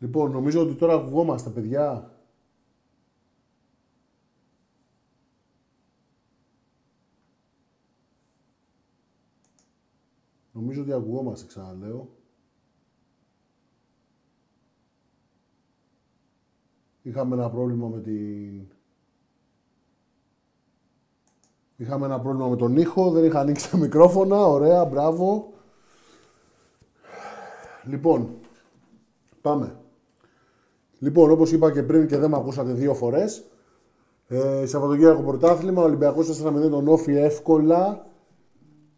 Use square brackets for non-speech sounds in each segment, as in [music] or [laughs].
Λοιπόν, νομίζω ότι τώρα ακουγόμαστε, παιδιά. Νομίζω ότι ακουγόμαστε, ξαναλέω. Είχαμε ένα πρόβλημα με την... Είχαμε ένα πρόβλημα με τον ήχο, δεν είχα ανοίξει τα μικρόφωνα, ωραία, μπράβο. Λοιπόν, πάμε. Λοιπόν, όπως είπα και πριν και δεν με ακούσατε δύο φορές, ε, Σαββατοκύριακο πρωτάθλημα, Ολυμπιακός 4-0 τον Όφη εύκολα,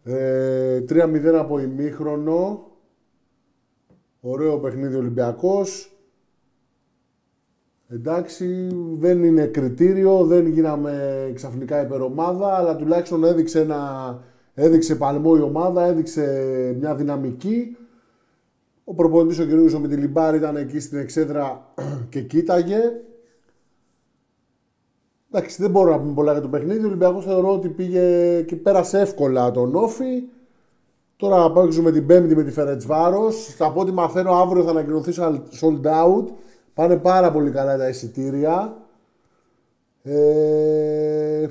ε, 3-0 από ημίχρονο, ωραίο παιχνίδι Ολυμπιακός, Εντάξει, δεν είναι κριτήριο, δεν γίναμε ξαφνικά υπερομάδα, αλλά τουλάχιστον έδειξε, ένα, έδειξε παλμό η ομάδα, έδειξε μια δυναμική. Ο προπονητής ο κ. ο Μητυλιμπάρ ήταν εκεί στην εξέδρα [clears throat] και κοίταγε. Εντάξει, δεν μπορώ να πούμε πολλά για το παιχνίδι. Ο Ολυμπιακός θεωρώ ότι πήγε και πέρασε εύκολα τον Όφη. Τώρα παίξουμε την Πέμπτη με τη Φερετσβάρος. Από ό,τι μαθαίνω αύριο θα ανακοινωθεί sold out. Πάνε πάρα πολύ καλά τα εισιτήρια. Ε...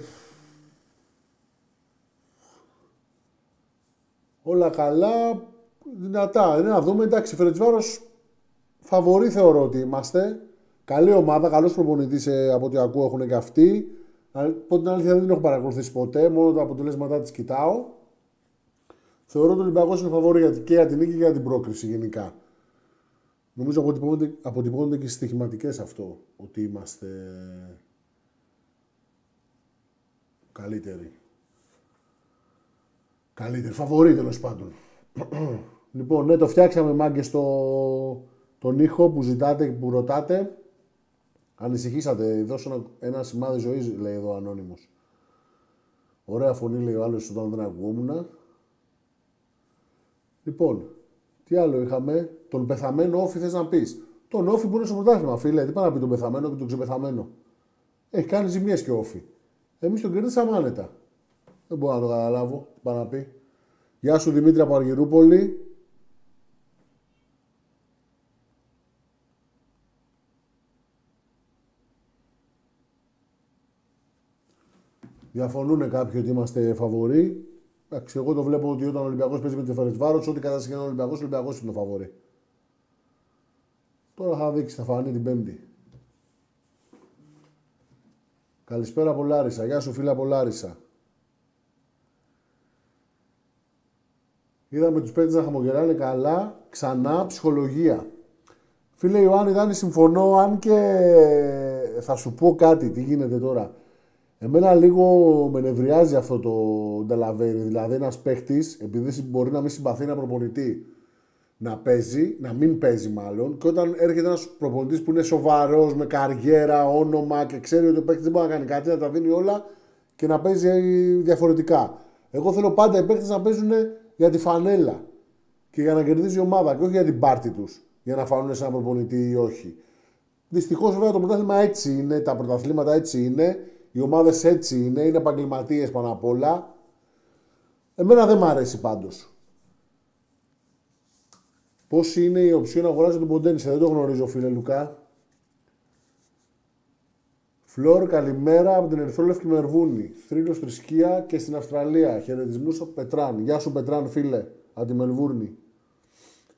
Όλα καλά. Δυνατά. Είναι να δούμε. Εντάξει, Φερετσβάρος φαβορή θεωρώ ότι είμαστε. Καλή ομάδα, καλός προπονητής ε, από ό,τι ακούω έχουν και αυτοί. Από την αλήθεια δεν την έχω παρακολουθήσει ποτέ, μόνο τα αποτελέσματά της κοιτάω. Θεωρώ ότι ο Ολυμπιακός είναι φαβορή και για την νίκη και για την πρόκριση γενικά. Νομίζω αποτυπώνονται, αποτυπώνονται και στοιχηματικές αυτό, ότι είμαστε καλύτεροι. Καλύτεροι, φαβοροί τέλος πάντων. Λοιπόν, ναι, το φτιάξαμε μάγκε στο τον ήχο που ζητάτε και που ρωτάτε. Ανησυχήσατε, δώσω ένα, ένα σημάδι ζωής, λέει εδώ ο ανώνυμος. Ωραία φωνή λέει ο άλλος όταν δεν ακουγόμουν. Λοιπόν, τι άλλο είχαμε, τον πεθαμένο όφη θες να πεις. Τον όφη που είναι στο πρωτάθλημα, φίλε. Τι πάει να πει τον πεθαμένο και τον ξεπεθαμένο. Έχει κάνει ζημιέ και όφη. Εμείς τον κερδίσαμε άνετα. Δεν μπορώ να το καταλάβω. Τι πάει να πει. Γεια σου Δημήτρη από Αργυρούπολη. Διαφωνούν κάποιοι ότι είμαστε φαβοροί. Εντάξει, εγώ το βλέπω ότι όταν ο Ολυμπιακός παίζει με τη Φερετσβάρο, ό,τι κατάσταση ο Ολυμπιακός, ο Ολυμπιακός είναι το φαβορή. Τώρα θα δείξει, θα φανεί την Πέμπτη. Καλησπέρα από Λάρισα. Γεια σου φίλε από Λάρισα. Είδαμε τους παίκτες να χαμογελάνε καλά, ξανά ψυχολογία. Φίλε Ιωάννη, Δάνη, συμφωνώ, αν και θα σου πω κάτι, τι γίνεται τώρα. Εμένα λίγο με νευριάζει αυτό το Νταλαβέρι. Δηλαδή, ένας παίχτης, επειδή μπορεί να μην συμπαθεί ένα προπονητή να παίζει, να μην παίζει μάλλον, και όταν έρχεται ένας προπονητής που είναι σοβαρός, με καριέρα, όνομα και ξέρει ότι ο παίχτης δεν μπορεί να κάνει κάτι, να τα δίνει όλα και να παίζει διαφορετικά. Εγώ θέλω πάντα οι παίχτες να παίζουν για τη φανέλα και για να κερδίζει η ομάδα και όχι για την πάρτη τους, για να φανούν σε ένα προπονητή ή όχι. Δυστυχώς βέβαια το πρωτάθλημα έτσι είναι, τα πρωταθλήματα έτσι είναι. Οι ομάδες έτσι είναι, είναι επαγγελματίες πάνω απ' όλα. Εμένα δεν μ' αρέσει πάντως. Πώς είναι η οψία να αγοράζει τον Ποντένισε, δεν το γνωρίζω, φίλε Λουκά. Φλόρ, καλημέρα από την Ερυθρόλευκη Μερβούνη. Θρύλος θρησκεία και στην Αυστραλία. Χαιρετισμούς από Πετράν. Γεια σου, Πετράν, φίλε, από τη Μελβούρνη.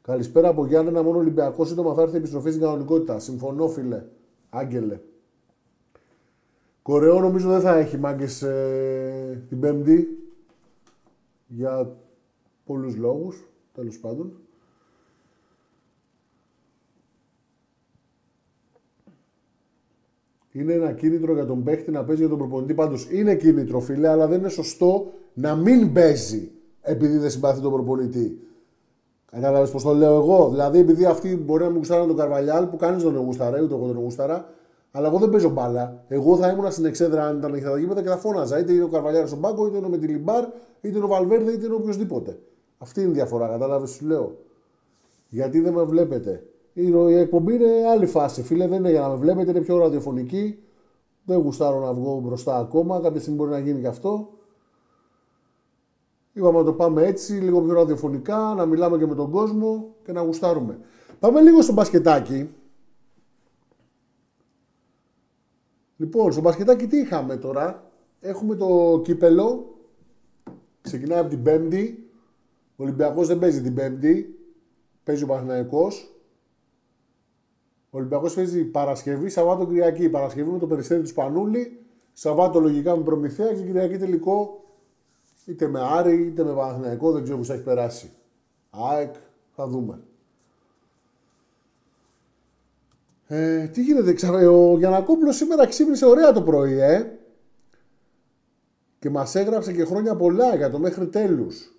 Καλησπέρα από Γιάννενα, μόνο Ολυμπιακός σύντομα θα έρθει επιστροφή στην κανονικότητα. Συμφωνώ, φίλε. Άγγελε. Κορεό νομίζω δεν θα έχει μάγκες ε, την Πέμπτη για πολλούς λόγους, τέλος πάντων. Είναι ένα κίνητρο για τον παίχτη να παίζει για τον προπονητή. Πάντως είναι κίνητρο, φίλε, αλλά δεν είναι σωστό να μην παίζει επειδή δεν συμπαθεί τον προπονητή. Κατάλαβες πώς το λέω εγώ; Δηλαδή, επειδή αυτοί μπορεί να μην γουστάραν τον Καρβαλιάλ που κανείς δεν τον γουσταρέ, ούτε εγώ δεν τον γουστάρα, αλλά εγώ δεν παίζω μπάλα. Εγώ θα ήμουν στην εξέδρα αν ήταν ανοιχτά τα γήπεδα και θα φώναζα. Είτε είναι ο Καρβαλιάρης στον πάγκο, είτε είναι με τη Λιμπάρ, είτε είναι ο Βαλβέρδε, είτε είναι οποιοδήποτε. Αυτή είναι η διαφορά, κατάλαβες, σου λέω. Γιατί δεν με βλέπετε. Η εκπομπή είναι άλλη φάση, φίλε. Δεν είναι για να με βλέπετε, είναι πιο ραδιοφωνική. Δεν γουστάρω να βγω μπροστά ακόμα. Κάποια στιγμή μπορεί να γίνει και αυτό. Είπαμε να το πάμε έτσι, λίγο πιο ραδιοφωνικά, να μιλάμε και με τον κόσμο και να γουστάρουμε. Πάμε λίγο στο μπασκετάκι. Λοιπόν, στο μπασκετάκι τι είχαμε τώρα; Έχουμε το κύπελο. Ξεκινάει από την Πέμπτη. Ο Ολυμπιακός δεν παίζει την Πέμπτη. Παίζει ο Παναθηναϊκός. Ο Ολυμπιακός παίζει Παρασκευή, Σαββάτο Κυριακή. Παρασκευή με το περιστέρι του Σπανούλη. Σαββάτο λογικά με προμηθεία και Κυριακή τελικό είτε με Άρη είτε με Παναθηναϊκό. Δεν ξέρω πώ έχει περάσει. ΑΕΚ, θα δούμε. Ε, τι γίνεται, ξα... ο Γιανακόπουλος σήμερα ξύπνησε ωραία το πρωί, ε. Και μας έγραψε και χρόνια πολλά για το μέχρι τέλους.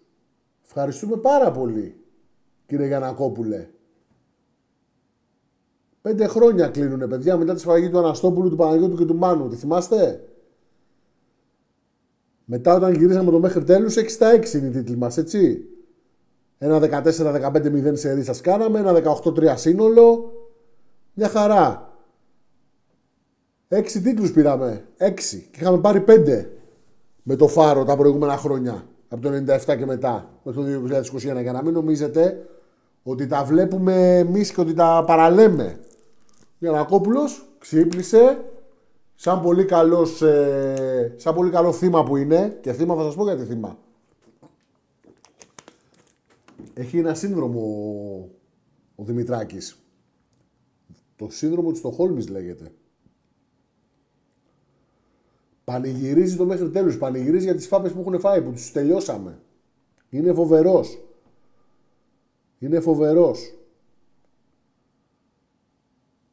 Ευχαριστούμε πάρα πολύ, κύριε Γιανακόπουλε. Πέντε χρόνια κλείνουνε, παιδιά, μετά τη σφαγή του Αναστόπουλου, του Παναγιώτου και του Μάνου. Τη θυμάστε; Μετά όταν γυρίσαμε το μέχρι τέλους, 6 στα 6 είναι η τίτλη μας, έτσι. Ένα 14-15-0 σε ρί σας κάναμε, ένα 18-3 σύνολο. Μια χαρά. Έξι τίτλους πήραμε. Έξι. Και είχαμε πάρει πέντε με το φάρο τα προηγούμενα χρόνια. Από το 97 και μετά. Μέχρι το 2021. Για να μην νομίζετε ότι τα βλέπουμε εμείς και ότι τα παραλέμε. Γιανακόπουλος ξύπνησε σαν πολύ, καλός, ε, σαν πολύ καλό θύμα που είναι και θύμα θα σας πω γιατί θύμα. Έχει ένα σύνδρομο ο Δημητράκης. Το σύνδρομο του Στοχόλμης λέγεται. Πανηγυρίζει το μέχρι τέλους. Πανηγυρίζει για τις φάπες που έχουν φάει, που τους τελειώσαμε. Είναι φοβερός. Είναι φοβερός.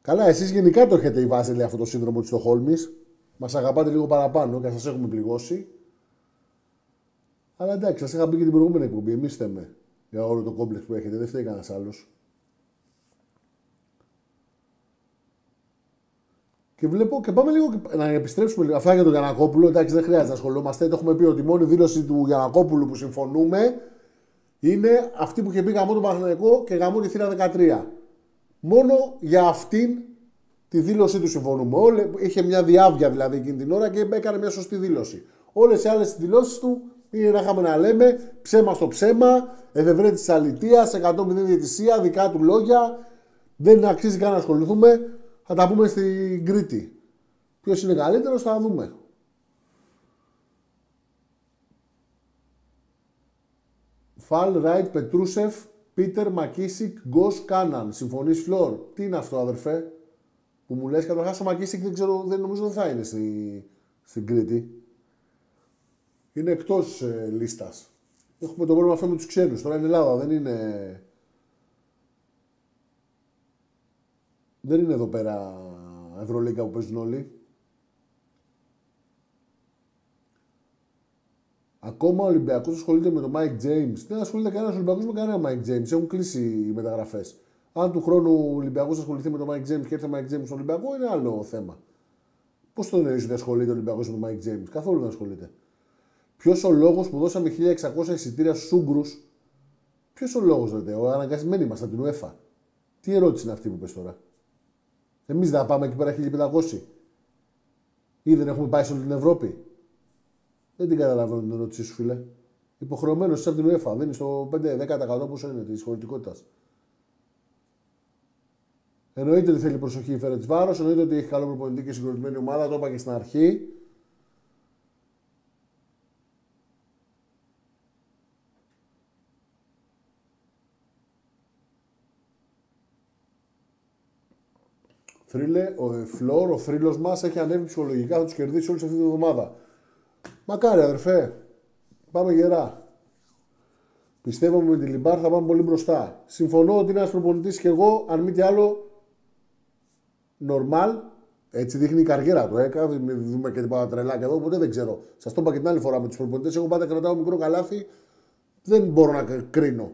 Καλά, εσείς γενικά το έχετε η Βάζελη αυτό το σύνδρομο της Στοχόλμης. Μας αγαπάτε λίγο παραπάνω και σας έχουμε πληγώσει. Αλλά εντάξει, σας είχα πει και την προηγούμενη εκπομπή. Εμείς θέμε για όλο το κόμπλεξ που έχετε. Δεν φταίει κανένας άλλος. Και βλέπω και πάμε λίγο να επιστρέψουμε λίγο. Αυτά για τον Γιανακόπουλο. Εντάξει, δεν χρειάζεται να ασχολούμαστε. Το έχουμε πει ότι η μόνη δήλωση του Γιανακόπουλου που συμφωνούμε είναι αυτή που είχε πει γαμό τον Παναθηναϊκό και γαμό τη θύρα 13. Μόνο για αυτήν τη δήλωσή του συμφωνούμε. Όλε, είχε μια διάβια δηλαδή εκείνη την ώρα και έκανε μια σωστή δήλωση. Όλες οι άλλες δηλώσεις του είναι να είχαμε να λέμε ψέμα στο ψέμα, εφευρέτη της αλητεία, 100 διαιτησία, δικά του λόγια. Δεν αξίζει καν να ασχοληθούμε. Θα τα πούμε στην Κρήτη. Ποιος είναι καλύτερος, θα δούμε. Φαλ, Ράιτ, Πετρούσεφ, Πίτερ, Μακίσικ, Γκος, Κάναν. Συμφωνείς, Φλόρ; Τι είναι αυτό, αδερφέ, που μου λες; Καταρχάς, ο Μακίσικ δεν ξέρω, δεν νομίζω ότι θα είναι στη, στην Κρήτη. Είναι εκτός ε, λίστας. Έχουμε το πρόβλημα αυτό με τους ξένους. Τώρα είναι Ελλάδα, δεν είναι. Δεν είναι εδώ πέρα Ευρωλίγκα που παίζουν όλοι. Ακόμα ο Ολυμπιακός ασχολείται με τον Mike James. Δεν ασχολείται κανένας Ολυμπιακός με κανένα Mike James. Έχουν κλείσει οι μεταγραφές. Αν του χρόνου ο Ολυμπιακός ασχοληθεί με τον Mike James και έρθει ο Mike James στον Ολυμπιακό, είναι άλλο θέμα. Πώς το εννοείς ότι ασχολείται ο Ολυμπιακός με τον Mike James, Καθόλου δεν ασχολείται. Ποιος ο λόγος που δώσαμε 1600 εισιτήρια στους Ούγκρου, Ποιος ο λόγος, λέτε, ο αναγκασμένοι μας από την UEFA. Τι ερώτηση είναι αυτή που πες τώρα; Εμείς δεν θα πάμε εκεί πέρα 1500. Ή δεν έχουμε πάει σε όλη την Ευρώπη. Δεν την καταλαβαίνω την ερώτησή σου, φίλε. Υποχρεωμένος είσαι από την UEFA. Δεν είναι στο 5-10% πόσο είναι της χωρητικότητας. Εννοείται ότι θέλει προσοχή η της Βάρος, εννοείται ότι έχει καλό προπονητή και συγκροτημένη ομάδα, το είπα και στην αρχή. Θρύλε, ο Φλόρ, ο θρύλος μας έχει ανέβει ψυχολογικά, θα τους κερδίσει όλη αυτή την εβδομάδα. Μακάρι, αδερφέ. Πάμε γερά. Πιστεύω με τη Λιμπάρ θα πάμε πολύ μπροστά. Συμφωνώ ότι είναι ένας προπονητής και εγώ, αν μη τι άλλο, νορμάλ. Έτσι δείχνει η καριέρα του. Ε. Δούμε και τίποτα τρελάκια εδώ, οπότε δεν ξέρω. Σας το είπα και την άλλη φορά με τους προπονητές. Εγώ πάντα κρατάω μικρό καλάθι. Δεν μπορώ να κρίνω.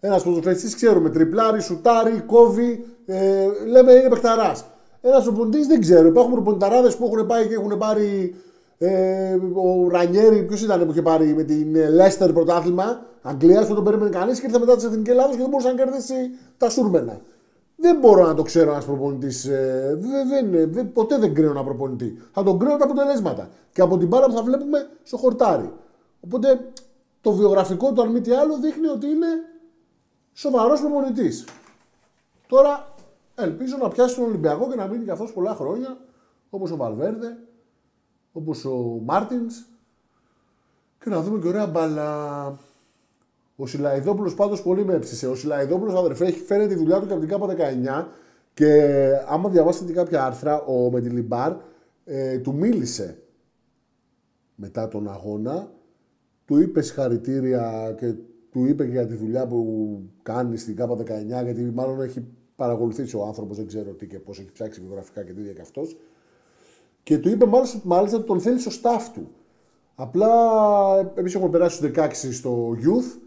Ένας ποδοσφαιριστή ξέρουμε, τριπλάρι, σουτάρι, κόβει. Ε, λέμε είναι παιχταράς. Ένας προπονητή δεν ξέρω. Υπάρχουν προπονηταράδε που έχουν πάει και έχουν πάρει. Ε, ο Ρανιέρη, ποιος ήταν που είχε πάρει με την Λέστερ πρωτάθλημα Αγγλίας που τον περίμενε κανείς και ήρθε μετά της Εθνικής Ελλάδος και δεν μπορούσε να κερδίσει τα σούρμενα. Δεν μπορώ να το ξέρω ένας προπονητής. Ε, δεν, δεν, ποτέ δεν κρίνω ένα προπονητή. Θα τον κρίνω τα αποτελέσματα και από την μπάλα που θα βλέπουμε στο χορτάρι. Οπότε το βιογραφικό του, αν μη τι άλλο, δείχνει ότι είναι σοβαρός προπονητής. Τώρα Ελπίζω να πιάσει τον Ολυμπιακό και να μείνει καθώ πολλά χρόνια Όπως ο Βαλβέρδε, όπως ο Μάρτινς. Και να δούμε και ωραία μπαλά. Ο Σιλαϊδόπουλος πάντως πολύ με έψησε. Ο Σιλαϊδόπουλος, αδερφέ, έχει φέρει τη δουλειά του και από την ΚΑΠΑ 19 και άμα διαβάσετε κάποια άρθρα, ο Μεντιλιμπάρ ε, του μίλησε μετά τον αγώνα, του είπε συγχαρητήρια και του είπε και για τη δουλειά που κάνει στην ΚΑΠΑ 19, γιατί μάλλον έχει παρακολουθήσει ο άνθρωπος, δεν ξέρω τι και πώς έχει ψάξει βιογραφικά και τι ίδια και αυτός. Και του είπε μάλιστα, μάλιστα ότι τον θέλει στο staff του. Απλά εμείς έχουμε περάσει στους 16 στο youth.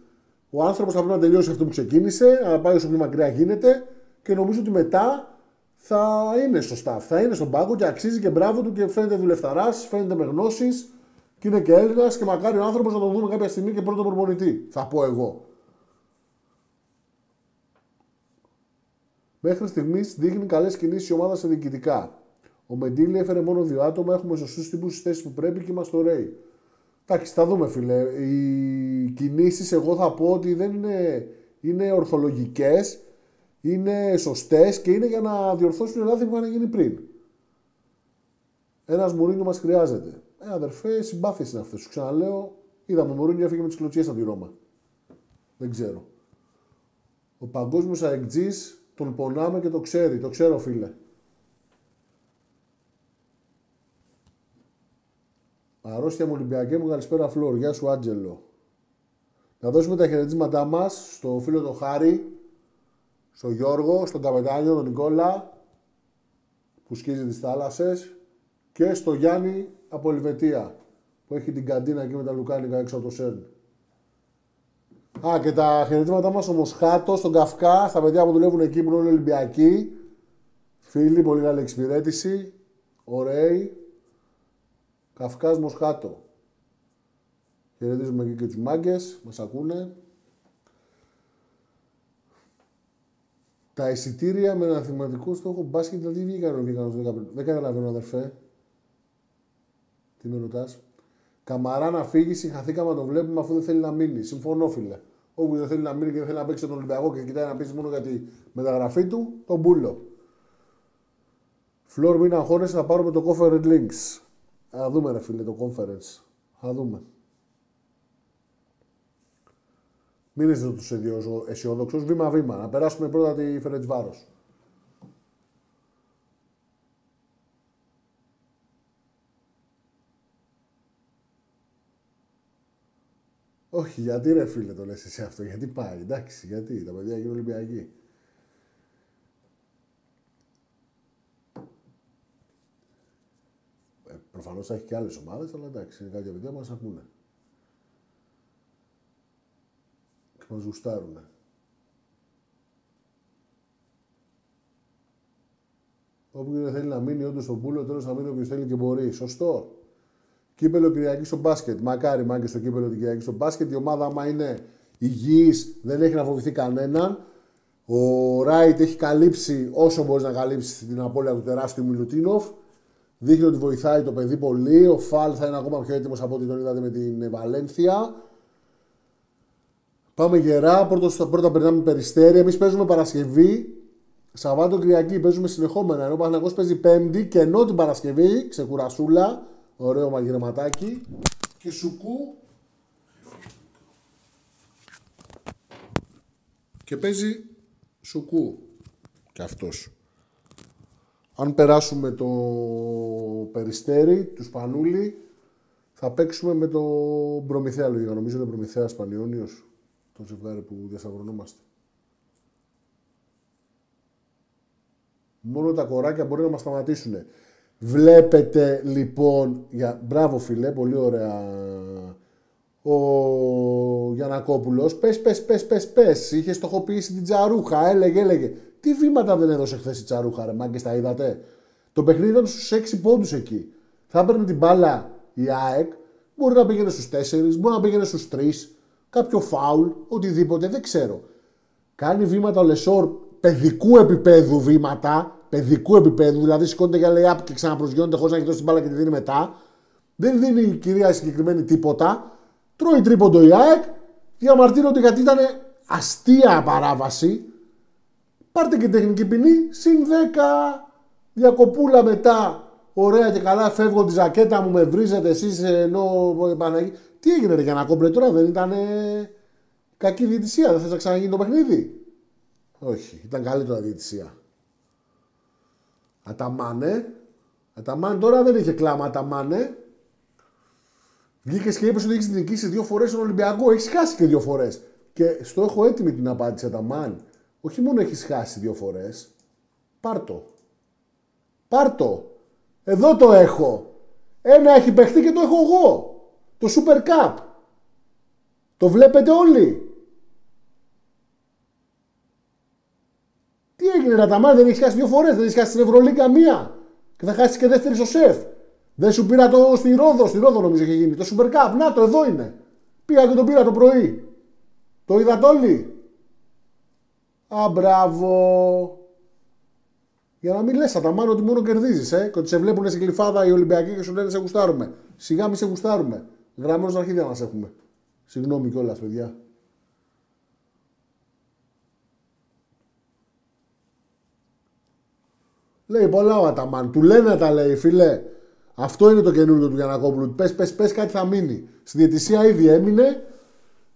Ο άνθρωπος θα πρέπει να τελειώσει αυτό που ξεκίνησε, να πάει όσο πιο μακριά γίνεται και νομίζω ότι μετά θα είναι στο staff. Θα είναι στον πάγκο και αξίζει και μπράβο του και φαίνεται δουλευταράς, φαίνεται με γνώσεις και είναι και Έλληνας και μακάρι ο άνθρωπος να τον δούμε κάποια στιγμή και πρώτο προπονητή. Θα πω εγώ. Μέχρι στιγμής δείχνει καλές κινήσεις η ομάδα σε διοικητικά. Ο Μεντήλη έφερε μόνο δύο άτομα. Έχουμε σωστούς τύπους στις θέσεις που πρέπει και είμαστε ωραίοι. Εντάξει, θα δούμε, φίλε. Οι κινήσεις, εγώ θα πω ότι δεν είναι, είναι ορθολογικές, είναι σωστές και είναι για να διορθώσουν οι λάθη που είχαν γίνει πριν. Ένας Μουρίνιο μας χρειάζεται. Ε, αδερφέ, συμπάθειες είναι αυτές. Σου ξαναλέω, είδαμε Μουρίνιο έφυγε με τις κλωτσιές από τη Ρώμα. Δεν ξέρω. Ο παγκόσμιος αεκτζή τον πονάμε και το ξέρει. Το ξέρω, φίλε. Αρρώστια μου Ολυμπιακέ μου, καλησπέρα Φλόρ. Γεια σου Άντζελο. Να δώσουμε τα χαιρετίσματά μας στο φίλο τον Χάρη, στο Γιώργο, στον καπετάνιο, τον Νικόλα, που σκίζει τις θάλασσες και στο Γιάννη από Ελβετία, που έχει την καντίνα εκεί με τα λουκάνικα έξω από το Σέρν. Α, και τα χαιρετήματά μας στο Μοσχάτο, στον Καυκά, στα παιδιά που δουλεύουν εκεί που είναι Ολυμπιακοί. Φίλοι, πολύ καλή εξυπηρέτηση. Ωραίοι. Καυκάς Μοσχάτο. Χαιρετίζουμε εκεί και τους μάγκες, μας ακούνε. Τα εισιτήρια με ένα θυματικό στόχο μπάσκετ δηλαδή βγήκαν ο βγήκαν Δεν καταλαβαίνω αδερφέ. Τι με ρωτάς. Καμαρά να φύγει, συγχαθήκαμε να το βλέπουμε αφού δεν θέλει να μείνει. Συμφωνώ, φίλε. Όπου δεν θέλει να μείνει και δεν θέλει να παίξει τον Ολυμπιακό και κοιτάει να πει μόνο για τη μεταγραφή του, τον Μπούλο. Φλόρ, μην αγχώνεσαι, θα πάρουμε το Conference Links. Θα δούμε, ρε φίλε, το conference. Θα δούμε. Μην είσαι τόσο αισιόδοξος. Βήμα-βήμα. Να περάσουμε πρώτα τη Φερετσβάρος. Όχι, γιατί ρε φίλε το λες εσύ αυτό, γιατί πάει, εντάξει, γιατί, τα παιδιά γίνουν Ολυμπιακοί. Προφανώς θα έχει και άλλες ομάδες, αλλά εντάξει, είναι κάποια παιδιά που μας ακούνε. Και μας γουστάρουν. Όπου δεν θέλει να μείνει όντως στον πούλο, τέλος να μείνει όποιος θέλει και μπορεί. Σωστό. Κύπελο Κυριακής στο μπάσκετ. Μακάρι μάγκε στο κύπελο την Κυριακής στο μπάσκετ. Η ομάδα, άμα είναι υγιής, δεν έχει να φοβηθεί κανέναν. Ο Ράιτ έχει καλύψει όσο μπορεί να καλύψει την απώλεια του τεράστιου Μιλουτίνοφ. Δείχνει ότι βοηθάει το παιδί πολύ. Ο Φαλ θα είναι ακόμα πιο έτοιμος από ό,τι τον είδατε με την Βαλένθια. Πάμε γερά. Πρώτο, πρώτα περνάμε περιστέρι. Εμείς παίζουμε Παρασκευή. Σαββάτο Κυριακή παίζουμε συνεχόμενα. Ενώ ο Παναγό παίζει Πέμπτη και ενώ την Παρασκευή, ξεκουρασούλα, ωραίο μαγειρεματάκι και σουκού. Και παίζει σουκού. Και αυτός. Αν περάσουμε το Περιστέρι, τους Σπανούλη, θα παίξουμε με το Προμηθέα λογικά. Νομίζω είναι Προμηθέας Πανιόνιος, το ζευγάρι που διασταυρωνόμαστε. Μόνο τα κοράκια μπορεί να μας σταματήσουν. Βλέπετε λοιπόν, για... μπράβο φίλε, πολύ ωραία. Ο Γιανακόπουλος, πες, πες, πες, πες, πες, είχες στοχοποιήσει την Τζαρούχα, έλεγε, έλεγε. Τι βήματα δεν έδωσε χθες η Τσαρούχα, ρε μάγκε, τα είδατε; Το παιχνίδι ήταν στους 6 πόντους εκεί. Θα έπαιρνε την μπάλα η ΑΕΚ, μπορεί να πήγαινε στους 4, μπορεί να πήγαινε στους 3, κάποιο φάουλ, οτιδήποτε, δεν ξέρω. Κάνει βήματα ο Λεσόρ, παιδικού επίπεδου βήματα, παιδικού επίπεδου, δηλαδή σηκώνεται για λέει και ξαναπροσγειώνεται χωρίς να έχει δώσει την μπάλα και τη δίνει μετά. Δεν δίνει η κυρία συγκεκριμένη τίποτα. Τρώει τρίποντο η ΑΕΚ, διαμαρτύρονται γιατί ήταν αστεία παράβαση Πάρτε και τεχνική ποινή, συν 10 διακοπούλα μετά Ωραία και καλά φεύγω τη ζακέτα μου, με βρίζετε εσείς ενώ. Παναγί... Τι έγινε, ρε Γιανακόμπλε, τώρα δεν ήταν κακή διαιτησία, δεν θες να ξαναγίνει το παιχνίδι. Όχι, ήταν καλύτερα διαιτησία. Αταμάνε. Αταμάνε τώρα δεν είχε κλάμα, αταμάνε. Βγήκες και είπες ότι έχεις νικήσει δύο φορές στον Ολυμπιακό. Έχεις χάσει και δύο φορές. Και στο έχω έτοιμη την απάντηση, Αταμάν. Όχι μόνο έχεις χάσει δύο φορές. Πάρτο. Πάρτο. Εδώ το έχω. Ένα έχει παιχτεί και το έχω εγώ. Το Super Cup. Το βλέπετε όλοι. Τι έγινε να τα μάθει, δεν έχει χάσει δύο φορές, δεν έχει χάσει την Ευρωλίγκα μία. Και θα χάσει και δεύτερη στο σεφ. Δεν σου πήρα το στη Ρόδο, στη Ρόδο νομίζω είχε γίνει. Το Super Cup, να το εδώ είναι. Πήγα και το πήρα το πρωί. Το είδατε όλοι. Α, μπράβο. Για να μην λες, Αταμάν, ότι μόνο κερδίζεις, ε, και ότι σε βλέπουν σε κλειφάδα οι Ολυμπιακοί και σου λένε σε γουστάρουμε. Σιγά μη σε γουστάρουμε. Γραμμένο στα αρχίδια μας έχουμε. Συγγνώμη κιόλας, παιδιά. Λέει πολλά ο Αταμάν. Του λένε τα λέει, φίλε. Αυτό είναι το καινούργιο του Γιανακόπουλου. Πες, πες, πες κάτι θα μείνει. Στη διαιτησία ήδη έμεινε.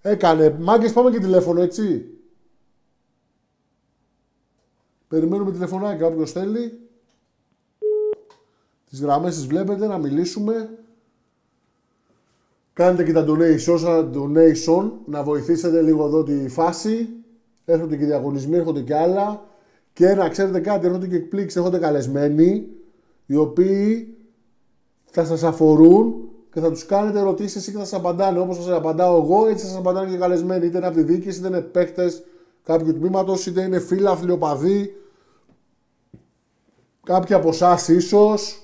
Έκανε. Μάγκες, πάμε και τηλέφωνο, έτσι. Περιμένουμε τηλεφωνάκι όποιος θέλει. Τις γραμμές τις βλέπετε να μιλήσουμε. Κάντε και τα donation, donation να βοηθήσετε λίγο εδώ τη φάση. Έρχονται και διαγωνισμοί, έρχονται και άλλα. Και να ξέρετε κάτι, έρχονται και εκπλήξεις, έρχονται καλεσμένοι, οι οποίοι θα σας αφορούν και θα τους κάνετε ερωτήσεις και θα σας απαντάνε. Όπως σας απαντάω εγώ, έτσι θα σας απαντάνε και καλεσμένοι. Είτε είναι από τη διοίκηση, είτε είναι παίχτες κάποιου τμήματος, είτε είναι φίλαθλοι, οπαδοί. Κάποιοι από εσάς ίσως.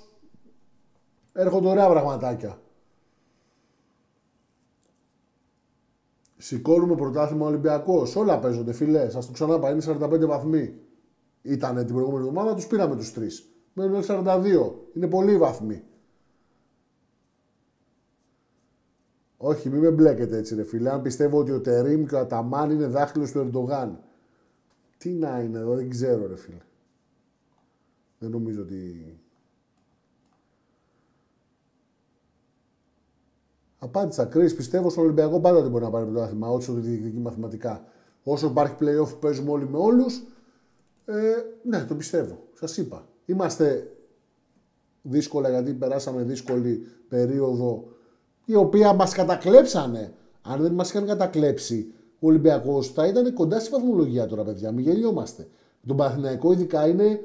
Έρχονται ωραία πραγματάκια. Σηκώνουμε πρωτάθλημα Ολυμπιακός. Όλα παίζονται, φιλέ. Α το ξαναπά, είναι 45 βαθμοί. Ήταν την προηγούμενη εβδομάδα, τους πήραμε τους τρεις. Μένουν 42. Είναι πολύ βαθμοί. Όχι, μην με μπλέκετε έτσι, ρε φίλε. Αν πιστεύω ότι ο Τερήμ και ο Αταμάν είναι δάχτυλος του Ερντογάν. Τι να είναι εδώ, δεν ξέρω, ρε φίλε. Δεν νομίζω ότι. Απάντησα. Κρι, πιστεύω στον Ολυμπιακό πάντα δεν μπορεί να πάρει πρωτάθλημα, όσο διεκδικεί μαθηματικά. Όσο υπάρχει playoff που παίζουμε όλοι με όλους, ε, ναι, το πιστεύω. Σας είπα. Είμαστε δύσκολα γιατί περάσαμε δύσκολη περίοδο η οποία μας κατακλέψανε. Αν δεν μας είχαν κατακλέψει, ο Ολυμπιακός θα ήταν κοντά στη βαθμολογία τώρα, παιδιά. Μην γελιόμαστε. Τον Παναθηναϊκό ειδικά είναι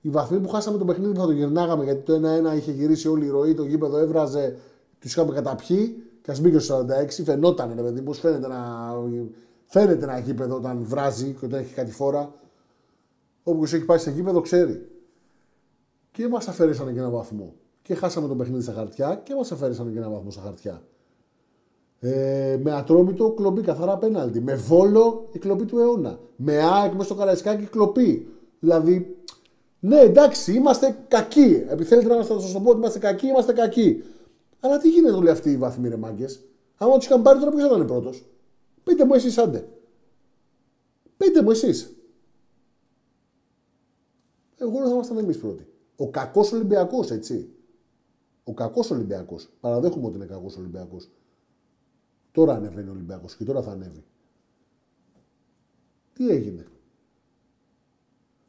οι βαθμοί που χάσαμε το παιχνίδι που θα το γυρνάγαμε γιατί το 1-1 είχε γυρίσει όλη η ροή, το γήπεδο έβραζε, τους είχαμε καταπιεί και ας μπήκε στο 46. Φαινόταν, ρε παιδί, πώς φαίνεται να, φαίνεται ένα γήπεδο όταν βράζει και όταν έχει κάτι φορά. Όποιος έχει πάει σε γήπεδο ξέρει. Και μας αφαιρέσανε και ένα βαθμό. Και χάσαμε το παιχνίδι στα χαρτιά και μας αφαιρέσανε και ένα βαθμό στα χαρτιά. Ε, με ατρόμητο κλοπή, καθαρά πέναλτι. Με βόλο η κλοπή του αιώνα. Με ΑΕΚ μες στο Καραϊσκάκι κλοπή. Δηλαδή, ναι, εντάξει, είμαστε κακοί. Επιθέλετε να σας το πω ότι είμαστε κακοί, είμαστε κακοί. Αλλά τι γίνεται όλοι αυτοί οι βαθμοί, ρε μάγκες; Άμα τους είχαν πάρει τώρα, ποιος θα ήταν πρώτος; Πείτε μου εσείς, άντε. Πείτε μου εσείς. Εγώ δεν θα ήμασταν εμείς πρώτοι. Ο κακός Ολυμπιακός, έτσι. Ο κακός Ολυμπιακός. Παραδέχομαι ότι είναι κακός Ολυμπιακός. Τώρα ανεβαίνει ο Ολυμπιακός και τώρα θα ανέβει. Τι έγινε;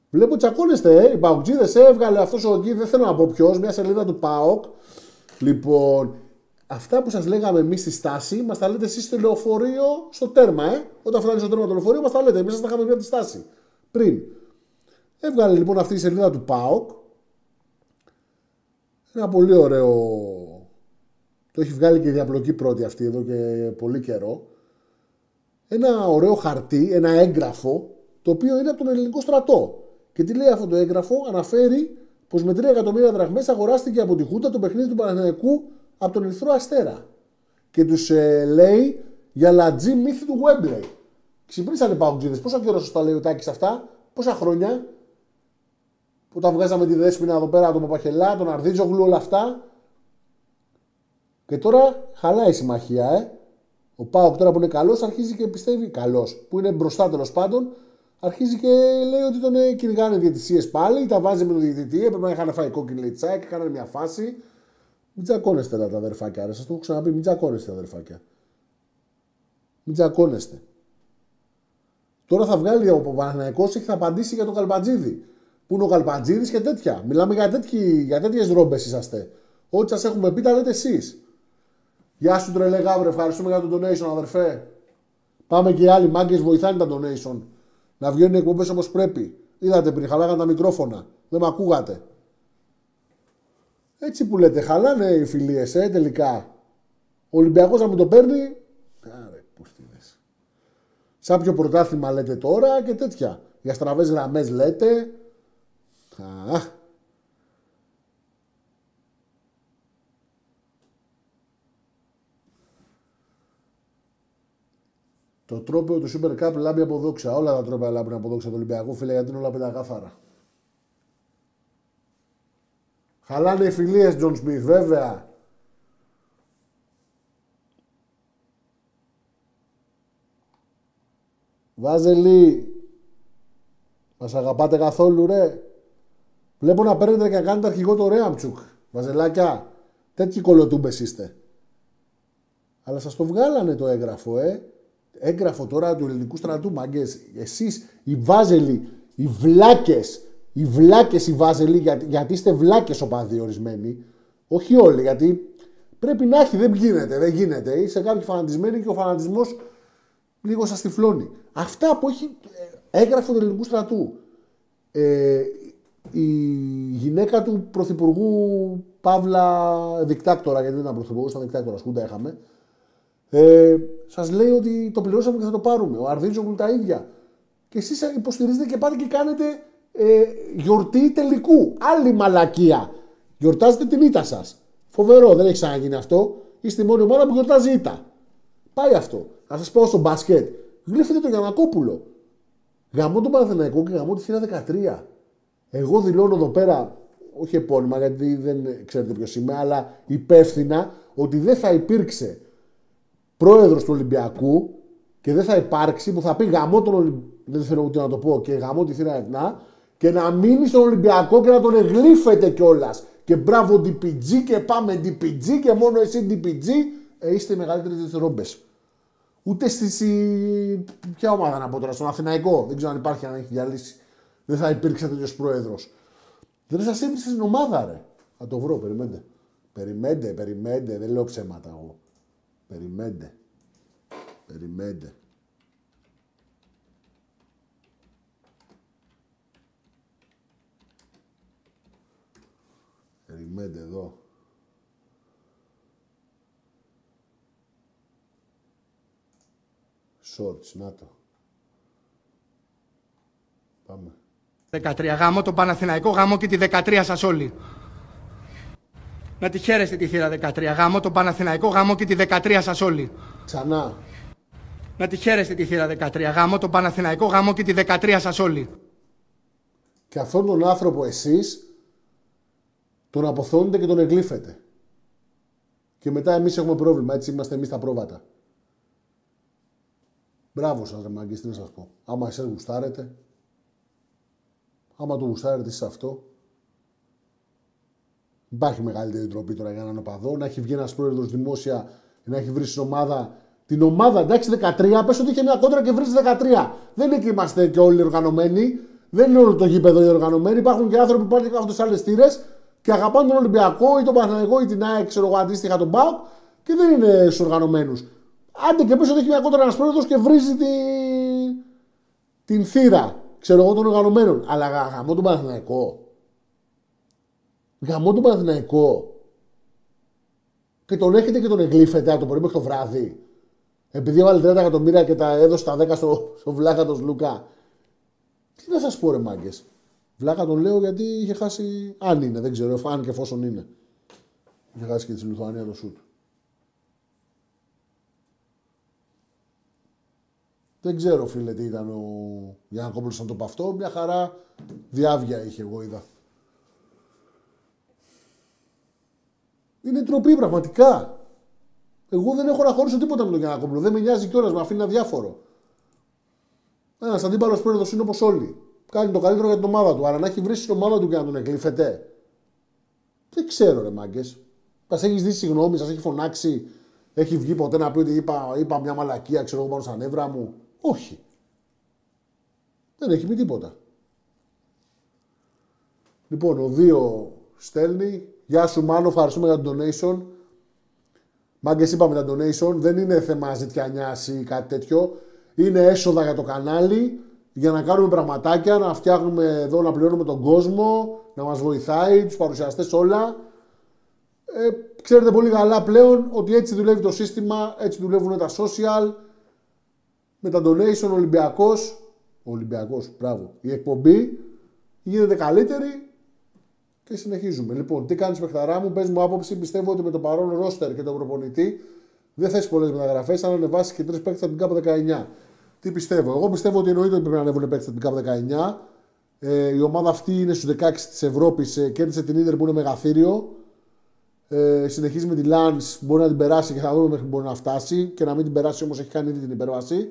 Βλέπω τσακώνεστε, ε. Οι Παουτζίδες έβγαλε αυτός ο εκεί, δεν θέλω να πω ποιος, μια σελίδα του ΠΑΟΚ. Λοιπόν, αυτά που σας λέγαμε εμείς στη στάση, μας τα λέτε εσείς στο λεωφορείο στο τέρμα, ε. Όταν φτάνει στο τέρμα το λεωφορείο, μας τα λέτε. Εμείς σας τα είχαμε πει από τη στάση. Πριν. Έβγαλε λοιπόν αυτή η σελίδα του ΠΑΟΚ. Ένα πολύ ωραίο. Το έχει βγάλει και η διαπλοκή πρώτη αυτή εδώ και πολύ καιρό. Ένα ωραίο χαρτί, ένα έγγραφο, το οποίο είναι από τον ελληνικό στρατό. Και τι λέει αυτό το έγγραφο, αναφέρει πως με 3 εκατομμύρια δραχμές αγοράστηκε από τη Χούτα το παιχνίδι του Παναθηναϊκού από τον Ερυθρό Αστέρα. Και τους ε, λέει για λατζή μύθι του Wembley. Ξυπνήσανε παγκοτζίδε. Πόσο καιρό σας τα λέει ο Τάκης αυτά, πόσα χρόνια; Που τα βγάζαμε τη δέσπινα εδώ πέρα, τον Παπαχελά, τον Αρδίτζογλου, όλα αυτά. Και τώρα χαλάει η συμμαχία, ε. Ο Πάοκ τώρα που είναι καλός αρχίζει και πιστεύει. Καλός. Που είναι μπροστά τέλος πάντων αρχίζει και λέει ότι τον ε, κυνηγάνε διαιτησίες πάλι, τα βάζει με τον διαιτητή, έπρεπε να είχαν φάει κόκκινη λέει τσάκ, έκαναν μια φάση. Μην τσακώνεστε τα αδερφάκια, ρε. Σας το έχω ξαναπεί, μην τσακώνεστε αδερφάκια. Μην τσακώνεστε. Τώρα θα βγάλει ο Παναγιακό και θα απαντήσει για τον Καλπατζίδη. Πού είναι ο Καλπατζίδη και τέτοια. Μιλάμε για, για τέτοιες ρόμπες είσαστε. Ό,τι σας έχουμε πει τα λέτε εσείς. Γεια σου τρελέ γάβρε, ευχαριστούμε για τον donation αδερφέ. Πάμε και οι άλλοι μάγκες βοηθάνε τα donation. Να βγαίνουν εκπομπές όπως πρέπει. Είδατε πριν, χαλάγαν τα μικρόφωνα. Δεν με ακούγατε. Έτσι που λέτε, χαλάνε οι φιλίες, ε, τελικά. Ο Ολυμπιακός να μου το παίρνει. Άρε, πώς τι δες. Σαν ποιο πρωτάθλημα λέτε τώρα και τέτοια. Για στραβές γραμμές λέτε. Αχ, Το τρόπαιο του Super Cup λάμπει από δόξα. Όλα τα τρόπαια λάμπουν από δόξα του Ολυμπιακού, φίλε, γιατί είναι όλα πεντακάθαρα. Χαλάνε οι φιλίες, Τζον Σμιθ, βέβαια. Βάζελη, μας αγαπάτε καθόλου ρε. Βλέπω να παίρνετε και να κάνετε αρχηγό το Ρέαμτσουκ. Βαζελάκια, τέτοιοι κολοτούμπες είστε. Αλλά σας το βγάλανε το έγγραφο, ε έγγραφο τώρα του ελληνικού στρατού, μαγκέ. Εσείς οι βάζελοι, οι βλάκες, οι βλάκες οι βάζελοι, γιατί, γιατί είστε βλάκες οπαδοί ορισμένοι. Όχι όλοι, γιατί πρέπει να έχει, δεν γίνεται, δεν γίνεται. Είσαι κάποιοι φανατισμένοι και ο φανατισμός λίγο σας τυφλώνει. Αυτά που έχει ε, έγγραφο του ελληνικού στρατού. Ε, η γυναίκα του πρωθυπουργού Παύλα Δικτάκτορα, γιατί δεν ήταν πρωθυπουργός, ήταν δικτάκτορας, σκούντα είχαμε. Ε, Σας λέει ότι το πληρώσαμε και θα το πάρουμε. Ο Αρδίζογλου τα ίδια. Και εσείς υποστηρίζετε και πάτε και κάνετε ε, γιορτή τελικού. Άλλη μαλακία. Γιορτάζετε την ήττα σας. Φοβερό, δεν έχει ξαναγίνει αυτό. Είστε η μόνη ομάδα που γιορτάζει ήττα. Πάει αυτό. Να σας πω στο μπάσκετ. Γλύφετε τον Γιανακόπουλο. Γαμώ τον Παναθηναϊκό και γαμώ τη θύρα 13. Εγώ δηλώνω εδώ πέρα, όχι επώνυμα γιατί δεν ξέρετε ποιος είμαι, αλλά υπεύθυνα ότι δεν θα υπήρξε πρόεδρος του Ολυμπιακού και δεν θα υπάρξει που θα πει γαμό τον Ολυμπιακό. Δεν θέλω ούτε να το πω και γαμό τη θύρα 7 και να μείνει στον Ολυμπιακό και να τον εγλύφεται κιόλας. Και μπράβο DPG και πάμε DPG και μόνο εσύ DPG ε, είστε οι μεγαλύτερε ρόμπε. Ούτε στη. Ποια ομάδα να πω τώρα, στον Αθηναϊκό. Δεν ξέρω αν υπάρχει, αν έχει διαλύσει. Δεν θα υπήρξε τέτοιος πρόεδρος. Δεν σα έβρισε στην ομάδα, ρε. Θα το βρω, περιμένετε. Περιμένετε, περιμένετε, δεν λέω ψέματα εγώ. Περιμένετε. Περιμένετε. Περιμένετε εδώ. Shorts, να το. Πάμε. 13 γάμο το Παναθηναϊκό, γάμο και τη 13 σας όλοι. Να τη χαίρεστε τη θύρα 13. Γάμο το Παναθηναϊκό, γάμο και τη 13 σας όλοι. Ξανά. Να τη χαίρεστε τη θύρα 13. Γάμο το Παναθηναϊκό, γάμο και τη 13 σας όλοι. Και αυτόν τον άνθρωπο εσείς τον αποθώνετε και τον εγλύφετε. Και μετά εμείς έχουμε πρόβλημα, έτσι είμαστε εμείς τα πρόβατα. Μπράβο σας ρε μάγκες, τι να σας πω. Άμα εσείς γουστάρετε, άμα το γουστάρετε εσείς αυτό, Υπάρχει μεγαλύτερη τροπή τώρα για έναν οπαδό. Να έχει βγει ένας πρόεδρος δημόσια, να έχει βρει στην ομάδα. Την ομάδα, εντάξει, 13, πες ότι είχε μια κόντρα και βρεις 13. Δεν είναι και είμαστε και όλοι οργανωμένοι. Δεν είναι όλο το γήπεδο οι οργανωμένοι. Υπάρχουν και άνθρωποι που πάνε και κάθονται σε άλλες τύρε και αγαπάνε τον Ολυμπιακό ή τον Παναγενικό ή την ΑΕΚ, ξέρω εγώ, αντίστοιχα τον ΠΑΟΚ και δεν είναι στους οργανωμένους. Άντε και πες ότι έχει μια κόντρα ένας πρόεδρος και βρίζει τη... την θύρα, ξέρω εγώ, των οργανωμένων. Αλλά γαμώ τον Παναγενικό. Γαμώ τον Παναθηναϊκό και τον έχετε και τον εγλύφετε από το πρωί μέχρι το βράδυ. Επειδή έβαλε 30 εκατομμύρια και τα έδωσε τα 10 στο, στο βλάκα του Λουκά. Τι να σας πω, ρε μάγκες. Βλάκα τον λέω γιατί είχε χάσει. Αν είναι, δεν ξέρω, αν και εφόσον είναι. Είχε χάσει και τη Λιθουανία το σουτ. Δεν ξέρω, φίλε, τι ήταν ο Γιάννη να το πω αυτό. Μια χαρά διάβια είχε, εγώ είδα. Είναι τροπή πραγματικά. Εγώ δεν έχω να χωρίσω τίποτα με τον Γιανακόπουλο. Δεν με νοιάζει κιόλας, με αφήνει αδιάφορο. Ένας αντίπαλος πρέπει να το είναι όπως όλοι. Κάνει το καλύτερο για την ομάδα του. Αλλά να έχει βρει την ομάδα του και να τον εκλήφεται. Δεν ξέρω, ρε μάγκες. Μας έχεις δει συγγνώμη, σας έχει φωνάξει, έχει βγει ποτέ να πει ότι είπα, είπα μια μαλακία, ξέρω εγώ πάνω στα νεύρα μου. Όχι. Δεν έχει πει τίποτα. Λοιπόν, ο δύο στέλνει. Γεια σου Μάνο, ευχαριστούμε για το donation. Μάγκες είπαμε τα donation, δεν είναι θέμα ζητιανιάς ή κάτι τέτοιο. Είναι έσοδα για το κανάλι, για να κάνουμε πραγματάκια, να φτιάχνουμε εδώ, να πληρώνουμε τον κόσμο, να μας βοηθάει, τους παρουσιαστές όλα. Ε, ξέρετε πολύ καλά πλέον ότι έτσι δουλεύει το σύστημα, έτσι δουλεύουν τα social. Με τα donation ο Ολυμπιακός, ο Ολυμπιακός, μπράβο, η εκπομπή γίνεται καλύτερη και συνεχίζουμε. Λοιπόν, τι κάνεις παιχταρά μου, πες μου άποψη. Πιστεύω ότι με το παρόν ρόστερ και τον προπονητή δεν θες πολλές μεταγραφές. Αν ανεβάσεις και τρεις παίκτες από την ΚΑΠ 19. Τι πιστεύω. Εγώ πιστεύω ότι εννοείται ότι πρέπει να ανέβουν παίκτες από την ΚΑΠ 19. Ε, η ομάδα αυτή είναι στους 16 της Ευρώπης. Ε, κέρδισε την Ιντερ που είναι μεγαθύριο. Ε, συνεχίζει με τη Λαν. Μπορεί να την περάσει και θα δούμε μέχρι μπορεί να φτάσει. Και να μην την περάσει όμως έχει κάνει ήδη την υπέρβαση.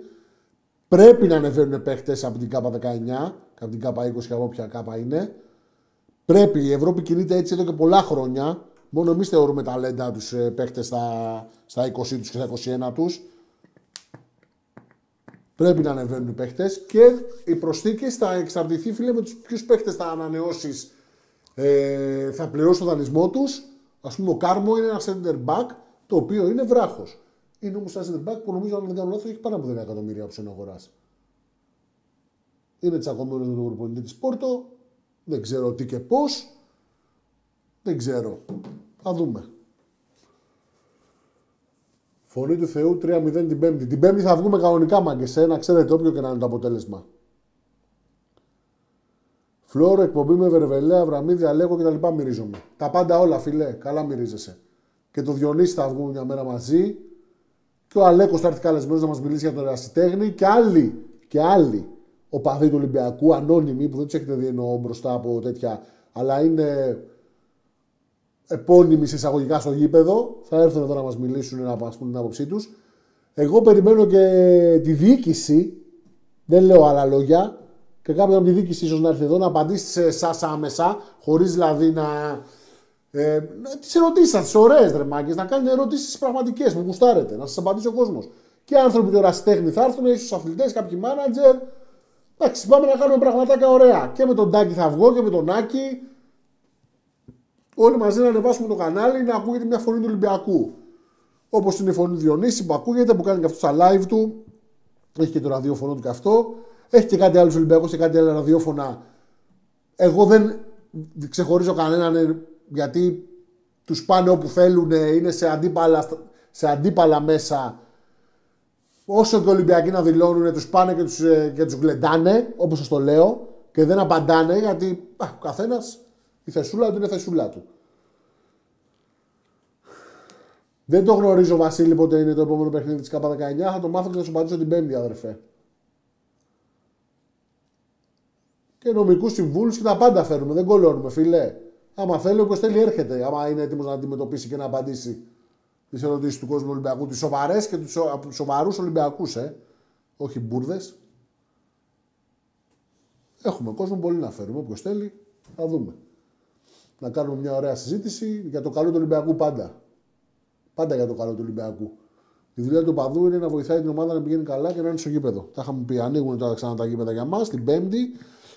Πρέπει να ανεβαίνουν παίκτες από την ΚΑΠ 19, από την ΚΑΠ 20 και από όποια ΚΑΠ είναι. Πρέπει, η Ευρώπη κινείται έτσι εδώ και πολλά χρόνια. Μόνο εμείς θεωρούμε ταλέντα τους ε, παίχτε στα, στα 20 τους και στα 21 τους. Πρέπει να ανεβαίνουν οι παίχτε και οι προσθήκες θα εξαρτηθεί, φίλε, με τους ποιους παίχτε θα ανανεώσεις, ε, θα πληρώσει το δανεισμό τους. Α πούμε, ο Κάρμο είναι ένα center back το οποίο είναι βράχος. Είναι όμω ένα center back που νομίζω, αν δεν κάνω λάθος, έχει πάνω από 10 εκατομμύρια από αγοράς. Είναι τσακωμένος με τον προπονητή της Πόρτο. Δεν ξέρω τι και πώς. Δεν ξέρω. Θα δούμε. Φωνή του Θεού 3-0 την Πέμπτη. Την Πέμπτη θα βγούμε κανονικά μάγκες. Να ξέρετε όποιο και να είναι το αποτέλεσμα. Φλόρο, εκπομπή με βερβελέα, αβραμίδια, λέγω και τα λοιπά μυρίζομαι. Τα πάντα όλα, φιλέ. Καλά μυρίζεσαι. Και το Διονύση θα βγουν μια μέρα μαζί. Και ο Αλέκος θα έρθει καλεσμένος να μας μιλήσει για τον ερασιτέχνη. Και άλλοι. Και άλλοι οπαδοί του Ολυμπιακού, ανώνυμοι, που δεν τους έχετε δει εννοώ μπροστά από τέτοια, αλλά είναι επώνυμοι σε εισαγωγικά στο γήπεδο. Θα έρθουν εδώ να μας μιλήσουν, να μας πούν την άποψή τους. Εγώ περιμένω και τη διοίκηση, δεν λέω άλλα λόγια, και κάποιον από τη διοίκηση ίσως να έρθει εδώ να απαντήσει σε εσάς άμεσα, χωρίς δηλαδή να. Ε, τις ερωτήσεις σα, τις ωραίες ρε μάγκε, να κάνετε ερωτήσεις πραγματικές που γουστάρετε, να σας απαντήσει ο κόσμος. Και άνθρωποι του ερασιτέχνη θα έρθουν, ίσως αθλητές, κάποιοι μάνατζερ, Εντάξει, πάμε να κάνουμε πραγματάκια ωραία. Και με τον Τάκη θα βγω και με τον Άκη. Όλοι μαζί να ανεβάσουμε το κανάλι να ακούγεται μια φωνή του Ολυμπιακού. Όπως είναι η φωνή του Διονύση που ακούγεται, που κάνει και αυτός στα live του. Έχει και το ραδιόφωνο του και αυτό. Έχει και κάτι άλλο Ολυμπιακό και κάτι άλλο ραδιόφωνα. Εγώ δεν ξεχωρίζω κανέναν γιατί τους πάνε όπου θέλουν, είναι σε αντίπαλα, σε αντίπαλα μέσα όσο και οι Ολυμπιακοί να δηλώνουν, τους πάνε και τους ε, και τους γλεντάνε, όπως σας το λέω, και δεν απαντάνε γιατί α, ο καθένας η θεσούλα του είναι θεσούλα του. Δεν το γνωρίζω, Βασίλη, πότε είναι το επόμενο παιχνίδι της ΚΑΠΑ 19. Θα το μάθω και θα σου απαντήσω την Πέμπτη, αδερφέ. Και νομικούς συμβούλους και τα πάντα φέρνουμε. Δεν κολώνουμε, φίλε. Άμα θέλει, ο Κοστέλη έρχεται. Άμα είναι έτοιμος να αντιμετωπίσει και να απαντήσει τις ερωτήσεις του κόσμου Ολυμπιακού, τις σοβαρές και τους σοβαρούς Ολυμπιακούς, ε. Όχι μπουρδες. Έχουμε κόσμο πολύ να φέρουμε. Όποιο θέλει, θα δούμε. Να κάνουμε μια ωραία συζήτηση για το καλό του Ολυμπιακού πάντα. Πάντα για το καλό του Ολυμπιακού. Η δουλειά του παδού είναι να βοηθάει την ομάδα να πηγαίνει καλά και να είναι στο γήπεδο. Τα είχαμε πει, ανοίγουν τώρα ξανά τα γήπεδα για μας την Πέμπτη.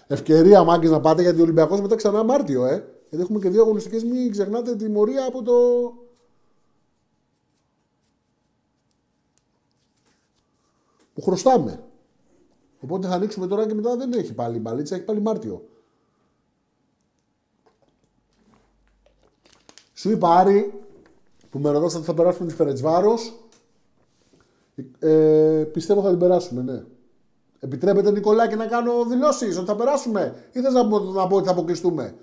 Ευκαιρία μάγκε να πάτε γιατί ο Ολυμπιακός μετά ξανά Μάρτιο, ε. Γιατί έχουμε και δύο αγωνιστικές. Μην ξεχνάτε τη μορία από το που χρωστάμε. Οπότε θα ανοίξουμε τώρα και μετά δεν έχει πάλι μπαλίτσα, έχει πάλι Μάρτιο. Σου είπα Άρη, που με ρωτάς ότι θα περάσουμε τη Φερετσβάρος, ε, πιστεύω θα την περάσουμε, ναι. Επιτρέπετε Νικολάκη να κάνω δηλώσεις ότι θα περάσουμε ή θες να, πω, να πω ότι θα αποκλειστούμε;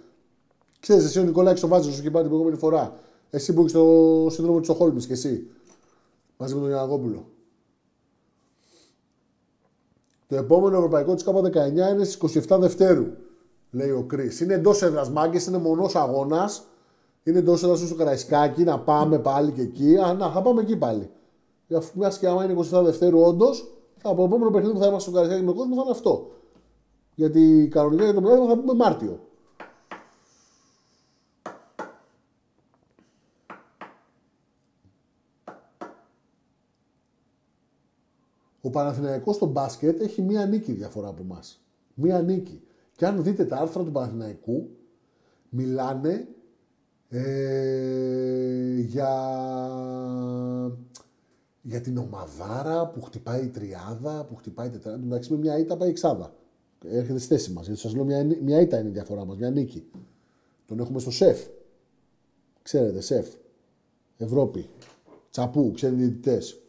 Ξέρεις, εσύ ο Νικολάκης το βάζεις σου και πάει την προηγούμενη φορά. Εσύ που έχεις το σύνδρομο της Στοχόλμη και εσύ. Μαζί με τον Ιανακόπουλο. Το επόμενο ευρωπαϊκό της ΚΑΠΑ 19 είναι στις 27 Δευτέρου, λέει ο Κρι. Είναι εντός έδρας μάγκες, είναι μονός αγώνας. Είναι εντός έδρας στο Καραϊσκάκι, να πάμε πάλι και εκεί. Α, να, θα πάμε εκεί πάλι. Μιας και άμα είναι 27 Δευτέρου, όντως Από το επόμενο παιχνίδι που θα είμαστε στο Καραϊσκάκι με κόσμο θα είναι αυτό. Γιατί κανονικά για το πρωτάθλημα θα πούμε Μάρτιο. Ο Παναθηναϊκός στο μπάσκετ έχει μία νίκη διαφορά από εμάς. Μία νίκη. Και αν δείτε τα άρθρα του Παναθηναϊκού, μιλάνε ε, για, για την ομαδάρα που χτυπάει η τριάδα, που χτυπάει η τετράδα. Εντάξει, με μια ήττα πάει εξάδα. Έρχεται στη θέση μας. Γιατί σας λέω, μια, μια ήττα είναι η διαφορά μας, μια νίκη. Τον έχουμε στο σεφ. Ξέρετε, σεφ. Ευρώπη. Τσαπού, ξέρετε διαιτητές.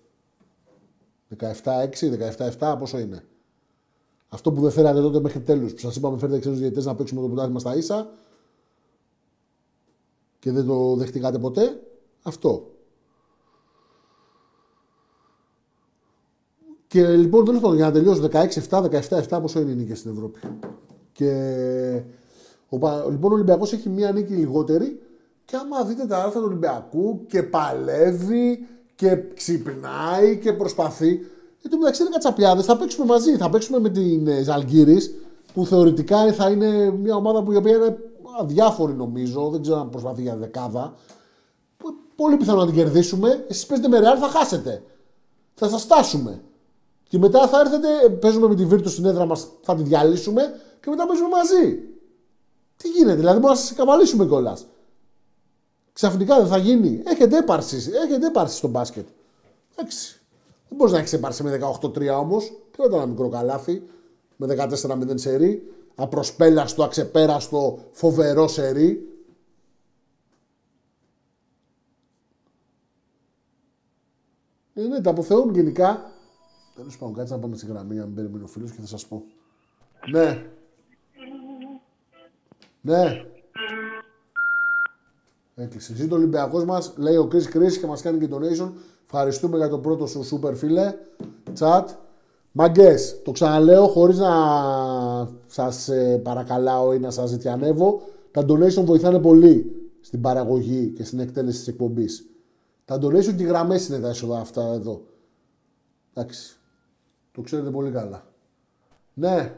17-6, 17-7, πόσο είναι. Αυτό που δεν φέρατε τότε μέχρι τέλους, που σας είπαμε φέρετε ξένους διαιτητές να παίξουμε το πρωτάθλημα στα ίσα και δεν το δεχτήκατε ποτέ, αυτό. Και λοιπόν, τέλος πάντων, για να τελειώσω 16-7, 17-7, πόσο είναι οι νίκες στην Ευρώπη. Και ο, λοιπόν, ο Ολυμπιακός έχει μία νίκη λιγότερη και άμα δείτε τα άρθρα του Ολυμπιακού και παλεύει και ξυπνάει και προσπαθεί. Γιατί μεταξύ είναι κατσαπιάδες. Θα παίξουμε μαζί. Θα παίξουμε με την ε, Ζαλγκύρης που θεωρητικά θα είναι μια ομάδα που η οποία είναι αδιάφορη νομίζω. Δεν ξέρω αν προσπαθεί για δεκάδα. Πολύ πιθανό να την κερδίσουμε. Εσείς παίζετε με ρεάλ, θα χάσετε. Θα σας στάσουμε. Και μετά θα έρθετε, παίζουμε με τη Βίρτου στην έδρα μας, θα τη διαλύσουμε και μετά παίζουμε μαζί. Τι γίνεται, δηλαδή μπορούμε να σας καβαλήσουμε κιόλας. Ξαφνικά δεν θα γίνει. Έχετε έπαρση, έχετε έπαρση στο μπάσκετ. Εντάξει. Δεν μπορείς να έχεις έπαρση με 18-3 όμως. Και ένα μικρό καλάθι με 14-0 σερί. Απροσπέλαστο, αξεπέραστο, φοβερό σερί. Ε, ναι, τα αποθεώνουν γενικά. Τέλος πάντων, κάτσε να πάμε στη γραμμή, αν περιμένει ο φίλος και θα σας πω. Ναι. Ναι. Έκλεισε. Ζει το Ολυμπιακός μας, λέει ο Chris Chris και μας κάνει και donation. Ευχαριστούμε για το πρώτο σου super φίλε. Chat. Μαγκές, το ξαναλέω χωρίς να σας ε, παρακαλάω ή να σας ζητιανεύω. Τα donation βοηθάνε πολύ στην παραγωγή και στην εκτέλεση της εκπομπής. Τα donation και οι γραμμές είναι τα έσοδα αυτά εδώ. Εντάξει. Το ξέρετε πολύ καλά. Ναι.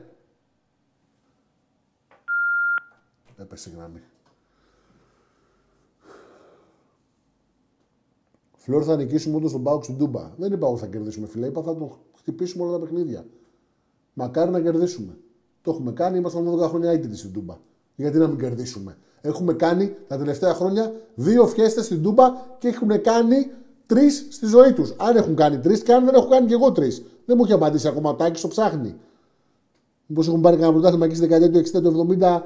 Έπεσε η γραμμή. Φλόρ θα νικήσουμε όντως τον Πάουκ στην Τούμπα. Δεν είπα ότι θα κερδίσουμε, φίλε. Είπα θα το χτυπήσουμε όλα τα παιχνίδια. Μακάρι να κερδίσουμε. Το έχουμε κάνει, ήμασταν 12 χρόνια ήττιτοι στην Τούμπα. Γιατί να μην κερδίσουμε; Έχουμε κάνει τα τελευταία χρόνια δύο φιέστες στην Τούμπα και έχουν κάνει τρεις στη ζωή τους. Αν έχουν κάνει τρεις και αν δεν έχω κάνει και εγώ τρεις. Δεν μου έχει απαντήσει ακόμα ο Τάκης, το ψάχνει. Μήπως έχουν πάρει κανένα πρωτάθλημα εκεί στη δεκαετία του 60 του 70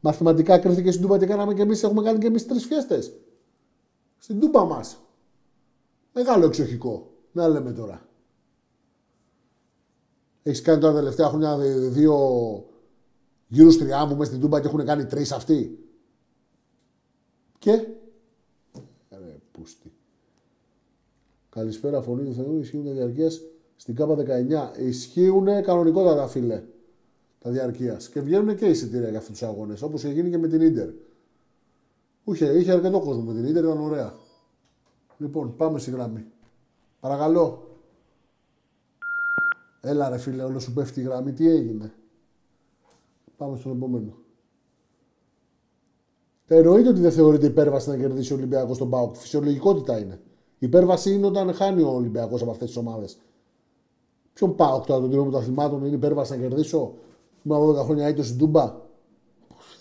μαθηματικά κρίθηκε στην Τούμπα και κάναμε και εμείς έχουμε κάνει και εμείς τρεις φιέστες. Στην Τούμπα μας. Μεγάλο εξοχικό. Να λέμε τώρα. Έχεις κάνει τώρα τα τελευταία χρόνια δύο γύρους τριάμβου μέσα στην Τούμπα και έχουν κάνει τρεις αυτοί; Και; Ρε, πούστη. Καλησπέρα, φωνή του Θεού. Ισχύουν τα διαρκείας; Στην ΚΑΠΑ 19. Ισχύουν κανονικότατα, φίλε. Τα διαρκείας. Και βγαίνουν και εισιτήρια για αυτούς τους αγώνες. Όπως είχε γίνει και με την ντερ. Είχε, είχε αρκετό κόσμο με την ντερ, ήταν ωραία. Λοιπόν, πάμε στη γραμμή. Παρακαλώ. Έλα ρε φίλε, όλο σου πέφτει η γραμμή. Τι έγινε; Πάμε στον επόμενο. Εννοείται ότι δεν θεωρείται υπέρβαση να κερδίσει ο Ολυμπιακός στον Πάοκ. Φυσιολογικότητα είναι. Η υπέρβαση είναι όταν χάνει ο Ολυμπιακός από αυτές τις ομάδες. Ποιον Πάοκ τώρα τον τρόπο των αθλημάτων είναι υπέρβαση να κερδίσω; Είμαι 12 χρόνια ήττος στην Τούμπα.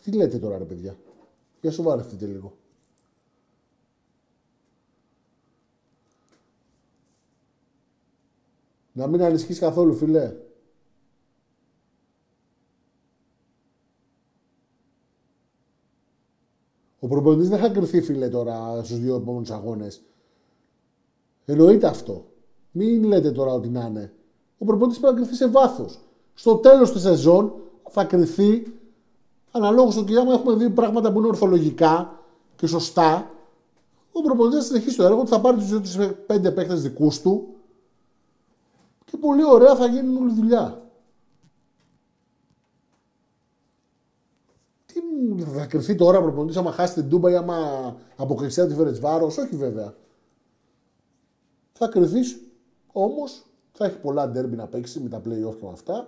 Τι λέτε τώρα ρε παιδιά; Για σοβαρευτείτε λίγο. Να μην ανησυχείς καθόλου, φίλε. Ο προπονητής δεν θα κρυφθεί, φίλε, τώρα στους δύο επόμενους αγώνες. Εννοείται αυτό. Μην λέτε τώρα ότι να είναι. Ο προπονητής πρέπει να κρυφθεί σε βάθος. Στο τέλος της σεζόν θα κρυφθεί αναλόγως στο άμα έχουμε δει πράγματα που είναι ορθολογικά και σωστά. Ο προπονητής θα συνεχίσει το έργο του, θα πάρει τους πέντε παίκτες δικούς του και πολύ ωραία θα γίνει όλη δουλειά. Τι θα κρυφτεί τώρα προπονητής άμα χάσει την Τούμπα ή άμα αποκριστεί τη Βάρος. Όχι βέβαια. Θα κρυφτείς όμως Θα έχει πολλά ντέρμπι να παίξει με τα play-off και με αυτά.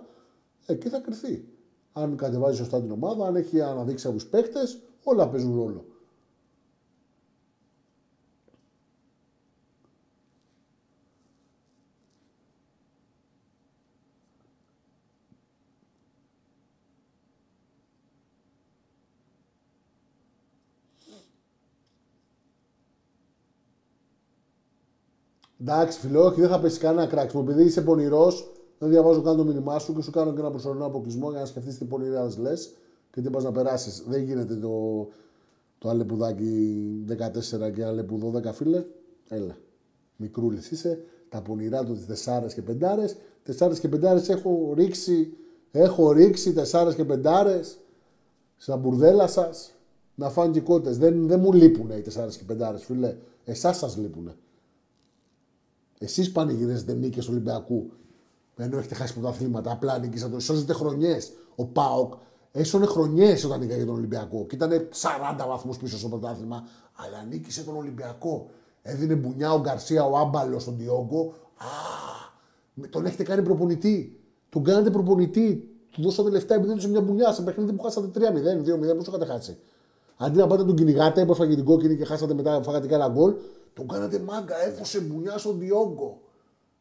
Εκεί θα κρυθεί. Αν κατεβάζει σωστά την ομάδα, αν έχει αναδείξει από του παίκτες, όλα παίζουν ρόλο. Εντάξει, φίλε, όχι, δεν θα πέσει κανένα κράξιμο. Επειδή είσαι πονηρός, δεν διαβάζω καν το μήνυμά σου και σου κάνω και ένα προσωρινό αποκλεισμό για να σκεφτείς τι πονηρά λες και τι πας να περάσεις. Δεν γίνεται το, το αλεπουδάκι 14 και αλεπουδό 12, φίλε. Έλα. Μικρούλης είσαι. Τα πονηρά του 4 και 5. 4 και 5 έχω ρίξει. Έχω ρίξει 4 και 5 στα μπουρδέλα σας. Να φάνε και κότες. Δεν, δεν μου λείπουν οι 4 και 5 φίλε. Εσάς σας λείπουνε. Εσείς πανηγυρίζετε νίκες Ολυμπιακού. Ενώ έχετε χάσει πρωταθλήματα. Απλά νίκησατε. Σώζετε χρονιές. Ο Πάοκ έσωνε χρονιές όταν νίκησε τον Ολυμπιακό. Και ήταν 40 βαθμούς πίσω στο πρωτάθλημα. Αλλά νίκησε τον Ολυμπιακό. Έδινε μπουνιά ο Γκαρσία, ο Άμπαλος στον Διόγκο. Α, τον έχετε κάνει προπονητή. Τον κάνετε προπονητή. Του δώσατε λεφτά επειδή έδωσε μια μπουνιά σε παιχνίδι που χάσατε 3-0, 2-0. Πώ το είχατε χάσει. Αντί να πάτε τον κυνηγάτε, που έφαγε την κόκκινη και χάσατε μετά, φάγατε ένα γκολ, τον κάνατε μάγκα, έδωσε μπουνιά στον Διόγκο.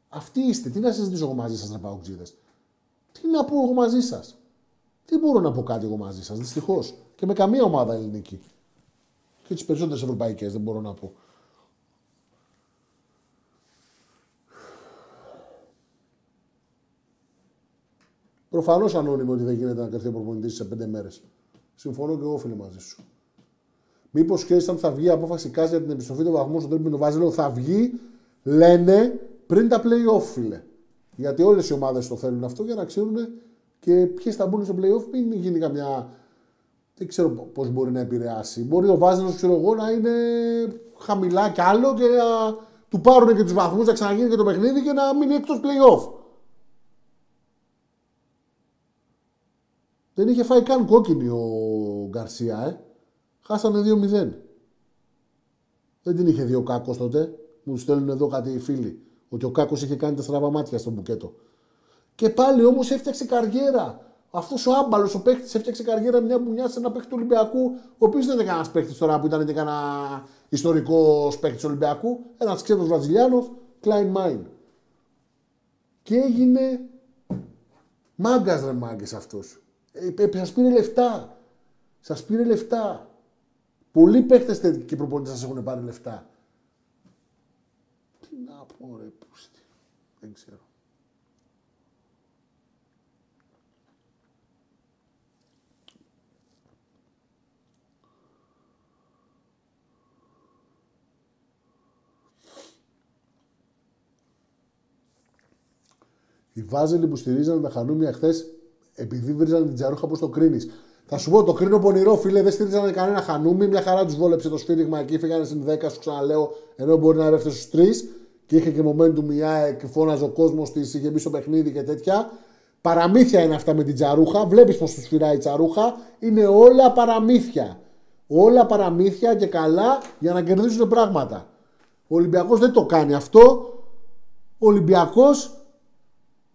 Αυτοί είστε. Τι να συζητήσω εγώ μαζί σας, να πάω ξύδε. Τι να πω εγώ μαζί σας; Τι μπορώ να πω κάτι εγώ μαζί σας, δυστυχώς. Και με καμία ομάδα ελληνική. Και τις περισσότερες ευρωπαϊκές δεν μπορώ να πω. Προφανώς ανώνυμο ότι δεν γίνεται να κρυθεί ο προπονητής σε πέντε μέρες. Συμφωνώ και εγώ, φίλε, μαζί σου. Μήπως ξέρει αν θα βγει απόφαση κάση για την επιστροφή των βαθμών στον τρίπλο Βάζελο, θα βγει, λένε, πριν τα playoff, φίλε. Γιατί όλες οι ομάδες το θέλουν αυτό για να ξέρουν και ποιες θα μπουν στο playoff, μην γίνει καμιά. Δεν ξέρω πώς μπορεί να επηρεάσει. Μπορεί ο Βάζελος, ξέρω εγώ, να είναι χαμηλά κι άλλο και να του πάρουν και τους βαθμούς, να ξαναγίνει και το παιχνίδι και να μείνει εκτός playoff. Δεν είχε φάει καν κόκκινη ο Γκαρσία, ε. Χάσανε 2-0. Δεν την είχε δει ο Κάκος τότε. Μου στέλνουν εδώ κάτι οι φίλοι. Ότι ο Κάκος είχε κάνει τα στραβά μάτια στον μπουκέτο. Και πάλι όμως έφτιαξε καριέρα. Αυτός ο άμπαλος ο παίκτης έφτιαξε καριέρα μια μπουνιά σε ένα παίκτη του Ολυμπιακού, ο οποίος δεν ήταν κανένας παίκτης τώρα που ήταν και κανένα ιστορικός παίκτης του Ολυμπιακού. Ένας ξένος Βραζιλιάνος, Klein Mine. Και έγινε μάγκας ρε μάγκες αυτός. Ε, σας πήρε λεφτά. Σας πήρε λεφτά. Πολλοί παίχτε και προπονητέ σας έχουν πάρει λεφτά. Τι να πω, ρε, πούστη. Δεν ξέρω. Οι Βάζελοι που στηρίζανε τα χανούμια χθες επειδή βρίζανε την τζαρούχα, πώς το κρίνεις; Θα σου πω, το κρίνω πονηρό, φίλε, δεν στήριζαν κανένα χανούμι. Μια χαρά τους βόλεψε το σφύριγμα εκεί, φύγανε στην 10, σου ξαναλέω, ενώ μπορεί να έρθει στους 3 και είχε και momentum μια και φώναζε ο κόσμος της, είχε μπει στο παιχνίδι και τέτοια. Παραμύθια είναι αυτά με την τζαρούχα. Βλέπεις πώς τους σφυράει η τζαρούχα. Είναι όλα παραμύθια. Όλα παραμύθια και καλά για να κερδίσουν πράγματα. Ο Ολυμπιακός δεν το κάνει αυτό. Ο Ολυμπιακός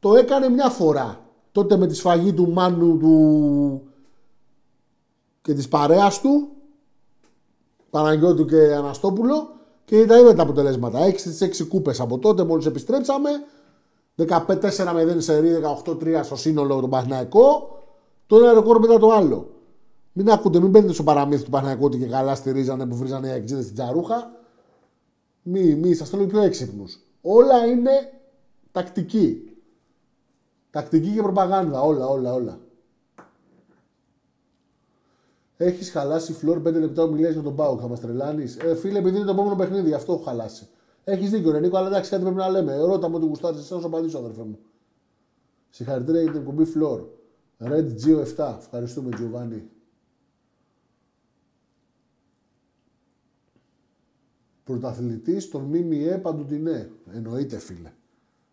το έκανε μια φορά. Τότε με τη σφαγή του Μάνου του και της παρέας του, Παναγιώτου και Αναστόπουλο και τα είδατε τα αποτελέσματα. 6 στις 6 κούπες από τότε μόλις επιστρέψαμε, 15-4 0 σερί, 18-3 στο σύνολο του Παναγιακό, το ένα ρεκόρ μετά το άλλο. Μην ακούτε, μην μπαίνετε στο παραμύθι του Παναγιακού ότι και καλά στηρίζανε που βρίζανε οι αξίδες στην Τζαρούχα. Μη, μη, σας θέλω πιο έξυπνους. Όλα είναι τακτική. Τακτική και προπαγάνδα, όλα, όλα, όλα. Έχεις χαλάσει φλόρ 5 λεπτά μιλάς για τον Πάουκ. Θα μας τρελάνεις. Ε, φίλε, επειδή είναι το επόμενο παιχνίδι, γι' αυτό έχω χαλάσει. Έχεις δίκιο, Ρενίκο, αλλά εντάξει, κάτι πρέπει να λέμε. Ρώτα μου ότι γουστάρεις, εσύ να απαντήσω, αδερφέ μου. Συγχαρητήρια για την εκπομπή φλόρ. Red Geo 7. Ευχαριστούμε, Τζιοβάνι. Πρωταθλητής στον ΜΜΕ Παντουτινέ. Εννοείται, φίλε.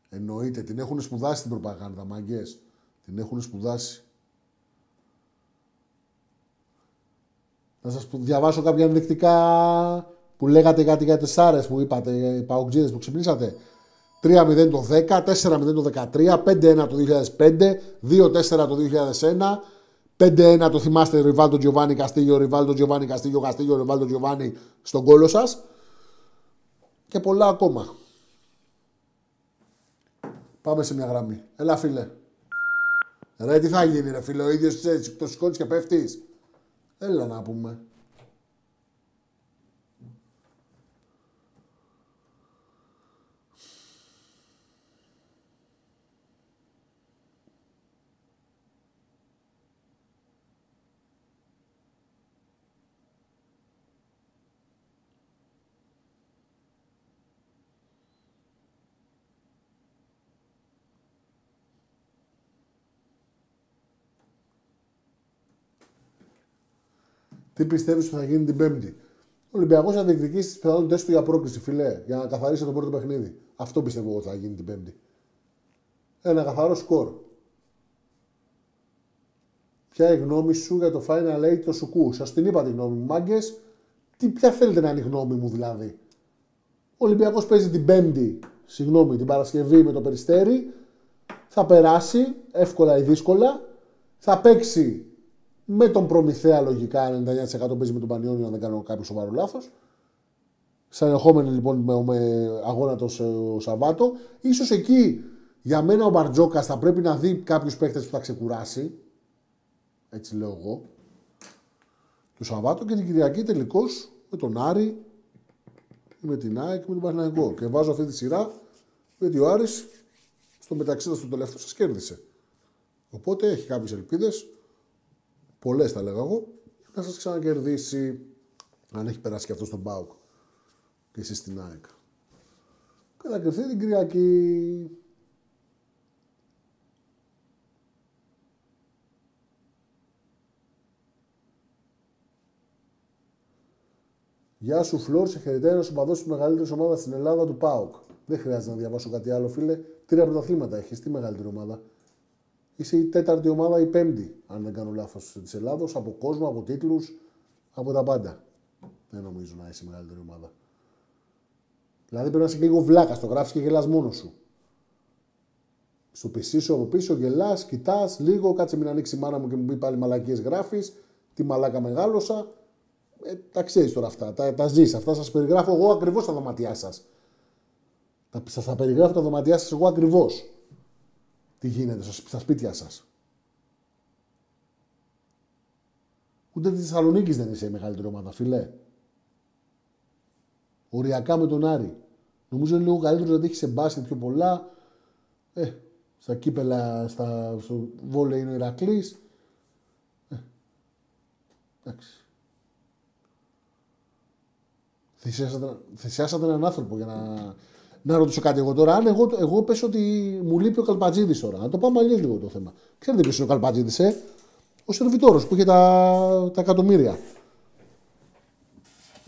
Εννοείται. Την έχουν σπουδάσει την προπαγάνδα, μαγκέ. Την έχουν σπουδάσει. Να σας διαβάσω κάποια ενδεικτικά που λέγατε κάτι για τεσσάρες που είπατε, οι παοκτζίδες που ξυπνήσατε. 3-0 το 10, 4-0 το 13, 5-1 το 2005, 2-4 το 2001, 5-1 το θυμάστε Ριβάλτο Τζιοβάνι Καστίγιο, Ριβάλτο Τζιοβάνι Καστίγιο, Καστίγιο, Ριβάλτο Τζιοβάνι στον κόλο σας. Και πολλά ακόμα. Πάμε σε μια γραμμή. Έλα φίλε. Ρε τι θα γίνει ρε φίλε, ο ίδιος έτσι το σηκώνεις και πέφτεις. Έλα να πούμε. Τι πιστεύεις ότι θα γίνει την Πέμπτη; Ο Ολυμπιακός θα διεκδικήσει τις πιθανότητες του για πρόκληση, φιλέ, για να καθαρίσει το πρώτο παιχνίδι. Αυτό πιστεύω ότι θα γίνει την Πέμπτη. Ένα καθαρό σκορ. Ποια η γνώμη σου για το Final Eight του Σουκού; Σας την είπα τη γνώμη μου, μάγκες. Τι, ποια θέλετε να είναι η γνώμη μου δηλαδή; Ο Ολυμπιακός παίζει την Πέμπτη, συγγνώμη, την Παρασκευή με το περιστέρι. Θα περάσει εύκολα ή δύσκολα. Θα παίξει με τον Προμηθέα λογικά 99% παίζει με τον Πανιόνιο αν δεν κάνω κάποιο σοβαρό λάθος. Σαν ερχόμενη λοιπόν με, με αγώνα το Σαββάτο. Ίσως εκεί για μένα ο Μπαρτζόκας θα πρέπει να δει κάποιους παίχτε που θα ξεκουράσει. Έτσι λέω εγώ. Το Σαββάτο και την Κυριακή τελικώς με τον Άρη με την ΑΕΚ και με τον Παναγικό. Και βάζω αυτή τη σειρά γιατί ο Άρης στο μεταξύ του τελευταίο σας κέρδισε. Οπότε έχει κάποιες ελπίδες πολλές θα λέγα εγώ, να σας ξανακερδίσει αν έχει περάσει και αυτός στον Μπάουκ και εσείς στην ΑΕΚ. Και θα κρυφθεί την Κυριακή. Γεια σου, Φλόρ. Σε χαιρετάει ένας οπαδός της μεγαλύτερης ομάδας στην Ελλάδα του ΠΑΟΚ. Δεν χρειάζεται να διαβάσω κάτι άλλο, φίλε. Τρία πρωταθλήματα έχεις. Τι μεγαλύτερη ομάδα είσαι η τέταρτη ομάδα ή η πέμπτη, αν δεν κάνω λάθος, της Ελλάδος, από κόσμο, από τίτλους, από τα πάντα. Δεν νομίζω να είσαι η μεγαλύτερη ομάδα. Δηλαδή πρέπει να είσαι λίγο βλάκα, το γράφεις και γελάς μόνος σου. Στο πισί σου από πίσω γελάς, κοιτάς λίγο, κάτσε μην ανοίξει η μάνα μου και μου πει πάλι μαλακίες γράφεις. Τι μαλάκα μεγάλωσα. Ε, τα ξέρεις τώρα αυτά, τα, τα ζεις. Αυτά σας περιγράφω εγώ ακριβώς στα δωμάτια σας. Σας τα περιγράφω τα δωμάτια σας εγώ ακριβώς τι γίνεται στα σπίτια σας; Ούτε της Θεσσαλονίκης δεν είσαι η μεγαλύτερη ομάδα, φιλέ. Οριακά με τον Άρη. Νομίζω είναι λίγο καλύτερος γιατί έχει σε μπάσκετ πιο πολλά. Ε, στα κύπελα, στα, στο βόλε είναι ο Ηρακλής. Ε, εντάξει. Θυσιάσατε έναν άνθρωπο για να να ρωτήσω κάτι εγώ τώρα. Αν εγώ, εγώ πέσω ότι μου λείπει ο Καλπατζίδης τώρα. Να το πάμε αλλιώς λίγο το θέμα. Ξέρετε ποιο είναι ο Καλπατζίδης, ε; Ο σερβιτόρος που είχε τα, τα εκατομμύρια.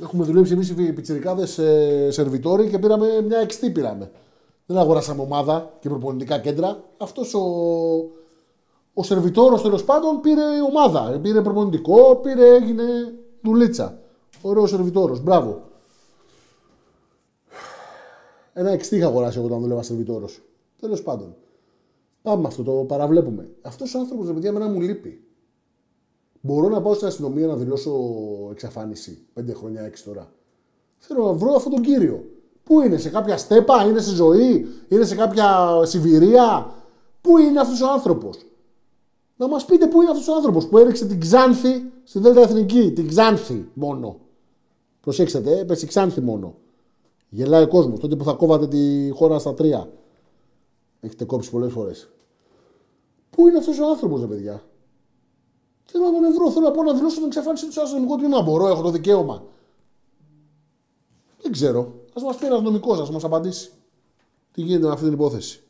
Έχουμε δουλέψει εμείς οι πιτσυρικάδε ε, σερβιτόροι και πήραμε μια εξτή πήραμε. Δεν αγοράσαμε ομάδα και προπονητικά κέντρα. Αυτός ο, ο σερβιτόρος τέλος πάντων πήρε ομάδα. Πήρε προπονητικό, πήρε, έγινε δουλίτσα. Ωραίος σερβιτόρος. Μπράβο. Ένα εξτή είχα αγοράσει εγώ όταν δούλευα σερβιτόρο. Τέλος πάντων. Πάμε με αυτό, το παραβλέπουμε. Αυτός ο άνθρωπος, παιδιά, εμένα μου λείπει. Μπορώ να πάω στην αστυνομία να δηλώσω εξαφάνιση. Πέντε χρόνια, έξι τώρα. Θέλω να βρω αυτόν τον κύριο. Πού είναι, σε κάποια στέπα, είναι σε ζωή, είναι σε κάποια Σιβηρία. Πού είναι αυτός ο άνθρωπος; Να μας πείτε πού είναι αυτός ο άνθρωπος που έριξε την Ξάνθη στη Δέλτα Εθνική. Την Ξάνθη μόνο. Προσέξτε, έπεσε Ξάνθη μόνο. Γελάει ο κόσμος. Τότε που θα κόβατε τη χώρα στα τρία. Έχετε κόψει πολλές φορές. Πού είναι αυτός ο άνθρωπος, ρε παιδιά; Θέλω να τον ευρώ. Θέλω να πω να δηλώσω την εξαφάνιση του αστυνομικού τμήμα. Μπορώ, έχω το δικαίωμα. Δεν ξέρω. Α μας πει ένας νομικός, ας μας απαντήσει. Τι γίνεται με αυτή την υπόθεση.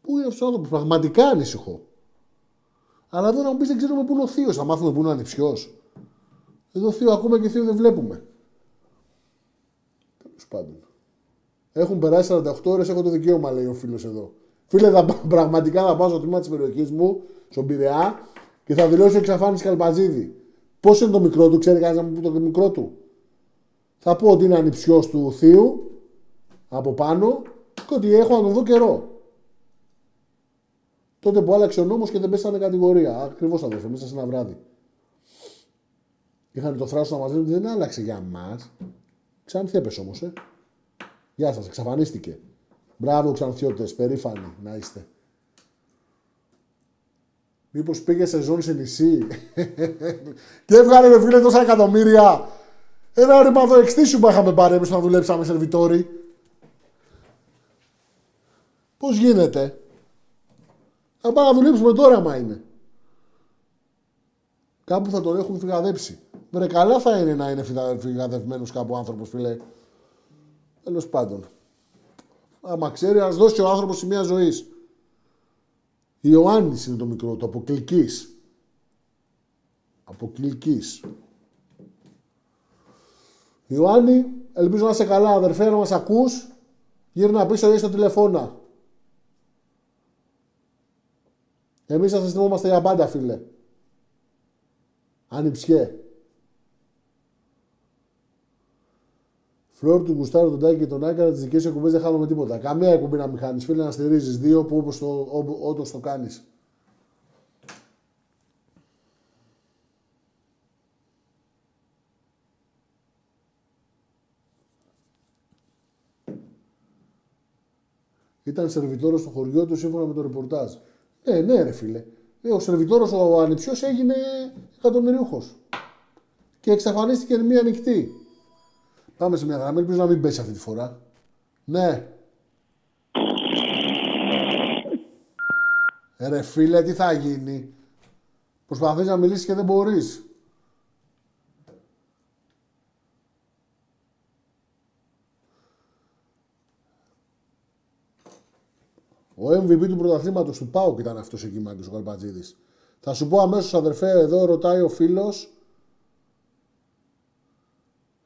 Πού είναι αυτός ο άνθρωπος, πραγματικά ανησυχώ. Αλλά εδώ να μου πεις δεν ξέρουμε πού είναι ο Θείος. Θα μάθουμε πού είναι ο ανιψιός. Εδώ Θείο ακόμα και Θείο δεν βλέπουμε. Τέλος πάντων. Έχουν περάσει 48 ώρες, έχω το δικαίωμα, λέει ο φίλος εδώ. Φίλε, θα, πραγματικά θα πάω στο τμήμα της περιοχής μου, στον Πειραιά, και θα δηλώσω εξαφάνιση Καλπαζίδη. Πώς είναι το μικρό του, ξέρει κανεί να μου πει το μικρό του; Θα πω ότι είναι ανιψιός του θείου από πάνω και ότι έχω να τον δω καιρό. Τότε που άλλαξε ο νόμος και δεν πέσανε κατηγορία. Ακριβώς αδερφέ, μέσα σε ένα βράδυ. Είχαν το θράσο να μας λένε ότι δεν άλλαξε για μας. Ξανθιέπε όμως, ε. Γεια σας, εξαφανίστηκε. Μπράβο, ξανθιώτες, περήφανοι να είστε. Μήπως πήγε σε ζώνη σε νησί; [laughs] Και έβγαλε με φίλε τόσα εκατομμύρια. Ένα ρημαδό εξτήσιου που είχαμε πάρει εμείς να δουλέψαμε σερβιτόροι. Πώς γίνεται; Θα πάμε να δουλέψουμε τώρα, μα είναι. Κάπου θα τον έχουν φυγαδέψει. Βρε καλά θα είναι να είναι φυγαδευμένος κάπου άνθρωπος, φίλε. Τέλος πάντων. Άμα ξέρει, ας δώσει ο άνθρωπος σημεία ζωής. Ιωάννης είναι το μικρό, το αποκλική. Αποκλική. Ιωάννη, ελπίζω να είσαι καλά, αδερφέ, να μας ακούς. Γύρνα πίσω ή στο τηλεφώνα. Εμείς θα σας θυμόμαστε για πάντα, φίλε. Ανιψιέ. Φλόρ του Γκουστάρου, τον Τάκη και τον Άκαρα, τις δικές σου εκπομπές δεν χάνουμε τίποτα. Καμία εκπομπή να μην χάνεις. Φίλε, να στηρίζεις δύο που όπως το, όντως το κάνεις. Ήταν σερβιτόρος στο χωριό του σύμφωνα με το ρεπορτάζ. Ναι, ναι, ρε φίλε. Ε, ο σερβιτόρος ο ανιψιός έγινε εκατομμυριούχος. Και εξαφανίστηκε μία νυχτή. Πάμε σε μια γραμμή, ελπίζω να μην πέσει αυτή τη φορά. Ναι. Ε, ρε φίλε, τι θα γίνει; Προσπαθείς να μιλήσεις και δεν μπορείς. Ο MVP του πρωταθλήματος του ΠΑΟΚ ήταν αυτός εκεί, Μάγκος, ο Καλπατζίδης. Θα σου πω αμέσως, αδερφέ, εδώ ρωτάει ο φίλος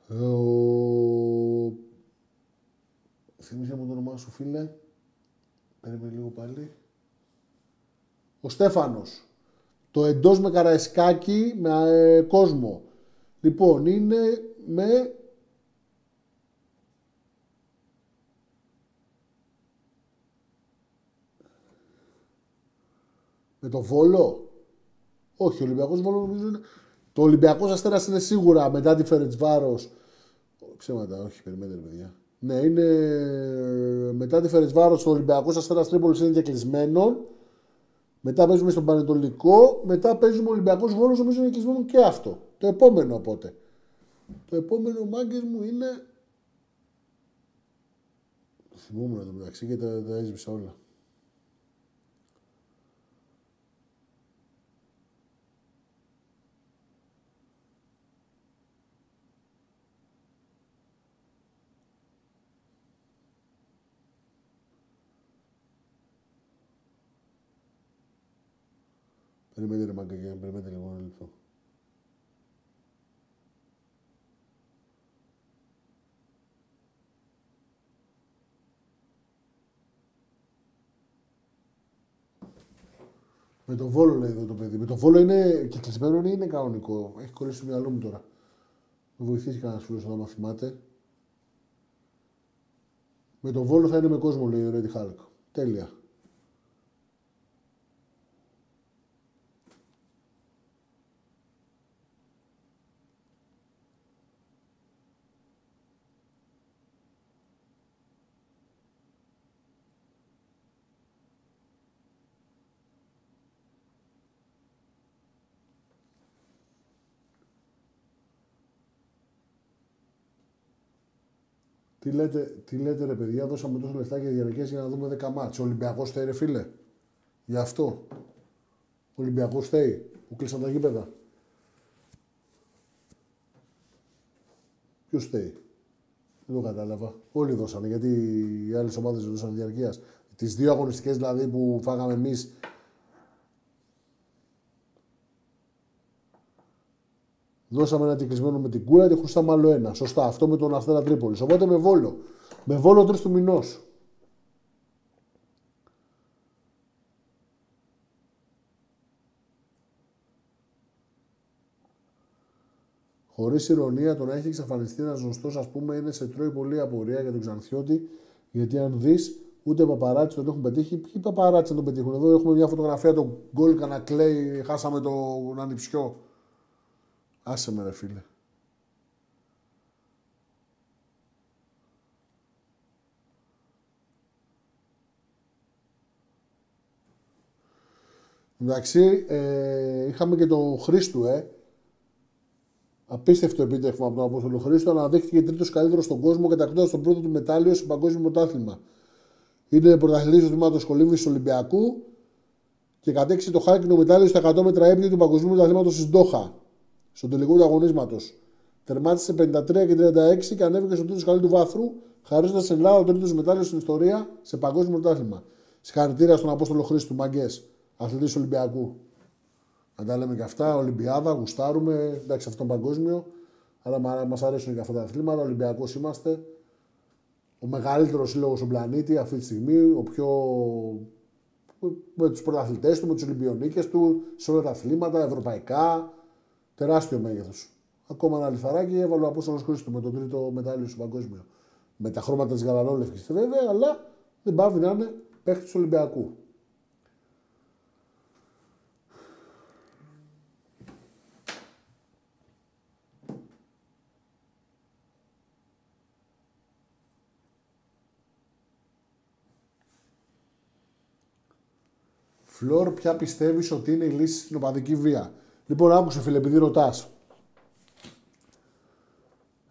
ο... Θυμήσε μου το όνομά σου, φίλε. Περίμενε λίγο πάλι. Ο Στέφανος. Το εντός με καραϊσκάκι με ε, κόσμο. Λοιπόν, είναι με... Με το Βόλο; Όχι, ο Ολυμπιακός Βόλος νομίζω είναι... Το Ολυμπιακός Αστέρας είναι σίγουρα μετά τη Φερετσβάρος. Ψέματα, όχι, περιμένετε, παιδιά. Ναι, είναι μετά τη Φερετσβάρος το Ολυμπιακός Αστέρας Τρίπολης είναι κλεισμένο. Μετά παίζουμε στον Πανετολικό. Μετά παίζουμε Ολυμπιακός Βόλος, νομίζω είναι κλεισμένο και αυτό. Το επόμενο οπότε. Το επόμενο μάγκες μου είναι. Θυμούμαι το μεταξύ και τα, τα έσβησα όλα. Περιμένετε ρε μαγκαγιά, περιμένετε λίγο ένα λεπτό. Με το βόλο λέει εδώ το παιδί. Με το βόλο είναι και κλεισμένο είναι κανονικό; Έχει κολλήσει το μυαλό μου τώρα. Με βοηθήσει κανένας φίλος να μαθημάτε. Με το βόλο θα είναι με κόσμο λέει ο Ρέντι Χάλκ. Τέλεια. Τι λέτε, τι λέτε ρε παιδιά, δώσαμε τόσο λεφτά για διαρκές για να δούμε 10 μάτς. Ο Ολυμπιακός θέλει ρε φίλε. Γι' αυτό. Ο Ολυμπιακός θέλει. Που κλείσαν τα γήπεδα. Ποιος θέλει. Δεν το κατάλαβα. Όλοι δώσανε γιατί οι άλλες ομάδες δώσαν διαρκείας. Τις δύο αγωνιστικές δηλαδή που φάγαμε εμείς Δώσαμε ένα κυκλισμένο με την κούρα και χρωστάμε άλλο ένα. Σωστά. Αυτό με τον Αστέρα Τρίπολης. Οπότε με βόλο. Με βόλο τρεις του μηνός. Χωρίς ηρωνία, το να έχει εξαφανιστεί ένας γνωστός, ας πούμε, είναι σε τρώει πολύ απορία για τον Ξανθιώτη. Γιατί αν δεις, ούτε παπαράτσι τον έχουν πετύχει. Ποιοι παπαράτσι να τον πετύχουν; Εδώ έχουμε μια φωτογραφία του Γκόλκα να κλαίει, χάσαμε τον ανιψιό. Άσε με, ρε φίλε. Εντάξει, ε, είχαμε και τον Χρήστου, ε. Απίστευτο επίτευγμα από τον Απόστολο Χρήστο. Αναδείχθηκε τρίτος καλύτερος στον κόσμο κατακτώντας τον πρώτο του μετάλλιο σε παγκόσμιο πρωτάθλημα. Είναι πρωταθλητής του τμήματος Κολύμβη του Ολυμπιακού και κατέξει το χάλκινο μετάλλιο στα 100 μέτρα έπειτα του παγκοσμίου πρωταθλήματος της Ντόχα, στον τελικό του αγωνίσματος. Τερμάτισε 53 και 36 και ανέβηκε στο τρίτο σκαλί του βάθρου, χαρίζοντας στην Ελλάδα το τρίτο μετάλλιο στην ιστορία σε παγκόσμιο πρωτάθλημα. Συγχαρητήρια στον Απόστολο Χρήστο, μαγκές, αθλητής Ολυμπιακού. Να τα λέμε και αυτά. Ολυμπιάδα, γουστάρουμε. Εντάξει, αυτό είναι παγκόσμιο. Αλλά μας αρέσουν και αυτά τα αθλήματα. Ολυμπιακός είμαστε. Ο μεγαλύτερος σύλλογος στον πλανήτη αυτή τη στιγμή. Ο πιο. με τους πρωταθλητές του, με τους Ολυμπιονίκες του, σε όλα τα αθλήματα, ευρωπαϊκά. Τεράστιο μέγεθος. Ακόμα ένα λιθαράκι έβαλε ο Απόστολος Χρήστο με τον τρίτο μετάλλιο στο παγκόσμιο. Με τα χρώματα της γαλανόλευκης βέβαια, αλλά δεν πάβει να είναι παίχτη του Ολυμπιακού. Φλόρ, ποια πιστεύεις ότι είναι η λύση στην οπαδική βία; Λοιπόν, άκουσε φίλε, επειδή ρωτάς.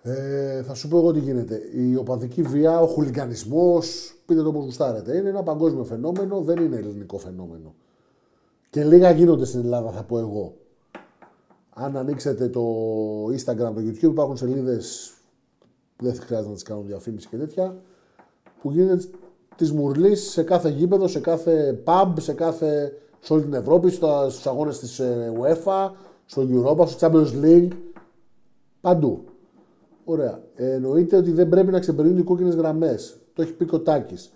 Ε, θα σου πω εγώ τι γίνεται. Η οπαδική βία, ο χουλικανισμό, πείτε το όπως γουστάρετε, είναι ένα παγκόσμιο φαινόμενο, δεν είναι ελληνικό φαινόμενο. Και λίγα γίνονται στην Ελλάδα, θα πω εγώ. Αν ανοίξετε το Instagram, το YouTube, υπάρχουν σελίδες που δεν χρειάζεται να τις κάνω διαφήμιση και τέτοια, που γίνεται της μουρλής σε κάθε γήπεδο, σε κάθε pub, σε, κάθε, σε όλη την Ευρώπη, στους αγώνες της ε, UEFA, στο Europa, στο Champions League. Παντού. Ωραία. Ε, εννοείται ότι δεν πρέπει να ξεπερνούν οι κόκκινες γραμμές. Το έχει πει Κοτάκης.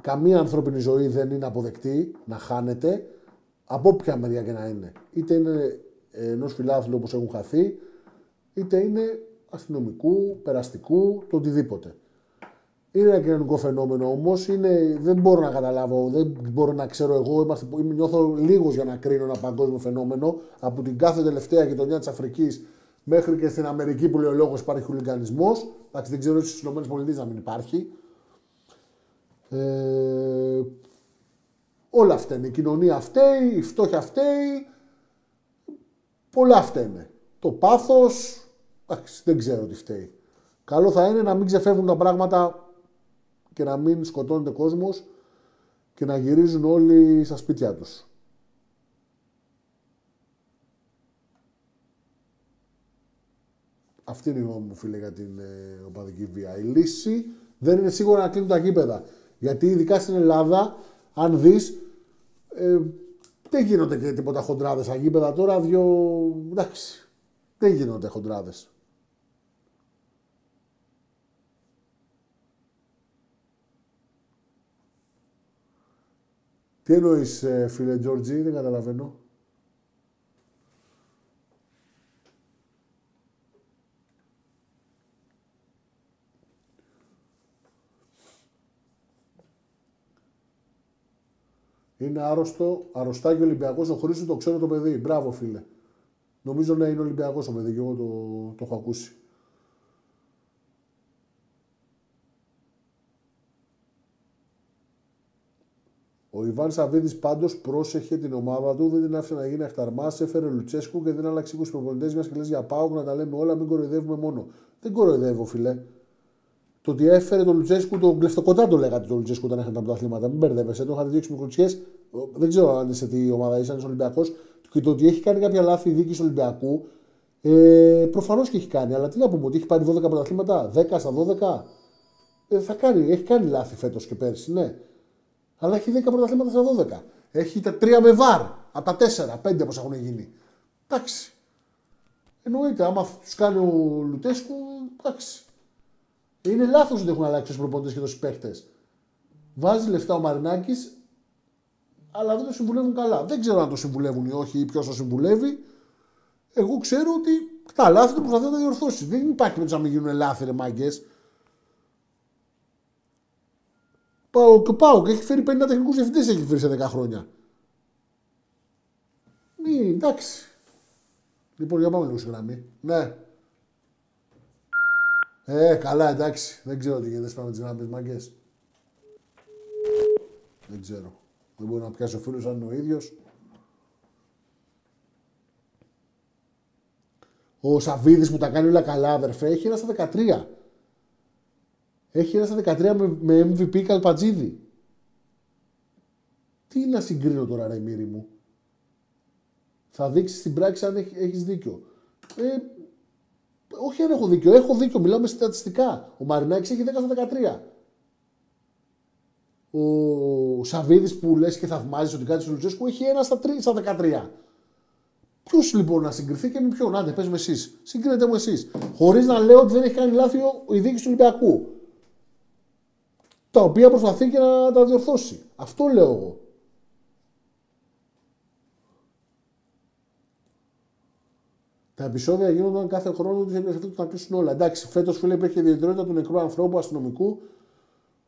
Καμία ανθρώπινη ζωή δεν είναι αποδεκτή να χάνεται από όποια μεριά και να είναι. Είτε είναι ενός φιλάθλου όπως έχουν χαθεί, είτε είναι αστυνομικού, περαστικού, το οτιδήποτε. Είναι ένα κοινωνικό φαινόμενο όμως. Δεν μπορώ να καταλάβω, δεν μπορώ να ξέρω εγώ. Είμαστε, νιώθω λίγος για να κρίνω ένα παγκόσμιο φαινόμενο. Από την κάθε τελευταία γειτονιά της Αφρικής μέχρι και στην Αμερική που λέει ο λόγος υπάρχει χουλικανισμό. Εντάξει, δεν ξέρω στις ΗΠΑ να μην υπάρχει. Ε, όλα αυτά είναι. Η κοινωνία φταίει, η φτώχεια φταίει. Πολλά φταίνε. Το πάθος. δεν ξέρω τι φταίει. Καλό θα είναι να μην ξεφεύγουν τα πράγματα και να μην σκοτώνεται κόσμος και να γυρίζουν όλοι στα σπίτια τους. Αυτή είναι η γνώμη μου, φίλε, για την ε, οπαδική βία. Η λύση δεν είναι σίγουρα να κλείνουν τα γήπεδα. Γιατί ειδικά στην Ελλάδα, αν δεις, ε, δεν γίνονται και τίποτα χοντράδες στα γήπεδα τώρα, δυο... εντάξει, δεν γίνονται χοντράδες. Τι εννοείς, ε, φίλε Τζόρτζι, δεν καταλαβαίνω. Είναι άρρωστο, αρρωστάκι Ολυμπιακός ο Χρήστο, το ξέρω το παιδί. Μπράβο, φίλε. Νομίζω να είναι Ολυμπιακός ο παιδί και εγώ το, το έχω ακούσει. Ο Ιβάν Σαββίδης πάντως πρόσεχε την ομάδα του, δεν την άφησε να γίνει αχταρμάς, έφερε Λουτσέσκου και δεν άλλαξε 20 προπονητές μιας και λες για πάω να τα λέμε όλα, μην κοροϊδεύουμε μόνο. Δεν κοροϊδεύω, φιλέ. Το ότι έφερε τον Λουτσέσκου, τον κλεφτοκοντά το λέγατε τον Λουτσέσκου όταν είχαν τα πρωταθλήματα. Μην μπερδεύεσαι, το είχατε δείξει μικρουτσιέ. Δεν ξέρω αν είσαι τι ομάδα είσαι, αν είσαι Ολυμπιακός. Και το ότι έχει κάνει κάποια λάθη η δίκης Ολυμπιακού, ε, προφανώς και έχει κάνει. Αλλά τι να πούμε, ότι έχει πάρει 12 πρωταθλήματα, 10 στα 12. Ε, θα κάνει, έχει κάνει λάθη φέτος και πέρσι, ναι. Αλλά έχει 10 πρωταθλήματα στα 12. Έχει τα 3 με βαρ. Από τα 4, 5 πώ έχουν γίνει. Εντάξει. Εννοείται, άμα τους κάνει ο Λουτέσκου, εντάξει. Είναι λάθος ότι έχουν αλλάξει τους προπονητές και τους παίχτες. Βάζει λεφτά ο Μαρινάκης, αλλά δεν το συμβουλεύουν καλά. Δεν ξέρω αν το συμβουλεύουν ή όχι ή ποιος το συμβουλεύει. Εγώ ξέρω ότι Τα λάθη του προσπαθεί να τα διορθώσει. Δεν υπάρχει περίπτωση να μην γίνουν λάθη, ρε μάγκες. Πάω και πάω και έχει φέρει 50 τεχνικούς διευθυντές έχει φέρει σε 10 χρόνια. Ναι, εντάξει. Λοιπόν, για πάμε λίγο στη γραμμή. Ναι. Ε, καλά, εντάξει. Δεν ξέρω τι γίνεται σπάμε τις γραμμέ, μάγκες. Δεν ξέρω. Δεν μπορεί να πιάσει ο φίλο αν είναι ο ίδιος. Ο Σαββίδης που τα κάνει όλα καλά, αδερφέ, έχει ένα στα 13. Έχει ένα στα 13 με, με MVP Καλπατζίδη. Τι να συγκρίνω τώρα, ρε μύρι μου. Θα δείξεις στην πράξη αν έχεις δίκιο. Ε, όχι αν έχω δίκιο. Έχω δίκιο. Μιλάμε στατιστικά. Ο Μαρινάκης έχει 10 στα 13. Ο Σαββίδης που λες και θαυμάζεις ότι κάτι του Λουτσέσκου έχει ένα στα, 3, στα 13. Ποιος λοιπόν να συγκριθεί και με ποιον, άντε, πες με εσείς. Συγκρίνετε μου εσείς. Χωρίς να λέω ότι δεν έχει κάνει λάθη η δίκη του Ολυμπιακού. Τα οποία προσπαθεί και να τα διορθώσει. Αυτό λέω εγώ. Τα επεισόδια γίνονταν κάθε χρόνο του του να κλείσουν όλα. Εντάξει, φέτος φίλε υπήρχε ιδιαιτερότητα του νεκρού ανθρώπου αστυνομικού,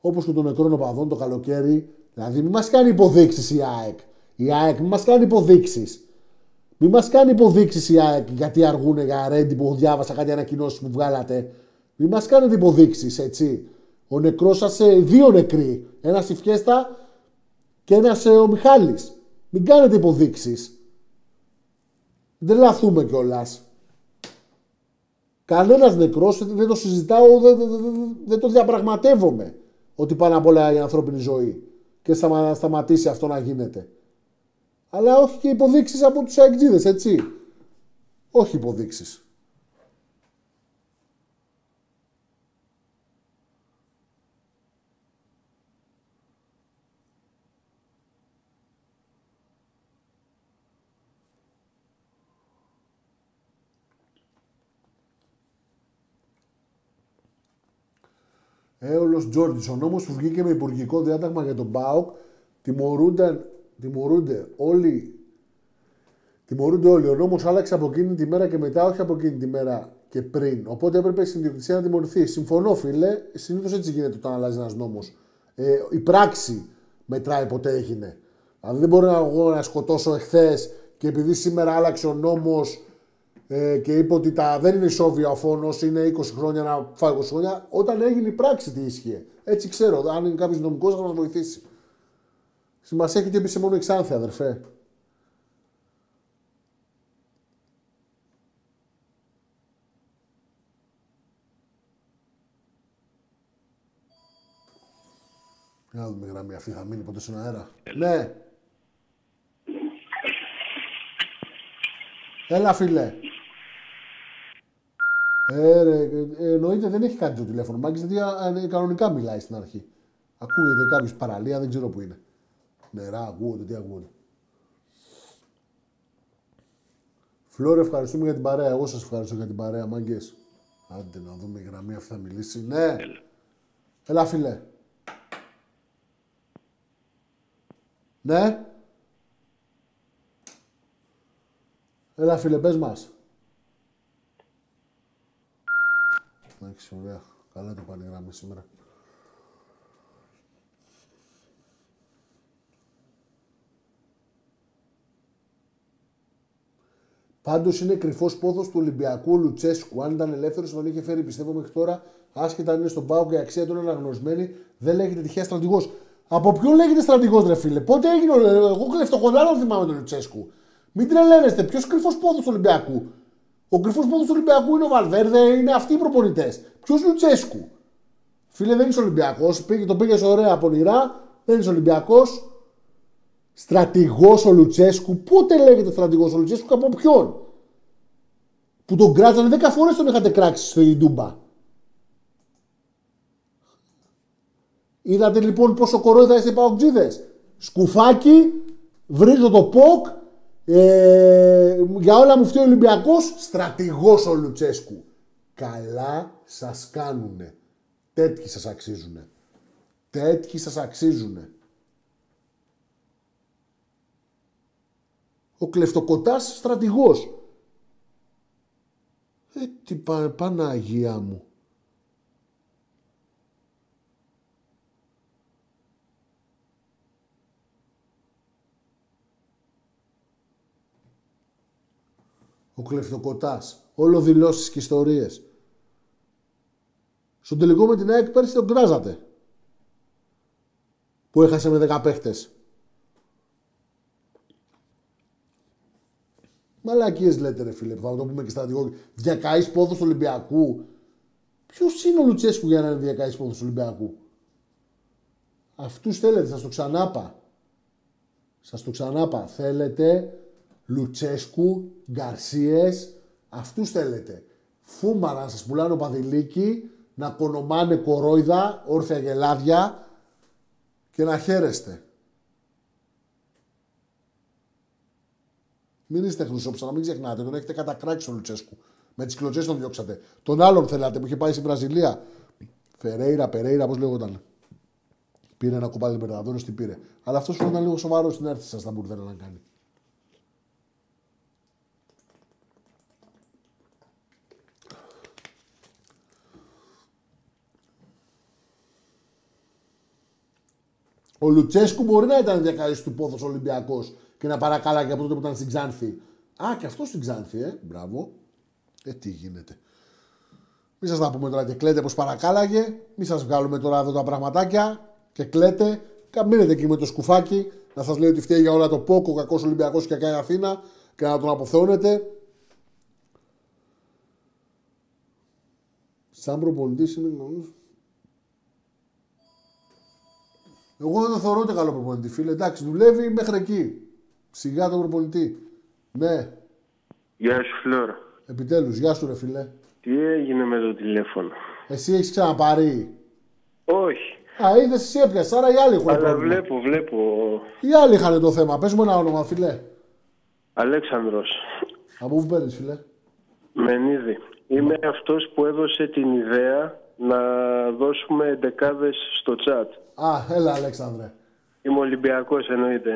όπως και των νεκρών οπαδών το καλοκαίρι. Δηλαδή, μην μας κάνει υποδείξεις η ΑΕΚ. Η ΑΕΚ, μην μας κάνει υποδείξεις. Μην μας κάνει υποδείξεις η ΑΕΚ γιατί αργούν για ρέντι που διάβασα κάτι ανακοινώσει που βγάλατε. Μην μας κάνετε υποδείξεις, έτσι. Ο νεκρός σας, ε, δύο νεκροί. Ένα η Φιέστα και ένα ε, ο Μιχάλης. Μην κάνετε υποδείξεις. Δεν λαθούμε κιόλας. Κανένας νεκρός δεν το συζητάω, δεν, δεν, δεν, το διαπραγματεύομαι ότι πάνω απ' όλα η ανθρώπινη ζωή και θα σταματήσει αυτό να γίνεται. Αλλά όχι και υποδείξεις από τους αεκτζίδε, έτσι. Όχι υποδείξεις. Έολος Τζόρντι. Ο νόμος που βγήκε με υπουργικό διάταγμα για τον Μπάουκ τιμωρούνται, τιμωρούνται όλοι. Τιμωρούνται όλοι. Ο νόμος άλλαξε από εκείνη τη μέρα και μετά, όχι από εκείνη τη μέρα και πριν. Οπότε έπρεπε η συνδιοκτησία να τιμωρηθεί. Συμφωνώ, φίλε. Συνήθως έτσι γίνεται όταν αλλάζει ένας νόμος. Ε, η πράξη μετράει ποτέ έγινε. Δηλαδή δεν μπορεί να, εγώ να σκοτώσω εχθές και επειδή σήμερα άλλαξε ο νόμος ε, και είπε ότι τα, δεν είναι ισόβια ο φόνος, είναι 20 χρόνια να φάει 20 χρόνια. Όταν έγινε η πράξη, τι ίσχυε. Έτσι ξέρω. Αν είναι κάποιος νομικός, θα μας βοηθήσει. Σημασία έχει ότι έπεισε μόνο εξάνθη, αδερφέ. Να δούμε γραμμή αυτή, θα μείνει ποτέ στον αέρα. Ναι. Έλα, φίλε. Ε, ρε, ε, εννοείται δεν έχει κάτι το τηλέφωνο. Μάγκης γιατί κανονικά μιλάει στην αρχή. Ακούγεται κάποιος παραλία, δεν ξέρω που είναι. Νερά, ακούγονται, τι ακούγονται. Φλόρ, ευχαριστούμε για την παρέα. Εγώ σας ευχαριστώ για την παρέα, μάγκες. Άντε να δούμε η γραμμή αυτή θα μιλήσει. Ναι. Έλα, Έλα φίλε. Ναι. Έλα φίλε, πες μας. Εντάξει, ωραία. Καλά το πάνε γράμμα σήμερα. Πάντως είναι κρυφός πόθος του Ολυμπιακού Λουτσέσκου. Αν ήταν ελεύθερος, θα τον είχε φέρει πιστεύω μέχρι τώρα. Άσχετα αν είναι στον Πάο και η αξία του είναι αναγνωρισμένη, δεν λέγεται τυχαία στρατηγός. Από ποιον λέγεται στρατηγός, ρε φίλε; Πότε έγινε. Εγώ κλεφτοκοντάρο θυμάμαι τον Λουτσέσκου. Μην τρελαίνεστε. Ποιος κρυφός πόθος του Ολυμπιακού; Ο κρυφός πόντος του Ολυμπιακού είναι ο Βαλβέρδε, είναι αυτοί οι προπονητές. Ποιος Λουτσέσκου. Φίλε, δεν είσαι Ολυμπιακός. Το πήγες ωραία πονηρά. Δεν είσαι Ολυμπιακός. Στρατηγός ο Λουτσέσκου. Πότε λέγεται στρατηγός ο Λουτσέσκου και από ποιον; Που τον κράτησαν 10 φορές τον είχατε κράξει στο Ιντούμπα. Είδατε λοιπόν πόσο κορόιδα είστε οι Σκουφάκι, βρείτε το ποκ ε, για όλα μου φταίει ο Ολυμπιακός, στρατηγός ο Λουτσέσκου. Καλά σας κάνουνε. Τέτοιοι σας αξίζουνε. Τέτοιοι σας αξίζουνε. Ο κλεφτοκοτάς στρατηγός. Ε, τι πα, Παναγία μου. Ο κλεφτοκοτάς. Όλο δηλώσεις και ιστορίες. Στον τελικό με την ΑΕΚ πέρσι τον κράζατε. Που έχασε με 10 παίχτες. Μαλακίες λέτε ρε φίλε, θα το πούμε και στρατηγό. Διακαείς πόδος του Ολυμπιακού. Ποιος είναι ο Λουτσέσκου για να είναι διακαείς πόδος του Ολυμπιακού; Αυτούς θέλετε, σας το ξανάπα. Σας το ξανάπα. Θέλετε Λουτσέσκου, Γκαρσίες, αυτούς θέλετε. Φούμαρα να σας πουλάνε παδιλίκι, να κονομάνε κορόιδα, όρθια γελάδια και να χαίρεστε. Μην είστε χρυσόψα, να μην ξεχνάτε. Τον έχετε κατακράξει τον Λουτσέσκου. Με τις κλωτσές τον διώξατε. Τον άλλον θέλατε που είχε πάει στην Βραζιλία. Φερέιρα, Περέιρα, πώς λέγονταν. Πήρε ένα κουπάλι Λιμπερταδόρο, τι πήρε. Αλλά αυτός ήταν λίγο σοβαρός στην έρθει σας, τα μπουρδέλα να κάνει. Ο Λουτσέσκου μπορεί να ήταν διακαή του πόθος Ολυμπιακός και να παρακάλαγε από τότε που ήταν στην Ξάνθη. Α, και αυτός στην Ξάνθη, ε. Μπράβο. Ε, τι γίνεται. Μην σας τα πούμε τώρα και κλαίτε πως παρακάλαγε. Μην σας βγάλουμε τώρα εδώ τα πραγματάκια και κλαίτε. Καμίνετε εκεί με το σκουφάκι να σας λέει ότι φταίει για όλα το πόκο, κακός Ολυμπιακός και κακά Αθήνα και να τον αποθεώνετε. Σαν προπονητής είναι Εγώ δεν το θεωρώ ούτε καλό προπονητή, φίλε. Εντάξει, δουλεύει μέχρι εκεί. Σιγά τον προπονητή. Ναι. Γεια σου, Φλόρα. Επιτέλους, γεια σου, ρε φίλε. Τι έγινε με το τηλέφωνο; Εσύ έχεις ξαναπάρει; Όχι. Α, είδες εσύ έπιασες, άρα οι άλλοι έχουν Αλλά πρόβλημα. βλέπω, βλέπω. Οι άλλοι είχαν το θέμα. Πες μου ένα όνομα, φίλε. Αλέξανδρος. Από πού παίρνεις, φίλε; Μενίδη. Είμαι αυτός που έδωσε την ιδέα να δώσουμε δεκάδες στο chat. Α, έλα, Αλέξανδρε. Είμαι Ολυμπιακός εννοείται.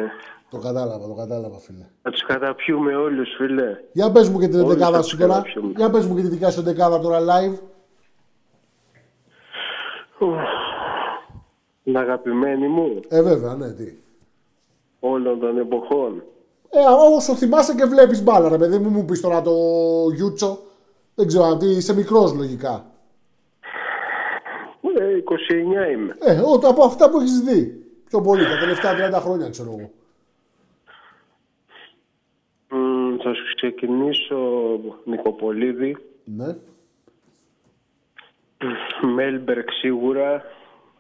Το κατάλαβα, το κατάλαβα, φίλε. Να τους καταπιούμε όλους, φίλε. Για πες μου και την Όλους δεκάδα θα σου τους τώρα. καταπιούμε. Για πες μου και τη δικιά σου δεκάδα τώρα live. Ουφ. Την αγαπημένη μου Ε, βέβαια, ναι, τι. όλων των εποχών. Ε, όσο θυμάσαι και βλέπεις μπάλα, ρε παιδί μου, μου πεις τώρα το Γιούτσο. Δεν ξέρω αν τι είσαι μικρός λογικά. Ε, 29 είμαι. Ε, ό, από αυτά που έχεις δει. Πιο πολύ, τα τελευταία 30 χρόνια, ξέρω εγώ. Μ, θα σου ξεκινήσω Νικοπολίδη. Ναι. Μέλμπερκ σίγουρα.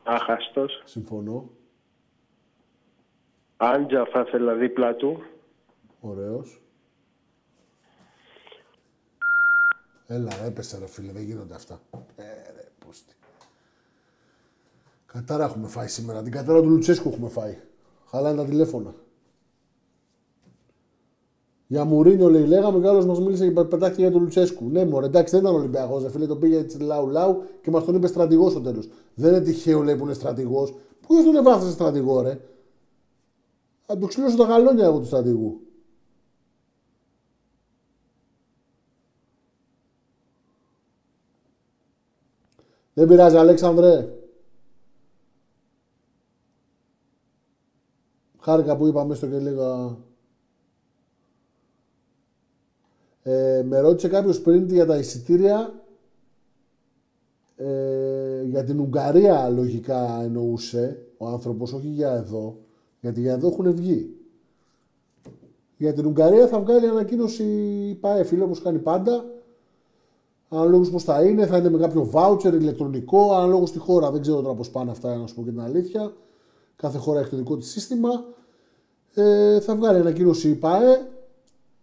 Άχαστος. Συμφωνώ. Άντζα θα ήθελα δίπλα του. Ωραίος. Έλα, ρε, έπεσε ρε φίλε, δεν γίνονται αυτά. Ε, ρε, πώς τι. Κατάρα έχουμε φάει σήμερα. Την κατάρα του Λουτσέσκου έχουμε φάει. Χαλάνε τα τηλέφωνα. Για Μουρίνιο λέει, λέγαμε και άλλο μας μίλησε και πετάχτηκε για τον Λουτσέσκου. Ναι, μωρέ, εντάξει, δεν ήταν Ολυμπιακός, δε φίλε, το πήγε έτσι λαού λαού και μας τον είπε στρατηγός στο τέλος. Δεν είναι τυχαίο, λέει που είναι στρατηγός. Ποιο τον εβάφησε στρατηγό, ρε; Θα του ξυλώσω τα γαλόνια εγώ του στρατηγού. Δεν πειράζει, Αλέξανδρε. Χάρηκα που είπαμε στο και λίγα. Ε, με ρώτησε κάποιος πριν για τα εισιτήρια. Ε, για την Ουγγαρία λογικά εννοούσε ο άνθρωπος, όχι για εδώ. Γιατί για εδώ έχουν βγει. Για την Ουγγαρία θα βγάλει ανακοίνωση η ΠΑΕ, φίλε, όπως κάνει πάντα. Αναλόγως πώς θα είναι, θα είναι με κάποιο voucher ηλεκτρονικό, αναλόγως τη χώρα. Δεν ξέρω τώρα πώς πάνε αυτά, να σου πω και την αλήθεια. Κάθε χώρα έχει το δικό της σύστημα. Ε, θα βγάλει ανακοίνωση η ΠΑΕ.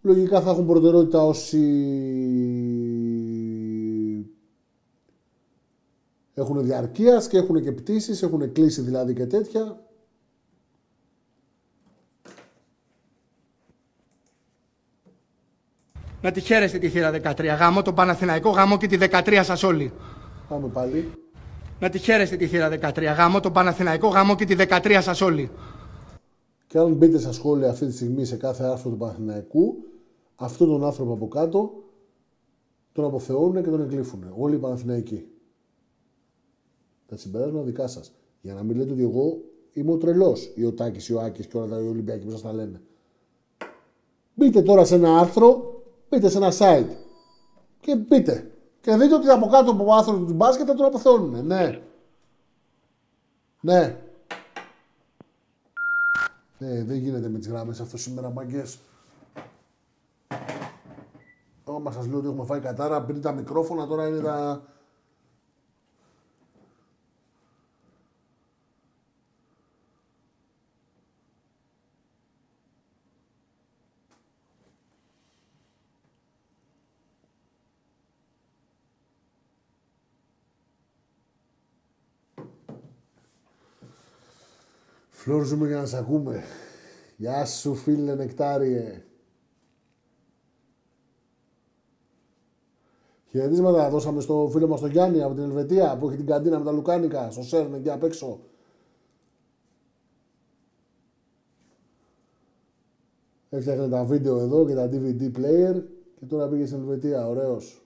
Λογικά θα έχουν προτεραιότητα όσοι έχουν διαρκείας και έχουν και πτήσεις, έχουν κλείσει δηλαδή και τέτοια. Να τη χαίρεστε τη θύρα 13. Γάμο τον Παναθηναϊκό, γάμο και τη 13 σας όλοι. Πάμε πάλι. Να τη χαίρεστε τη θύρα 13. Γάμο τον Παναθηναϊκό, γάμο και τη 13 σας όλοι. Και αν μπείτε στα σχόλια αυτή τη στιγμή σε κάθε άρθρο του Παναθηναϊκού, αυτόν τον άνθρωπο από κάτω τον αποθεώνουν και τον εκλήφουν. Όλοι οι Παναθηναϊκοί. Τα συμπεράσματα δικά σας. Για να μην λέτε ότι εγώ είμαι ο τρελός. Ή ο Τάκης, ή ο Άκης και όλα τα Ολυμπιακοί που σας τα λένε. Μπείτε τώρα σε ένα άρθρο, μπείτε σε ένα site και μπείτε. Και δείτε ότι από κάτω από άνθρωπο του μπάσκετ θα τον αποθεώνουν. Ναι. Ναι. Ναι, δεν γίνεται με τις γράμμες αυτό σήμερα, μάγκες. Όμα σας λέω ότι έχουμε φάει κατάρα, πριν τα μικρόφωνα, τώρα είναι τα... Φλόρζουμε για να σε ακούμε. Γεια σου φίλε Νεκτάριε. Χαιρετίσματα δώσαμε στο φίλο μας τον Γιάννη από την Ελβετία που έχει την καντίνα με τα Λουκάνικα στο Σέρν εκεί απ' έξω. Έφτιαχνε τα βίντεο εδώ και τα DVD player και τώρα πήγε στην Ελβετία. Ωραίος.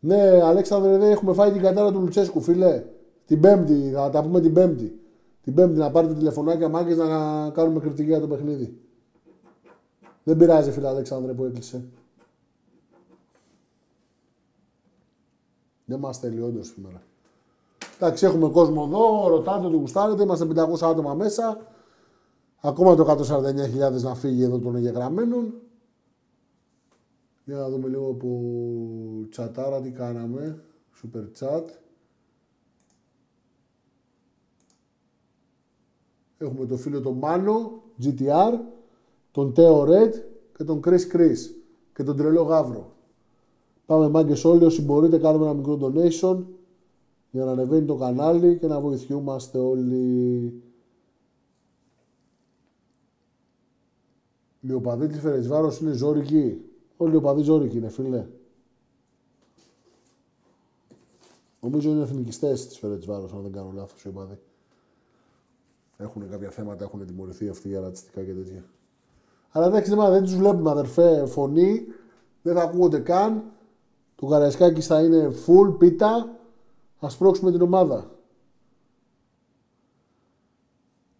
Ναι, Αλέξανδρε, δεν έχουμε φάει την κατάρα του Λουτσέσκου, φίλε. Την Πέμπτη, θα τα πούμε την Πέμπτη. Την Πέμπτη να πάρετε τηλεφωνάκια μάγκες να κάνουμε κριτική για το παιχνίδι. Δεν πειράζει, φίλε Αλέξανδρε, που έκλεισε. Δεν μας θέλει όντως σήμερα. Εντάξει, έχουμε κόσμο εδώ, ρωτάτε ότι γουστάρετε, είμαστε 500 άτομα μέσα. Ακόμα το 149.000 να φύγει εδώ των εγγεγραμμένων. Για να δούμε λίγο που τσατάρα τι κάναμε. Super chat. Έχουμε το φίλο τον Μάνο, GTR, τον Τέο Red και τον Chris Chris και τον τρελό Γαύρο. Πάμε μάγκες όλοι, όσοι μπορείτε κάνουμε ένα μικρό donation για να ανεβαίνει το κανάλι και να βοηθιούμαστε όλοι. Λιοπαδί της Φερετσβάρος είναι ζώρικη. Όλοι λιοπαδί ζώρικοι είναι φίλε. Νομίζω είναι εθνικιστές της Φερετσβάρος αν δεν κάνω λάθος οι οπαδοί. Έχουν κάποια θέματα, έχουν τιμωρηθεί αυτοί για ρατσιστικά και τέτοια. Αλλά εντάξει, δεν τους βλέπουμε αδερφέ φωνή, δεν θα ακούγονται καν. Το Καραϊσκάκης θα είναι full πίτα. Α πρόξουμε την ομάδα.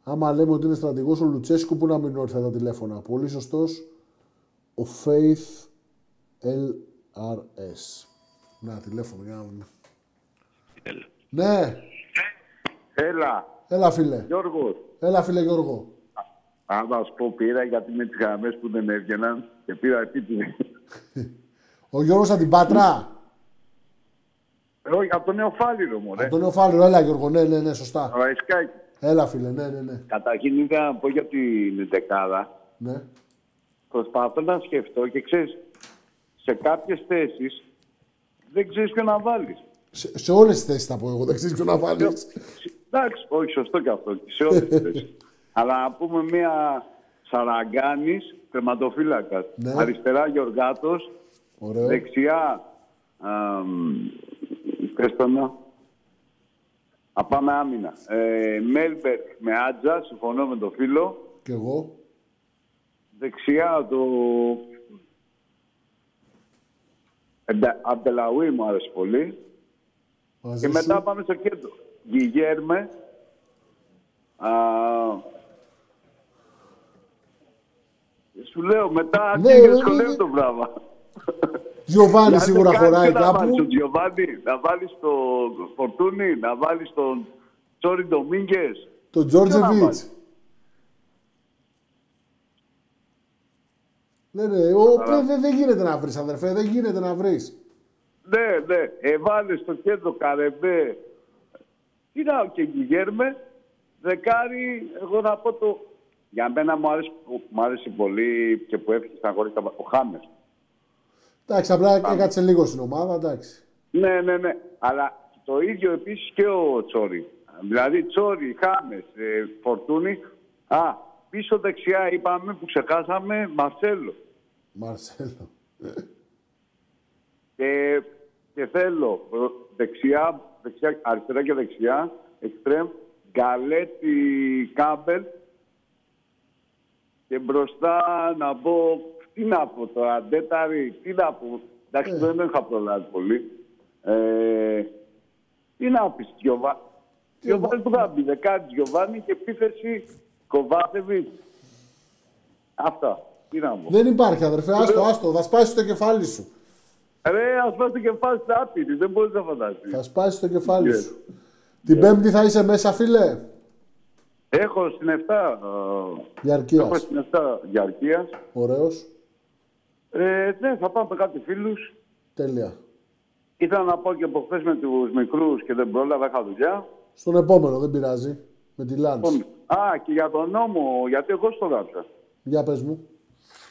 Άμα λέμε ότι είναι στρατηγός ο Λουτσέσκου, που να μην όρθια τα τηλέφωνα. Πολύ σωστός. Ο Faith LRS. Να, τηλέφωνο, για να δούμε. Ναι. Έλα. Έλα, φίλε. Γιώργος. Έλα, φίλε Γιώργο. Αν θα σου πω, πήρα γιατί με τις γραμμές που δεν έβγαιναν και πήρα επίτηδε. [laughs] Ο Γιώργος από την Πάτρα; Ε, όχι, από τον Νεοφάλιρο μου, Από τον Νεοφάλιρο, έλα Γιώργο, ναι, ναι, ναι, σωστά. Ραϊσκάκι. Έλα, φίλε, ναι, ναι, ναι. Καταρχήν ήθελα να πω για την δεκάδα. Ναι. Προσπαθώ να σκεφτώ και ξέρεις, σε κάποιες θέσεις δεν ξέρεις ποιο να βάλεις. Σε, σε όλες τις θέσεις θα πω εγώ, δεν ξέρεις ποιο να βάλεις. Εντάξει, όχι, σωστό και αυτό. Σε όλες τις θέσεις. Αλλά να πούμε μία Σαραγκάνης, τερματοφύλακας. Ναι. Αριστερά Γιωργάτο. Δεξιά. Πες το να. Α, πάμε άμυνα. Ε, Μέλμπερκ με Άτζα, συμφωνώ με το φίλο. Και εγώ. Δεξιά το... Εντε- Αμπτελαούι μου άρεσε πολύ. Μαζί και σου. μετά πάμε στο κέντρο. Γιγέρμε. Α, σου λέω, μετά Ναι, ναι, ναι, και ναι, σχολείο ναι. το πράγμα. Γιωβάνι Αν σίγουρα δεν κάνεις, χωράει τι Να βάλεις κάπου. τον Γιωβάνι, να βάλεις τον Φορτούνι, να βάλεις τον Τσόρι Ντομίγκες. Το Ποιο να Τζόρτζεβιτς. βάλεις; Ναι, ναι, ο, δεν δεν- δεν γίνεται να βρεις, αδερφέ, δεν γίνεται να βρεις. Ναι, ναι. Εβάλε στο κέντρο Καρεμπέ. Τι να, και Γιγέρμε. Δεκάρι, εγώ να πω το... Για μένα μου άρεσε, μου άρεσε πολύ και που έφυγε στα χωρί ο Χάμερ. Εντάξει, απλά έκατσε λίγο στην ομάδα, εντάξει. Ναι, ναι, ναι. Αλλά το ίδιο επίσης και ο Τσόρι. Δηλαδή Τσόρι, Χάμε, ε, Φορτούνη. Α, πίσω δεξιά είπαμε που ξεχάσαμε Μαρσέλο. Μαρσέλο. Και, και θέλω προ- δεξιά, δεξιά, αριστερά και δεξιά, εξτρέμ, Γκαλέτη Κάμπελ και μπροστά να μπω, τι τι να πω τώρα, Ντέταρη, τι να πω. Εντάξει, Ε. δεν είχα προλάβει πολύ. Ε, τι να πεις, Γιωβάνι. Γιωβάνι που θα μπει, δεκάτη Γιωβάνι και επίθεση Κοβάτεβιτ. Αυτά. Τι να πω. Δεν υπάρχει, αδερφέ. Άστο, άστο. Θα σπάσει το κεφάλι σου. Ρε, ας πας το κεφάλι στα άπειρη, δεν μπορείς να φανταστείς. Θα σπάσεις το κεφάλι Yes. σου. Την Πέμπτη θα είσαι μέσα, φίλε; Έχω στην 7, ε, Διαρκείας. έχω στην 7 διαρκείας. Ωραίος. Ε, ναι, θα πάμε με κάτι φίλους. Τέλεια. Ήθελα να πω και από χθες με τους μικρούς και δεν πρόλαβα, είχα δουλειά. Στον επόμενο, δεν πειράζει. Με τη Λάντς. Λοιπόν, Α, και για τον νόμο, γιατί εγώ στο γράψα. Για πες μου.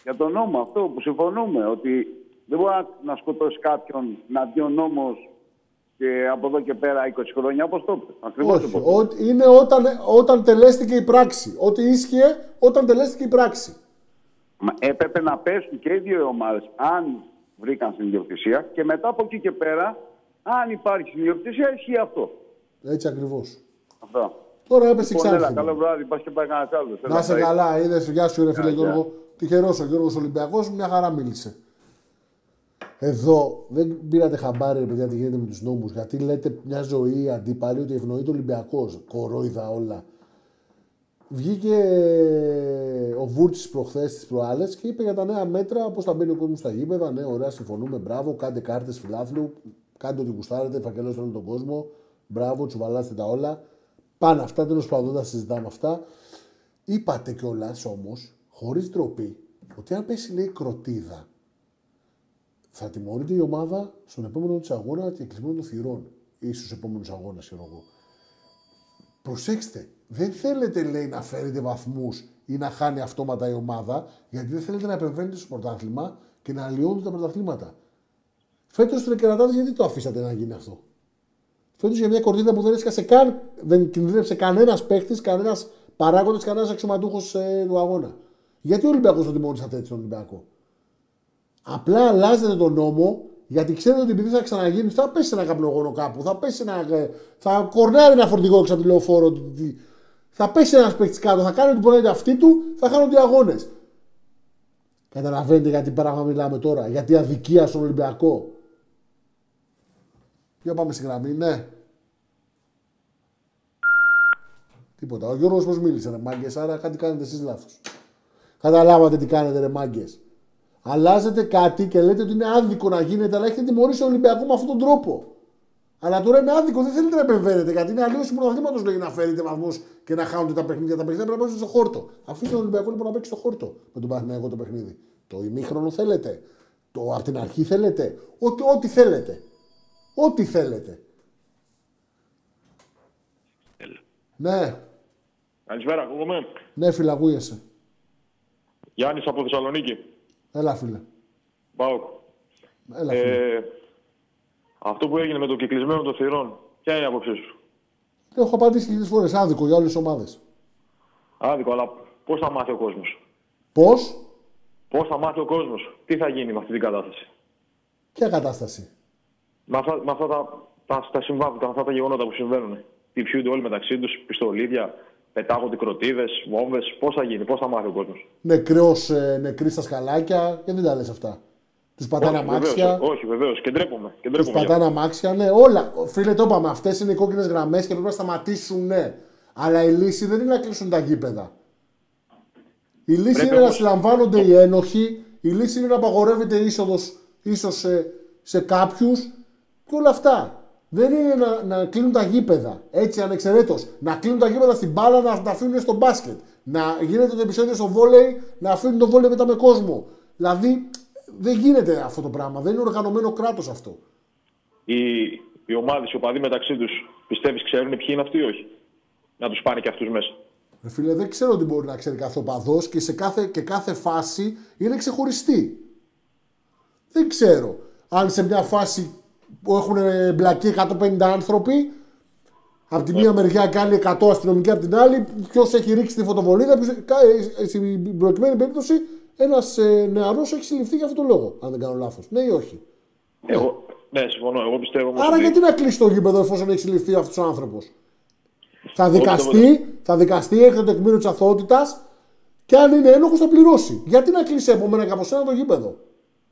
Για τον νόμο αυτό που συμφωνούμε, ότι δεν μπορεί να- να σκοτώσει κάποιον να δει ο νόμος και από εδώ και πέρα 20 χρόνια, όπως το είπες. Ακριβώς Όχι. όπως το είπες. Ό, είναι όταν, όταν τελέστηκε η πράξη. Ό,τι ίσχυε όταν τελέστηκε η πράξη. Μα έπρεπε να πέσουν και οι δύο ομάδες αν βρήκαν στην ιδιοκτησία και μετά από εκεί και πέρα, αν υπάρχει στην ιδιοκτησία, ισχύει αυτό. Έτσι ακριβώς. Αυτό. Τώρα έπεσε Λοιπόν, έλα, εξάρτημα. καλό βράδυ, πας και πάει κανένας άλλος. Να σε Έλα, καλά, είδες. Γεια σου, ρε φίλε Γεια, Γιώργο. Τυχερός ο Γιώργος Ολυμπιακός, μια χαρά μίλησε. Εδώ δεν πήρατε χαμπάρι, ρε παιδιά, τι γίνεται με τους νόμους. Γιατί λέτε μια ζωή οι αντίπαλοι ότι ευνοεί το Ολυμπιακός. Κορόιδα όλα. Βγήκε ο Βούρτση προχθές τι προάλλες και είπε για τα νέα μέτρα, πώ θα μπαίνει ο κόσμος στα γήπεδα. Ναι, ωραία, συμφωνούμε. Μπράβο, κάντε κάρτες φιλάθλου. Κάντε ό,τι γουστάρετε, φακελώστε όλο τον κόσμο. Μπράβο, τσουβαλάστε τα όλα. Πάνε αυτά, τέλος πάντων, δεν τα συζητάμε αυτά. Είπατε κιόλας όμως, χωρίς ντροπή, ότι αν πέσει λέει κροτίδα, θα τιμωρείται η ομάδα στον επόμενο της αγώνα και κλεισμένο των θυρών. ή στους επόμενους αγώνες, ξέρω εγώ. Προσέξτε, δεν θέλετε λέει να φέρετε βαθμούς ή να χάνει αυτόματα η ομάδα, γιατί δεν θέλετε να επεμβαίνετε στο πρωτάθλημα και να αλλοιώνετε τα πρωταθλήματα. Φέτος στην Κερατάδες, γιατί το αφήσατε να γίνει αυτό; Φέτος για μια κορδίδα που δεν έσκασε καν, δεν κινδύνευσε κανένας παίχτης, κανένας παράγοντας, κανένας αξιωματούχος ε, του αγώνα. Γιατί ο Ολυμπιακός το τιμώρησατε έτσι τον Ολυμπιακό; Απλά αλλάζετε τον νόμο γιατί ξέρετε ότι επειδή θα ξαναγίνει, θα πέσει ένα καπνογόνο κάπου, θα πέσει ένα. ε, θα κορνάρει ένα φορτηγό έξω από τη λεωφόρο. τι- τι- Θα πέσει ένας παίχτη κάτω, θα κάνει ό,τι μπορεί να αυτή του, θα χάνονται οι αγώνες. Καταλαβαίνετε γιατί πράγμα μιλάμε τώρα, γιατί αδικία στον Ολυμπιακό. Για πάμε στη γραμμή, ναι. Τίποτα. Ο Γιώργος πώς μίλησε ρε μάγκες, άρα κάτι κάνετε εσείς λάθος. Καταλάβατε τι κάνετε ρε μάγκες. Αλλάζετε κάτι και λέτε ότι είναι άδικο να γίνεται, αλλά έχετε τιμωρήσει τον Ολυμπιακό με αυτόν τον τρόπο. Αλλά τώρα είναι άδικο, δεν θέλετε να επεμβαίνετε γιατί είναι αλλίωση πρωταθλήματο λέει να φέρετε βαθμούς και να χάνονται τα παιχνίδια. Τα παιχνίδια πρέπει να παίζουν στο χόρτο. Αφήστε τον Ολυμπιακό λοιπόν να παίξει στο χόρτο με τον Παναθηναϊκό το παιχνίδι. Το ημίχρονο θέλετε. Το από την αρχή θέλετε. Ό,τι, ό,τι θέλετε. Ό,τι θέλετε. Ναι, Καλησπέρα, ακούγομαι; ναι, φυλακούγεσαι. Γιάννης από Θεσσαλονίκη. Έλα, φίλε. Πάω. Έλα, φίλε. Ε, αυτό που έγινε με το κυκλισμένο των θυρών, ποια είναι η άποψή σου; Το έχω απαντήσει χίλιε φορές. Άδικο για όλες τις ομάδες. Άδικο, αλλά πώς θα μάθει ο κόσμος; Πώς, Πώς θα μάθει ο κόσμος, τι θα γίνει με αυτή την κατάσταση; ποια κατάσταση; Με αυτά, με αυτά τα, τα, τα συμβάντα, με αυτά τα γεγονότα που συμβαίνουν. Τυψιούνται όλοι μεταξύ τους, πιστολίδια, πετάγονται κροτίδε, βόμβες. Πώς θα γίνει, πώς θα μάθει ο κόσμος. Νεκρός, ε, νεκροί στα σκαλάκια και δεν τα λες αυτά. Τους πατάνε αμάξια. όχι, βεβαίως. Και ντρέπομαι. Και Τους ντρέπομαι. πατάνε αμάξια, ναι, όλα. Φίλε, το είπαμε. Αυτές είναι οι κόκκινες γραμμές και πρέπει να σταματήσουν, ναι. Αλλά η λύση δεν είναι να κλείσουν τα γήπεδα. Η λύση Πρέπει είναι να όμως- συλλαμβάνονται οι ένοχοι. Η λύση είναι να απαγορεύεται η είσοδος ίσως σε, σε κάποιους και όλα αυτά. Δεν είναι να, να κλείνουν τα γήπεδα έτσι ανεξαιρέτως. Να κλείνουν τα γήπεδα στην μπάλα να τα αφήνουν στο μπάσκετ. Να γίνεται το επεισόδιο στο βόλεϊ να αφήνουν το βόλεϊ μετά με κόσμο. Δηλαδή δεν γίνεται αυτό το πράγμα. Δεν είναι οργανωμένο κράτος αυτό. Οι, οι ομάδε, οι οπαδοί μεταξύ τους, πιστεύεις ξέρουν ποιοι είναι αυτοί ή όχι; Να τους πάνε και αυτούς μέσα. Ρε φίλε, δεν ξέρω τι μπορεί να ξέρει κάθε οπαδός και σε κάθε, και κάθε φάση είναι ξεχωριστή. Δεν ξέρω. Αν σε μια φάση που έχουν μπλακεί 150 άνθρωποι, από τη μία μεριά κάνει 100 αστυνομικοί, από την άλλη, ποιος έχει ρίξει τη φωτοβολίδα. ποιος- κα- ε, ε, Στην προκειμένη περίπτωση, ένας νεαρός έχει συλληφθεί για αυτόν τον λόγο. Αν δεν κάνω λάθος. Ναι ή όχι; Εγώ, ναι, συμφωνώ. Εγώ πιστεύω όμως Άρα ότι- γιατί να κλείσει το γήπεδο εφόσον έχει συλληφθεί αυτός ο άνθρωπος; Θα το δικαστεί, θα δικαστεί, έχει το τεκμήριο της αθωότητας Και αν είναι ένοχος, θα πληρώσει. Γιατί να κλείσει από μένα και από σένα το γήπεδο;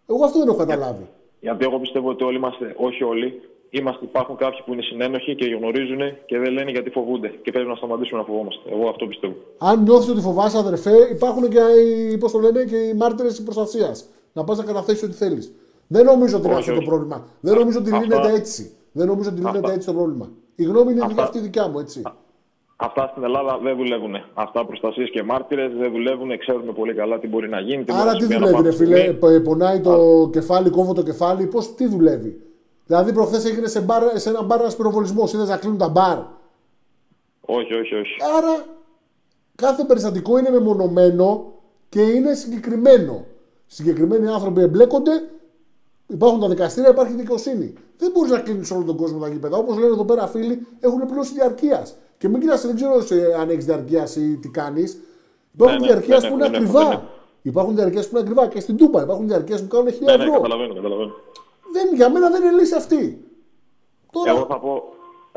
Εγώ αυτό δεν έχω καταλάβει. Γιατί εγώ πιστεύω ότι όλοι είμαστε, όχι όλοι, είμαστε, υπάρχουν κάποιοι που είναι συνένοχοι και γνωρίζουν και δεν λένε γιατί φοβούνται. Και πρέπει να σταματήσουμε να φοβόμαστε. Εγώ αυτό πιστεύω. Αν νιώθεις ότι φοβάσαι, αδερφέ, υπάρχουν και οι, πώς το λένε, και οι μάρτυρες της προστασίας. Να πας να καταθέσεις ό,τι θέλεις. Δεν νομίζω ότι είναι Όχι, αυτό το όχι. πρόβλημα. Δεν νομίζω ότι Αυτά- λύνεται έτσι. Δεν νομίζω ότι λύνεται Αυτά- έτσι το πρόβλημα. Η γνώμη είναι Αυτά- αυτή δικιά μου, έτσι. Αυτά στην Ελλάδα δεν δουλεύουν. Αυτά προστασίες και μάρτυρες δεν δουλεύουν. Ξέρουμε πολύ καλά τι μπορεί να γίνει. Τι μπορεί Άρα να τι συμβεί δουλεύει, ανά ρε πάσα φίλε, στιγμή. πο- πονάει το κεφάλι, κόβω το κεφάλι, πώς τι δουλεύει; Δηλαδή προχθές έγινε σε, μπαρ, σε ένα μπαρ ένα πυροβολισμό, είδες να κλείνουν τα μπαρ. Όχι, όχι, όχι. Άρα κάθε περιστατικό είναι μεμονωμένο και είναι συγκεκριμένο. Συγκεκριμένοι άνθρωποι εμπλέκονται, υπάρχουν τα δικαστήρια, υπάρχει δικαιοσύνη. Δεν μπορείς να κλείνεις όλο τον κόσμο τα γήπεδα. Όπως λένε εδώ πέρα φίλοι, έχουν πλήρωση διαρκείας. Και μην κοιτάς, δεν ξέρω σε- αν έχεις διαρκείας ή τι κάνεις. Υπάρχουν Ναι, ναι, διαρκείας δεν που είναι έχω, δεν έχω, ακριβά. δεν έχω. Υπάρχουν διαρκείας που είναι ακριβά. Και στην Τούπα υπάρχουν διαρκεία που κάνουν 1000 Ναι, ναι, ευρώ. καταλαβαίνω, καταλαβαίνω. δεν, για μένα δεν είναι λύση αυτή. Τώρα, Εγώ θα πω,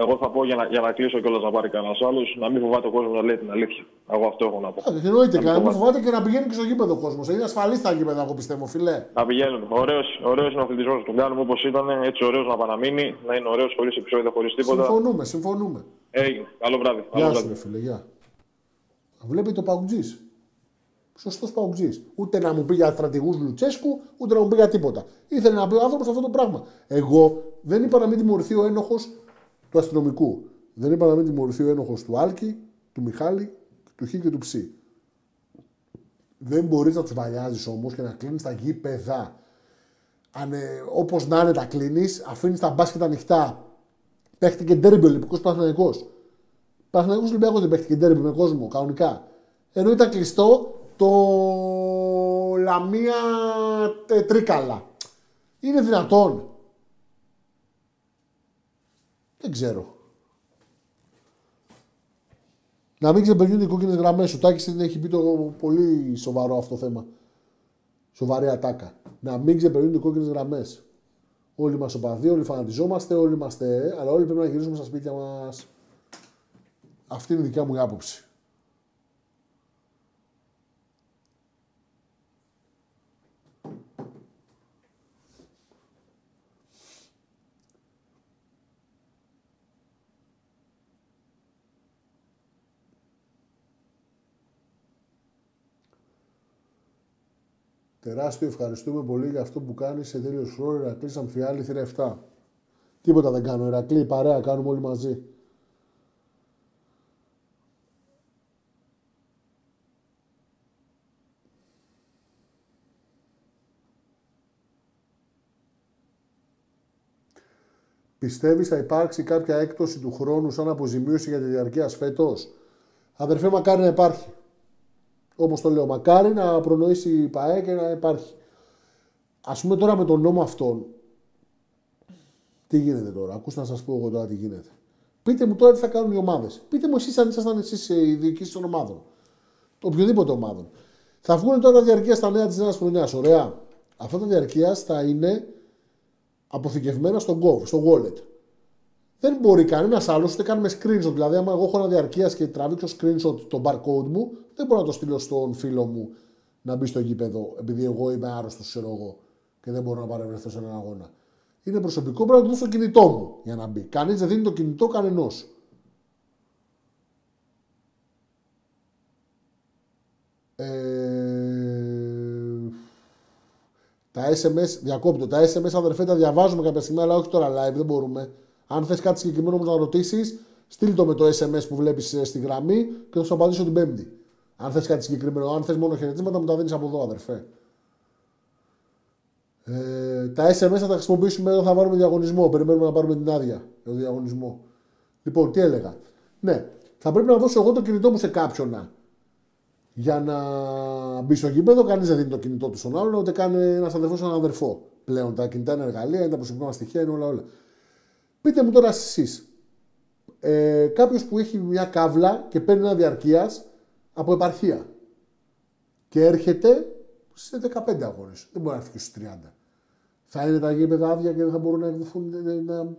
εγώ θα πω για, να, για να κλείσω κιόλας να πάρει κανένας άλλος, να μην φοβάται ο κόσμος να λέει την αλήθεια. Εγώ αυτό έχω να πω. Α, εννοείται, Να μην κανένα μην φοβάται. φοβάται και να πηγαίνει και στο γήπεδο ο κόσμος. Είναι ασφαλής στα γήπεδα, εγώ πιστεύω, φιλέ. Να πηγαίνουν. Ωραίος, ωραίος είναι ο αθλητισμός που τον κάνουμε όπως ήταν, έτσι ωραίος να παραμείνει, να είναι ωραίος χωρίς επεισόδια, χωρίς τίποτα. Συμφωνούμε, συμφωνούμε. Έγινε. Καλό βράδυ. Καλό Γεια σου, βράδυ. ρε φίλε, γεια. Βλέπει το παουτζής. Σωστός παουτζής. Ούτε να μου πει για στρατηγούς Λουτσέσκου, ούτε να μου πει για τίποτα. Ήθελε να πει ο άνθρωπος αυτό το πράγμα. Εγώ δεν είπα να μην τιμωρηθεί ο ένοχος του αστυνομικού. Δεν είπα να μην τιμωρηθεί ο ένοχος του Άλκη, του Μιχάλη, του Χ και του Ψ. Δεν μπορείς να τους βαλιάζει όμως και να κλείνεις τα γήπεδα. Όπως να είναι τα κλείνεις, αφήνεις τα μπάσκετ ανοιχτά. Παίχτηκε ντέρμπι ο Ολυμπικό Παναθυναϊκό. Παναθυναϊκό Ολυμπιακός δεν παίχτηκε ντέρμπι με κόσμο κανονικά. Ενώ ήταν κλειστό το Λαμία τε- Τρίκαλα. Είναι δυνατόν. Δεν ξέρω. Να μην ξεπερνούν οι κόκκινες γραμμές. Ο Τάκης την έχει πει το πολύ σοβαρό αυτό θέμα. Σοβαρή ατάκα. Να μην ξεπερνούν οι κόκκινες γραμμές. Όλοι είμαστε οπαδοί, όλοι φανατιζόμαστε, όλοι είμαστε. Αλλά όλοι πρέπει να γυρίσουμε στα σπίτια μας. Αυτή είναι η δικιά μου η άποψη. Τεράστιο ευχαριστούμε πολύ για αυτό που κάνεις σε τέλειο χρόνο. Ηρακλή Αμφιάλη θύρα 7. Τίποτα δεν κάνω. Ηρακλή, παρέα κάνουμε όλοι μαζί. Πιστεύεις θα υπάρξει κάποια έκπτωση του χρόνου σαν αποζημίωση για τη διαρκεία φέτο. Αδερφέ, μακάρι να υπάρχει. Όπως το λέω, μακάρι να προνοήσει η ΠαΕ και να υπάρχει. Α πούμε τώρα με τον νόμο αυτόν, τι γίνεται τώρα, ακούστε να σας πω εγώ τώρα τι γίνεται. Πείτε μου τώρα τι θα κάνουν οι ομάδες. Πείτε μου εσείς αν ήσασταν εσείς οι διοικήσεις των ομάδων. Οποιοδήποτε ομάδων. Θα βγουν τώρα διαρκεία στα νέα της νέας χρονιάς. Ωραία. Αυτά τα διαρκεία θα είναι αποθηκευμένα στο Gov, στο wallet. Δεν μπορεί κανένας άλλος ούτε καν με screenshot. Δηλαδή, άμα εγώ έχω ένα διαρκεία και τραβήξω screenshot το barcode μου, δεν μπορώ να το στείλω στον φίλο μου να μπει στο γήπεδο, επειδή εγώ είμαι άρρωστος, ξέρω εγώ, και δεν μπορώ να παρευρεθώ σε έναν αγώνα. Είναι προσωπικό, πρέπει να το δώσω στο κινητό μου για να μπει. Κανείς δεν δίνει το κινητό κανενός. Ε, τα SMS, διακόπτω. Τα SMS αδερφέ τα διαβάζουμε κάποια στιγμή, αλλά όχι τώρα live, δεν μπορούμε. Αν θες κάτι συγκεκριμένο όμως να ρωτήσεις, στείλ το με το SMS που βλέπεις στη γραμμή και θα σου απαντήσω την Πέμπτη. Αν θες κάτι συγκεκριμένο, αν θες μόνο χαιρετίσματα, μου τα δίνεις από εδώ, αδερφέ. Ε, τα SMS θα τα χρησιμοποιήσουμε όταν θα βάλουμε διαγωνισμό. Περιμένουμε να πάρουμε την άδεια για το διαγωνισμό. Λοιπόν, τι έλεγα. Ναι, θα πρέπει να δώσω εγώ το κινητό μου σε κάποιον για να μπει στο γήπεδο. Κανείς δεν δίνει το κινητό του στον άλλον, ούτε κάνει ένας αδερφός έναν αδερφό. Πλέον τα κινητά είναι εργαλεία, είναι τα προσωπικά μας στοιχεία, είναι όλα όλα. Πείτε μου τώρα εσείς. Ε, Κάποιος που έχει μια κάβλα και παίρνει ένα διαρκείας από επαρχία και έρχεται σε 15 αγώνες. Δεν μπορεί να έρθει και στους 30. Θα είναι τα γήπεδα άδεια και δεν θα μπορούν να εκδοθούν. Να...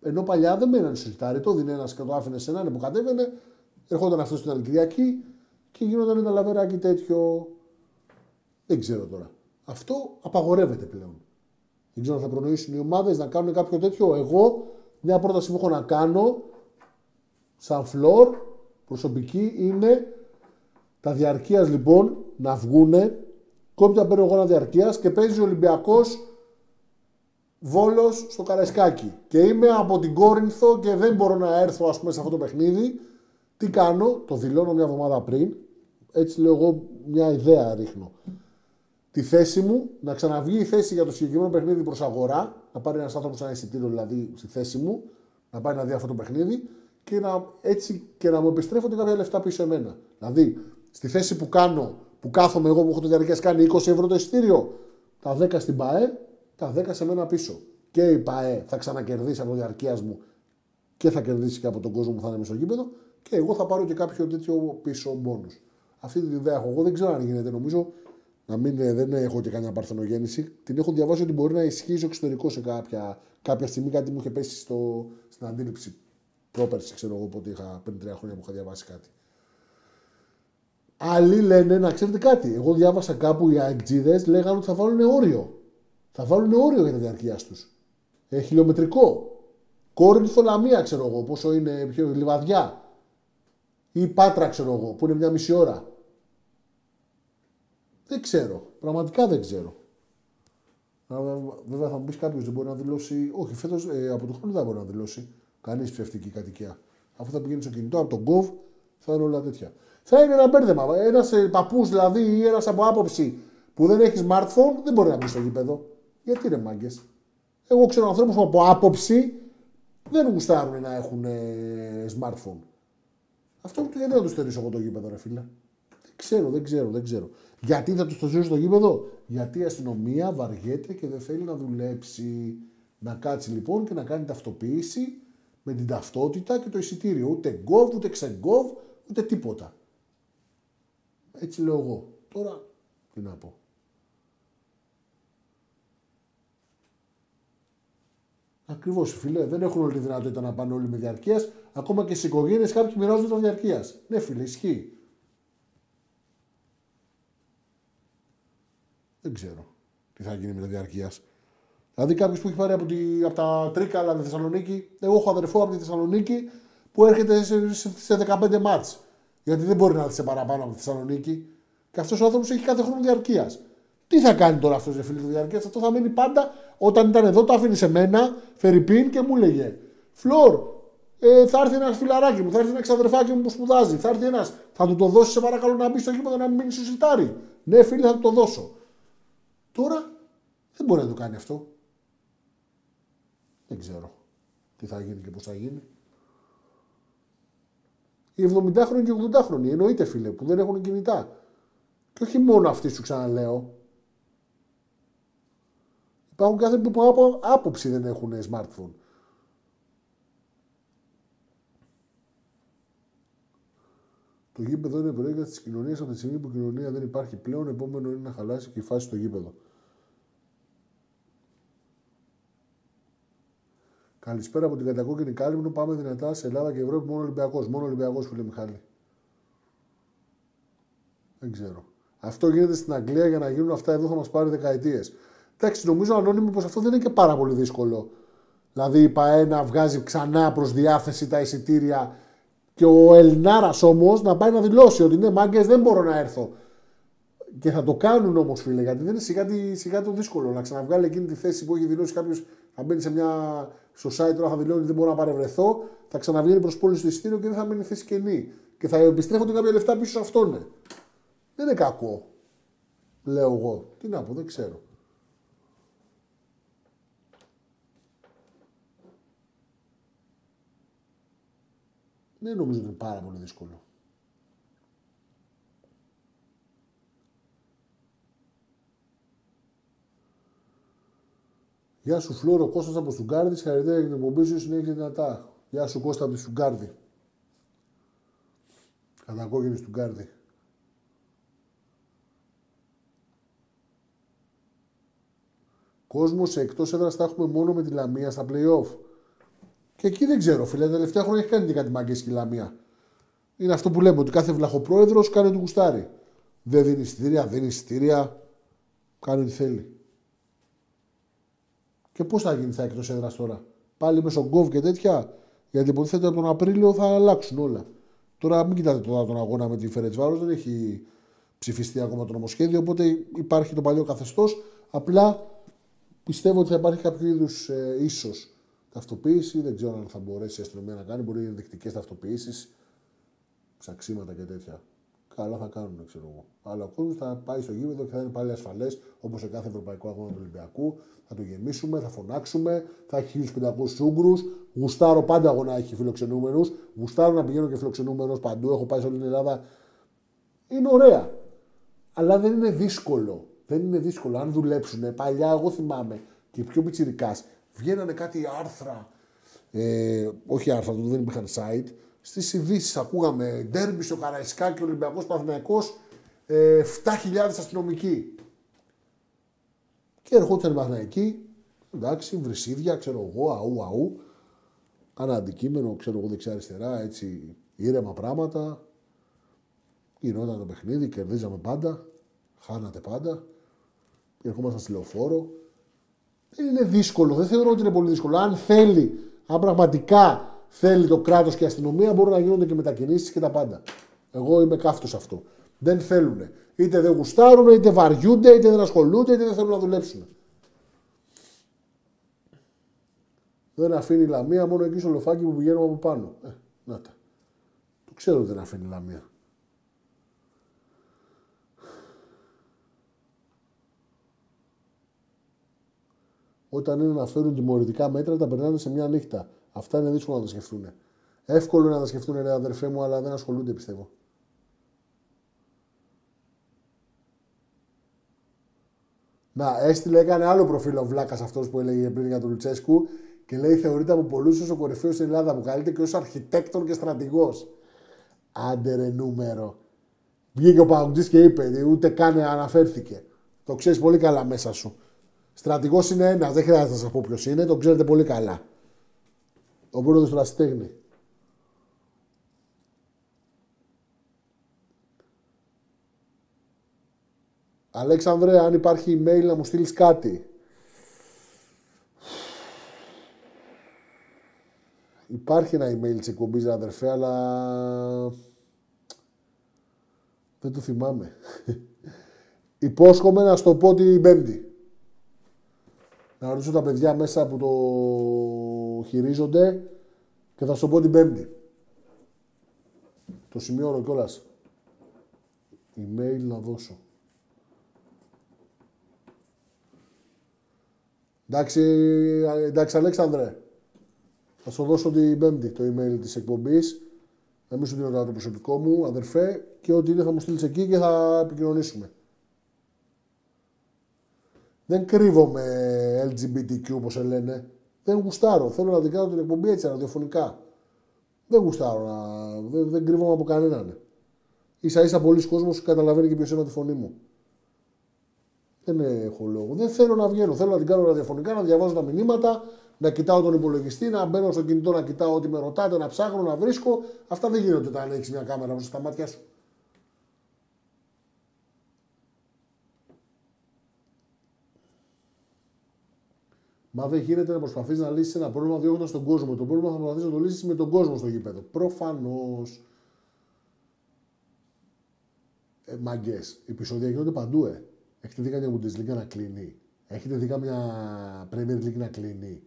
Ενώ παλιά δεν μέναν στο σιτάρι, το δίνει ένας και το άφηνε σε έναν που κατέβαινε, ερχόταν αυτός στην άλλη Κυριακή και και γίνονταν ένα λαβεράκι τέτοιο. Δεν ξέρω τώρα. Αυτό απαγορεύεται πλέον. Δεν ξέρω αν θα προνοήσουν οι ομάδες να κάνουν κάποιο τέτοιο. Εγώ μια πρόταση που έχω να κάνω σαν φλόρ προσωπική είναι τα διαρκείας λοιπόν να βγούνε κόμπια παίρνω εγώ ένα διαρκείας και παίζει ο Ολυμπιακός Βόλος στο Καραϊσκάκι. Και είμαι από την Κόρινθο και δεν μπορώ να έρθω ας πούμε σε αυτό το παιχνίδι. Τι κάνω, το δηλώνω μια εβδομάδα πριν. Έτσι λέω εγώ μια ιδέα ρίχνω τη θέση μου, να ξαναβγεί η θέση για το συγκεκριμένο παιχνίδι προς αγορά, να πάρει ένας άνθρωπος ένα εισιτήριο δηλαδή στη θέση μου, να πάει να δει αυτό το παιχνίδι και να, έτσι και να μου επιστρέφονται κάποια λεφτά πίσω εμένα. Δηλαδή, στη θέση που κάνω, που κάθομαι εγώ που έχω το διαρκές κάνει 20 ευρώ το εισιτήριο, τα 10 στην ΠαΕ, τα 10 σε μένα πίσω. Και η ΠαΕ θα ξανακερδίσει από το διαρκείας μου και θα κερδίσει και από τον κόσμο που θα είναι στο γήπεδο και εγώ θα πάρω και κάποιο τέτοιο πίσω μόνο. Αυτή την ιδέα έχω. Εγώ δεν ξέρω αν γίνεται. Νομίζω να μην, ε, δεν έχω και καμιά παρθενογέννηση. Την έχω διαβάσει ότι μπορεί να ισχύει στο εξωτερικό σε κάποια, κάποια στιγμή. Κάτι μου είχε πέσει στο, στην αντίληψη πρόπερση, ξέρω εγώ πότε είχα πριν τρία χρόνια που είχα διαβάσει κάτι. Άλλοι λένε να ξέρετε κάτι. Εγώ διάβασα κάπου οι αεκτζίδε λέγανε ότι θα βάλουν όριο. Θα βάλουν όριο για τη διαρκεία τους. Ε, χιλιομετρικό. Κόρινθο Λαμία, ξέρω εγώ, πόσο είναι, πιο λιβαδιά. Ή Πάτρα, ξέρω εγώ, που είναι μια μισή ώρα. Δεν ξέρω. Πραγματικά δεν ξέρω. Βέβαια θα μου πεις κάποιος δεν μπορεί να δηλώσει. Όχι, φέτος ε, από το χρόνο δεν μπορεί να δηλώσει κανείς ψευτική κατοικία. Αφού θα πηγαίνει στο κινητό από τον Gov θα είναι όλα τέτοια. Θα είναι ένα μπέρδεμα. Ένας ε, παππούς δηλαδή ή ένας από άποψη που δεν έχει smartphone δεν μπορεί να μπει στο γήπεδο. Γιατί είναι μάγκες. Εγώ ξέρω ανθρώπους που από άποψη δεν γουστάρουν να έχουν ε, smartphone. Αυτό γιατί δεν θα τους στερήσω εγώ το γήπεδο, ρε φίλε; Δεν ξέρω, δεν ξέρω, δεν ξέρω. Γιατί θα τους το ζήσει στο γήπεδο, Γιατί η αστυνομία βαριέται και δεν θέλει να δουλέψει. Να κάτσει λοιπόν και να κάνει ταυτοποίηση με την ταυτότητα και το εισιτήριο. Ούτε γκοβ, ούτε ξεγκοβ, ούτε τίποτα. Έτσι λέω εγώ. Τώρα τι να πω. Ακριβώς, φίλε. Δεν έχουν όλη τη δυνατότητα να πάνε όλοι με διαρκείας. Ακόμα και στις οικογένειες κάποιοι μοιράζονται τα διαρκείας. Ναι, φίλε, ισχύει. Δεν ξέρω τι θα γίνει με τα διαρκείας. Δηλαδή κάποιος που έχει πάρει από, τη, από τα Τρίκαλα τη Θεσσαλονίκη, εγώ έχω αδερφό από τη Θεσσαλονίκη που έρχεται σε, σε, σε 15 μάτς. Γιατί δεν μπορεί να έρθει σε παραπάνω από τη Θεσσαλονίκη. Και αυτός ο άνθρωπος έχει κάθε χρόνο διαρκείας. Τι θα κάνει τώρα αυτός ο φίλο διαρκείας, αυτό θα μείνει πάντα. Όταν ήταν εδώ, το άφηνε σε μένα, Φερρυπίν και μου έλεγε Φλόρ, ε, θα έρθει ένας φιλαράκι μου, θα έρθει ένα ξαδερφάκι μου που σπουδάζει, θα έρθει ένας. Θα του το δώσεις, σε παρακαλώ να μπει στο γήπεδο να μην μείνει στο σιτάρι. Ναι, φίλε, θα του το δώσω. Τώρα δεν μπορεί να το κάνει αυτό. Δεν ξέρω τι θα γίνει και πώς θα γίνει. Οι 70χρονοι και 80χρονοι, εννοείται φίλε, που δεν έχουν κινητά. Και όχι μόνο αυτοί σου ξαναλέω. Υπάρχουν κάθε που από άποψη δεν έχουν smartphone. Το γήπεδο είναι προέκταση της κοινωνίας από τη στιγμή που η κοινωνία δεν υπάρχει πλέον. Επόμενο είναι να χαλάσει και η φάση στο γήπεδο. Καλησπέρα από την κατακόκκινη κάλυμνο. Πάμε δυνατά σε Ελλάδα και Ευρώπη. Μόνο Ολυμπιακός. Μόνο Ολυμπιακός, φίλε Μιχάλη. Δεν ξέρω. Αυτό γίνεται στην Αγγλία για να γίνουν αυτά εδώ θα μας πάρει δεκαετίες. Εντάξει, νομίζω ανώνυμο πως αυτό δεν είναι και πάρα πολύ δύσκολο. Δηλαδή η ΠαΕ να βγάζει ξανά προς διάθεση τα εισιτήρια και ο Ελληνάρα όμως να πάει να δηλώσει ότι ναι, μάγκες δεν μπορώ να έρθω. Και θα το κάνουν όμως, φίλε, γιατί δεν είναι σιγά, σιγά το δύσκολο να ξαναβγάλει εκείνη τη θέση που έχει δηλώσει κάποιος. Θα μπαίνει σε μια στο site τώρα θα δηλώνει ότι δεν μπορώ να παρευρεθώ, θα ξαναβγαίνει προς πόλη στο εισιτήριο και δεν θα μείνει θέση κενή. Και θα επιστρέφονται κάποια λεφτά πίσω σε αυτόν. Ναι. Δεν είναι κακό. Λέω εγώ. Τι να πω, δεν ξέρω. Δεν νομίζω ότι είναι πάρα πολύ δύσκολο. Γεια σου Φλόρο, Κώστας από Σουγκάρδη, συγχαρητήρια για την εκπομπή σου, συνέχισε δυνατά. Γεια σου Κώστα από τη Σουγκάρδη. Κατακόκκινη Σουγκάρδη. Κόσμος σε εκτός έδρας θα έχουμε μόνο με τη Λαμία στα playoff. Και εκεί δεν ξέρω, φίλε. Τα τελευταία χρόνια έχει κάνει κάτι μαγκέ και η Λαμία. Είναι αυτό που λέμε ότι κάθε βλαχοπρόεδρος κάνει του γουστάρι. Δεν δίνει εισιτήρια, δίνει εισιτήρια. Κάνει ό,τι θέλει. Και πώς θα γίνει θα εκτός έδρας τώρα; Πάλι με γκοβ και τέτοια; Γιατί υποτίθεται από τον Απρίλιο θα αλλάξουν όλα. Τώρα μην κοιτάτε τώρα τον αγώνα με τη Φερετσβάρο, δεν έχει ψηφιστεί ακόμα το νομοσχέδιο. Οπότε υπάρχει το παλιό καθεστώς. Απλά πιστεύω ότι θα υπάρχει κάποιο είδους ε, ίσως ταυτοποίηση. Δεν ξέρω αν θα μπορέσει η αστυνομία να κάνει. Μπορεί να είναι ενδεικτικέ ταυτοποιήσει, ψαξίματα και τέτοια. Καλά θα κάνουν, ξέρω εγώ. Αλλά ο κόσμος θα πάει στο γήπεδο και θα είναι πάλι ασφαλές όπως σε κάθε ευρωπαϊκό αγώνα του Ολυμπιακού. Θα το γεμίσουμε, θα φωνάξουμε, θα έχει 1500 Ούγγρους. Γουστάρω πάντα εγώ να έχει φιλοξενούμενους. Γουστάρω να πηγαίνω και φιλοξενούμενος παντού. Έχω πάει σε όλη την Ελλάδα. Είναι ωραία. Αλλά δεν είναι δύσκολο. Δεν είναι δύσκολο. Αν δουλέψουν, παλιά εγώ θυμάμαι και πιο πιτσιρικάς, βγαίνανε κάτι άρθρα. Ε, όχι άρθρα, δεν υπήρχαν site. Στις ειδήσεις ακούγαμε ντέρμπι στο Καραϊσκάκι, Ολυμπιακός Παθηναϊκό, ε, 7.000 αστυνομικοί. Και ερχόταν Παθηναϊκοί, εντάξει, βρυσίδια, ξέρω εγώ, αού, αού. Κάνα αντικείμενο, ξέρω εγώ, δεξιά-αριστερά, έτσι, ήρεμα πράγματα. Γινόταν το παιχνίδι, κερδίζαμε πάντα, χάνατε πάντα. Ερχόμασταν στη λεωφόρο. Δεν είναι δύσκολο, δεν θεωρώ ότι είναι πολύ δύσκολο. Αν θέλει, αν πραγματικά θέλει το κράτος και η αστυνομία, μπορούν να γίνονται και μετακινήσεις και τα πάντα. Εγώ είμαι κάφτο αυτό. Δεν θέλουν. Είτε δεν γουστάρουν, είτε βαριούνται, είτε δεν ασχολούνται, είτε δεν θέλουν να δουλέψουν. Δεν αφήνει λαμία μόνο εκεί στο λοφάκι που πηγαίνουμε από πάνω. Ε, να τα. Το ξέρω ότι δεν αφήνει λαμία. Όταν είναι να φέρουν τιμωρητικά μέτρα, τα περνάνε σε μια νύχτα. Αυτά είναι δύσκολο να τα σκεφτούν. Εύκολο είναι να τα σκεφτούν, ρε αδερφέ μου, αλλά δεν ασχολούνται, πιστεύω. Να, έστειλε, έκανε άλλο προφίλ ο Βλάκας αυτός που έλεγε πριν για τον Λουτσέσκου και λέει: Θεωρείται από πολλούς ως ο κορυφαίος στην Ελλάδα που καλείται και ως αρχιτέκτον και στρατηγός. Άντε ρε νούμερο. Βγήκε ο Παγκοτζή και είπε: Ούτε καν αναφέρθηκε. Το ξέρεις πολύ καλά μέσα σου. Στρατηγός είναι ένας, δεν χρειάζεται να σας πω ποιος είναι, το ξέρετε πολύ καλά. Ο πρόεδρο του Ραστέχνη. Αλέξανδρε, αν υπάρχει email να μου στείλεις κάτι. Υπάρχει ένα email της εκπομπής, αδερφέ, αλλά δεν το θυμάμαι. [laughs] Υπόσχομαι να σου το πω την Πέμπτη να ρωτήσω τα παιδιά μέσα που το χειρίζονται και θα σου πω την Πέμπτη. Το σημειώνω κιόλας. Email να δώσω. Εντάξει, εντάξει Αλέξανδρε. Θα σου δώσω την Πέμπτη το email της εκπομπής. Να μην σου δίνω το προσωπικό μου, αδερφέ, και ό,τι είναι θα μου στείλεις εκεί και θα επικοινωνήσουμε. Δεν κρύβομαι LGBTQ όπως σε λένε. Δεν γουστάρω. Θέλω να την κάνω την εκπομπή έτσι ραδιοφωνικά. Δεν γουστάρω να... Δεν, δεν κρύβομαι από κανέναν. σα ίσα πολλοί κόσμος καταλαβαίνει και ποιος είναι τη φωνή μου. Δεν έχω λόγο. Δεν θέλω να βγαίνω. Θέλω να την κάνω ραδιοφωνικά, να διαβάζω τα μηνύματα, να κοιτάω τον υπολογιστή, να μπαίνω στο κινητό να κοιτάω ό,τι με ρωτάτε, να ψάχνω, να βρίσκω. Αυτά δεν γίνονται όταν έχεις μια κάμερα μέσα στα μάτια σου. Μα δεν γίνεται να προσπαθείς να λύσεις ένα πρόβλημα διώχνοντας τον κόσμο. Το πρόβλημα θα προσπαθείς να το λύσεις με τον κόσμο στο γήπεδο. Προφανώς. Ε, Μαγκές. Επισόδια γίνονται παντού, ε. Έχετε δει καμιά Bundesliga να κλείνει; Έχετε δει καμιά Premier League να κλείνει;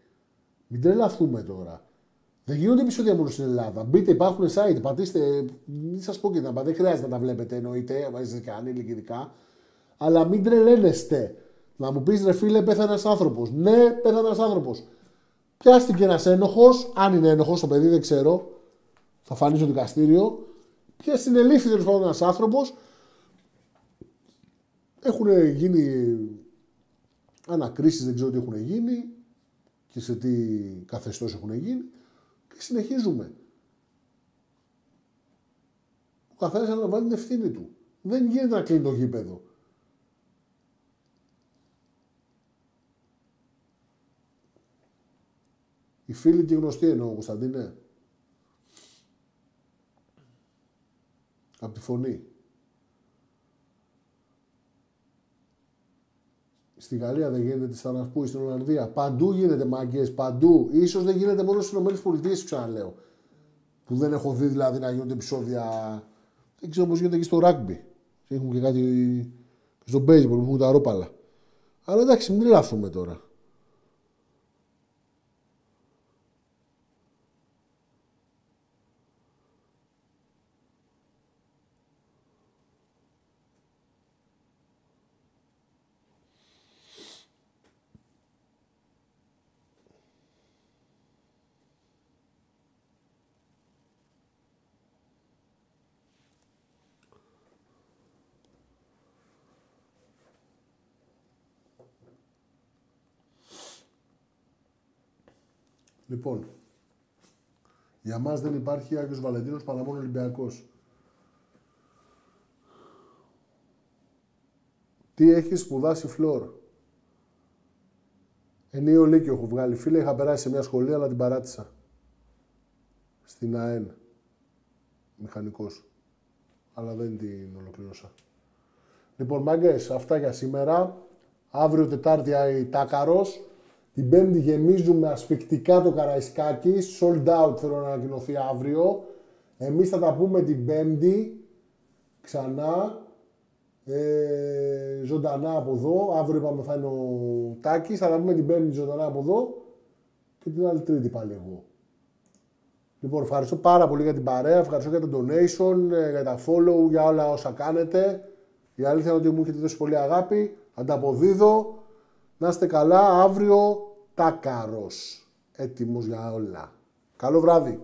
Μην τρελαθούμε τώρα. Δεν γίνονται επεισόδια μόνο στην Ελλάδα. Μπείτε, υπάρχουν site, πατήστε. Μην σας πω και να Δεν χρειάζεται να τα βλέπετε, εννοείται, είστε και ανήλικοι ειδικά. Αλλά μην τρελαίνεστε. Να μου πεις ρε φίλε, πέθανε ένας άνθρωπος. Ναι, πέθανε ένας άνθρωπος. Πιάστηκε ένας ένοχος, αν είναι ένοχος το παιδί, δεν ξέρω. Θα φανεί στο δικαστήριο. Ποια συνελήφθη τέλος πάντων ένας άνθρωπος. Έχουν γίνει ανακρίσεις, δεν ξέρω τι έχουν γίνει και σε τι καθεστώς έχουν γίνει. Και συνεχίζουμε. Ο καθένας αναλαμβάνει την ευθύνη του. Δεν γίνεται να κλείνει το γήπεδο. Οι φίλοι και γνωστοί εννοώ, Κωνσταντίνε. Από τη φωνή. Στη Γαλλία δεν γίνεται, στα Νασπού, στην Ολλανδία. Παντού γίνεται μάγκες, παντού. σω δεν γίνεται μόνο στις ΗΠΑ, ξαναλέω. Που δεν έχω δει δηλαδή να γίνονται επεισόδια. Δεν ξέρω πώς γίνεται και στο ράγκμπι. Έχουν και κάτι στο baseball που έχουν τα ρόπαλα. Αλλά εντάξει, μην λάθουμε τώρα. Λοιπόν, για μας δεν υπάρχει Άγιος Βαλεντίνος παρά μόνο Ολυμπιακός. Τι έχει σπουδάσει φλόρ; Ενίο Λύκειο έχω βγάλει. Φίλε, είχα περάσει σε μια σχολή, αλλά την παράτησα. Στην ΑΕΝ. Μηχανικός. Αλλά δεν την ολοκλήρωσα. Λοιπόν, μάγκες, αυτά για σήμερα. Αύριο Τετάρτη η Τάκαρος. Την Πέμπτη γεμίζουμε ασφικτικά το Καραϊσκάκι. Sold out θέλω να ανακοινωθεί αύριο. Εμείς θα τα πούμε την Πέμπτη ξανά. Ε, ζωντανά από εδώ. Αύριο είπαμε θα είναι ο Τάκης. Θα τα πούμε την Πέμπτη ζωντανά από εδώ. Και την άλλη Τρίτη πάλι εγώ. Λοιπόν, ευχαριστώ πάρα πολύ για την παρέα. Ευχαριστώ για το donation, ε, για τα follow, για όλα όσα κάνετε. Η αλήθεια είναι ότι μου έχετε δώσει πολύ αγάπη. Ανταποδίδω. Να είστε καλά, αύριο τάκαρος. Έτοιμος για όλα. Καλό βράδυ.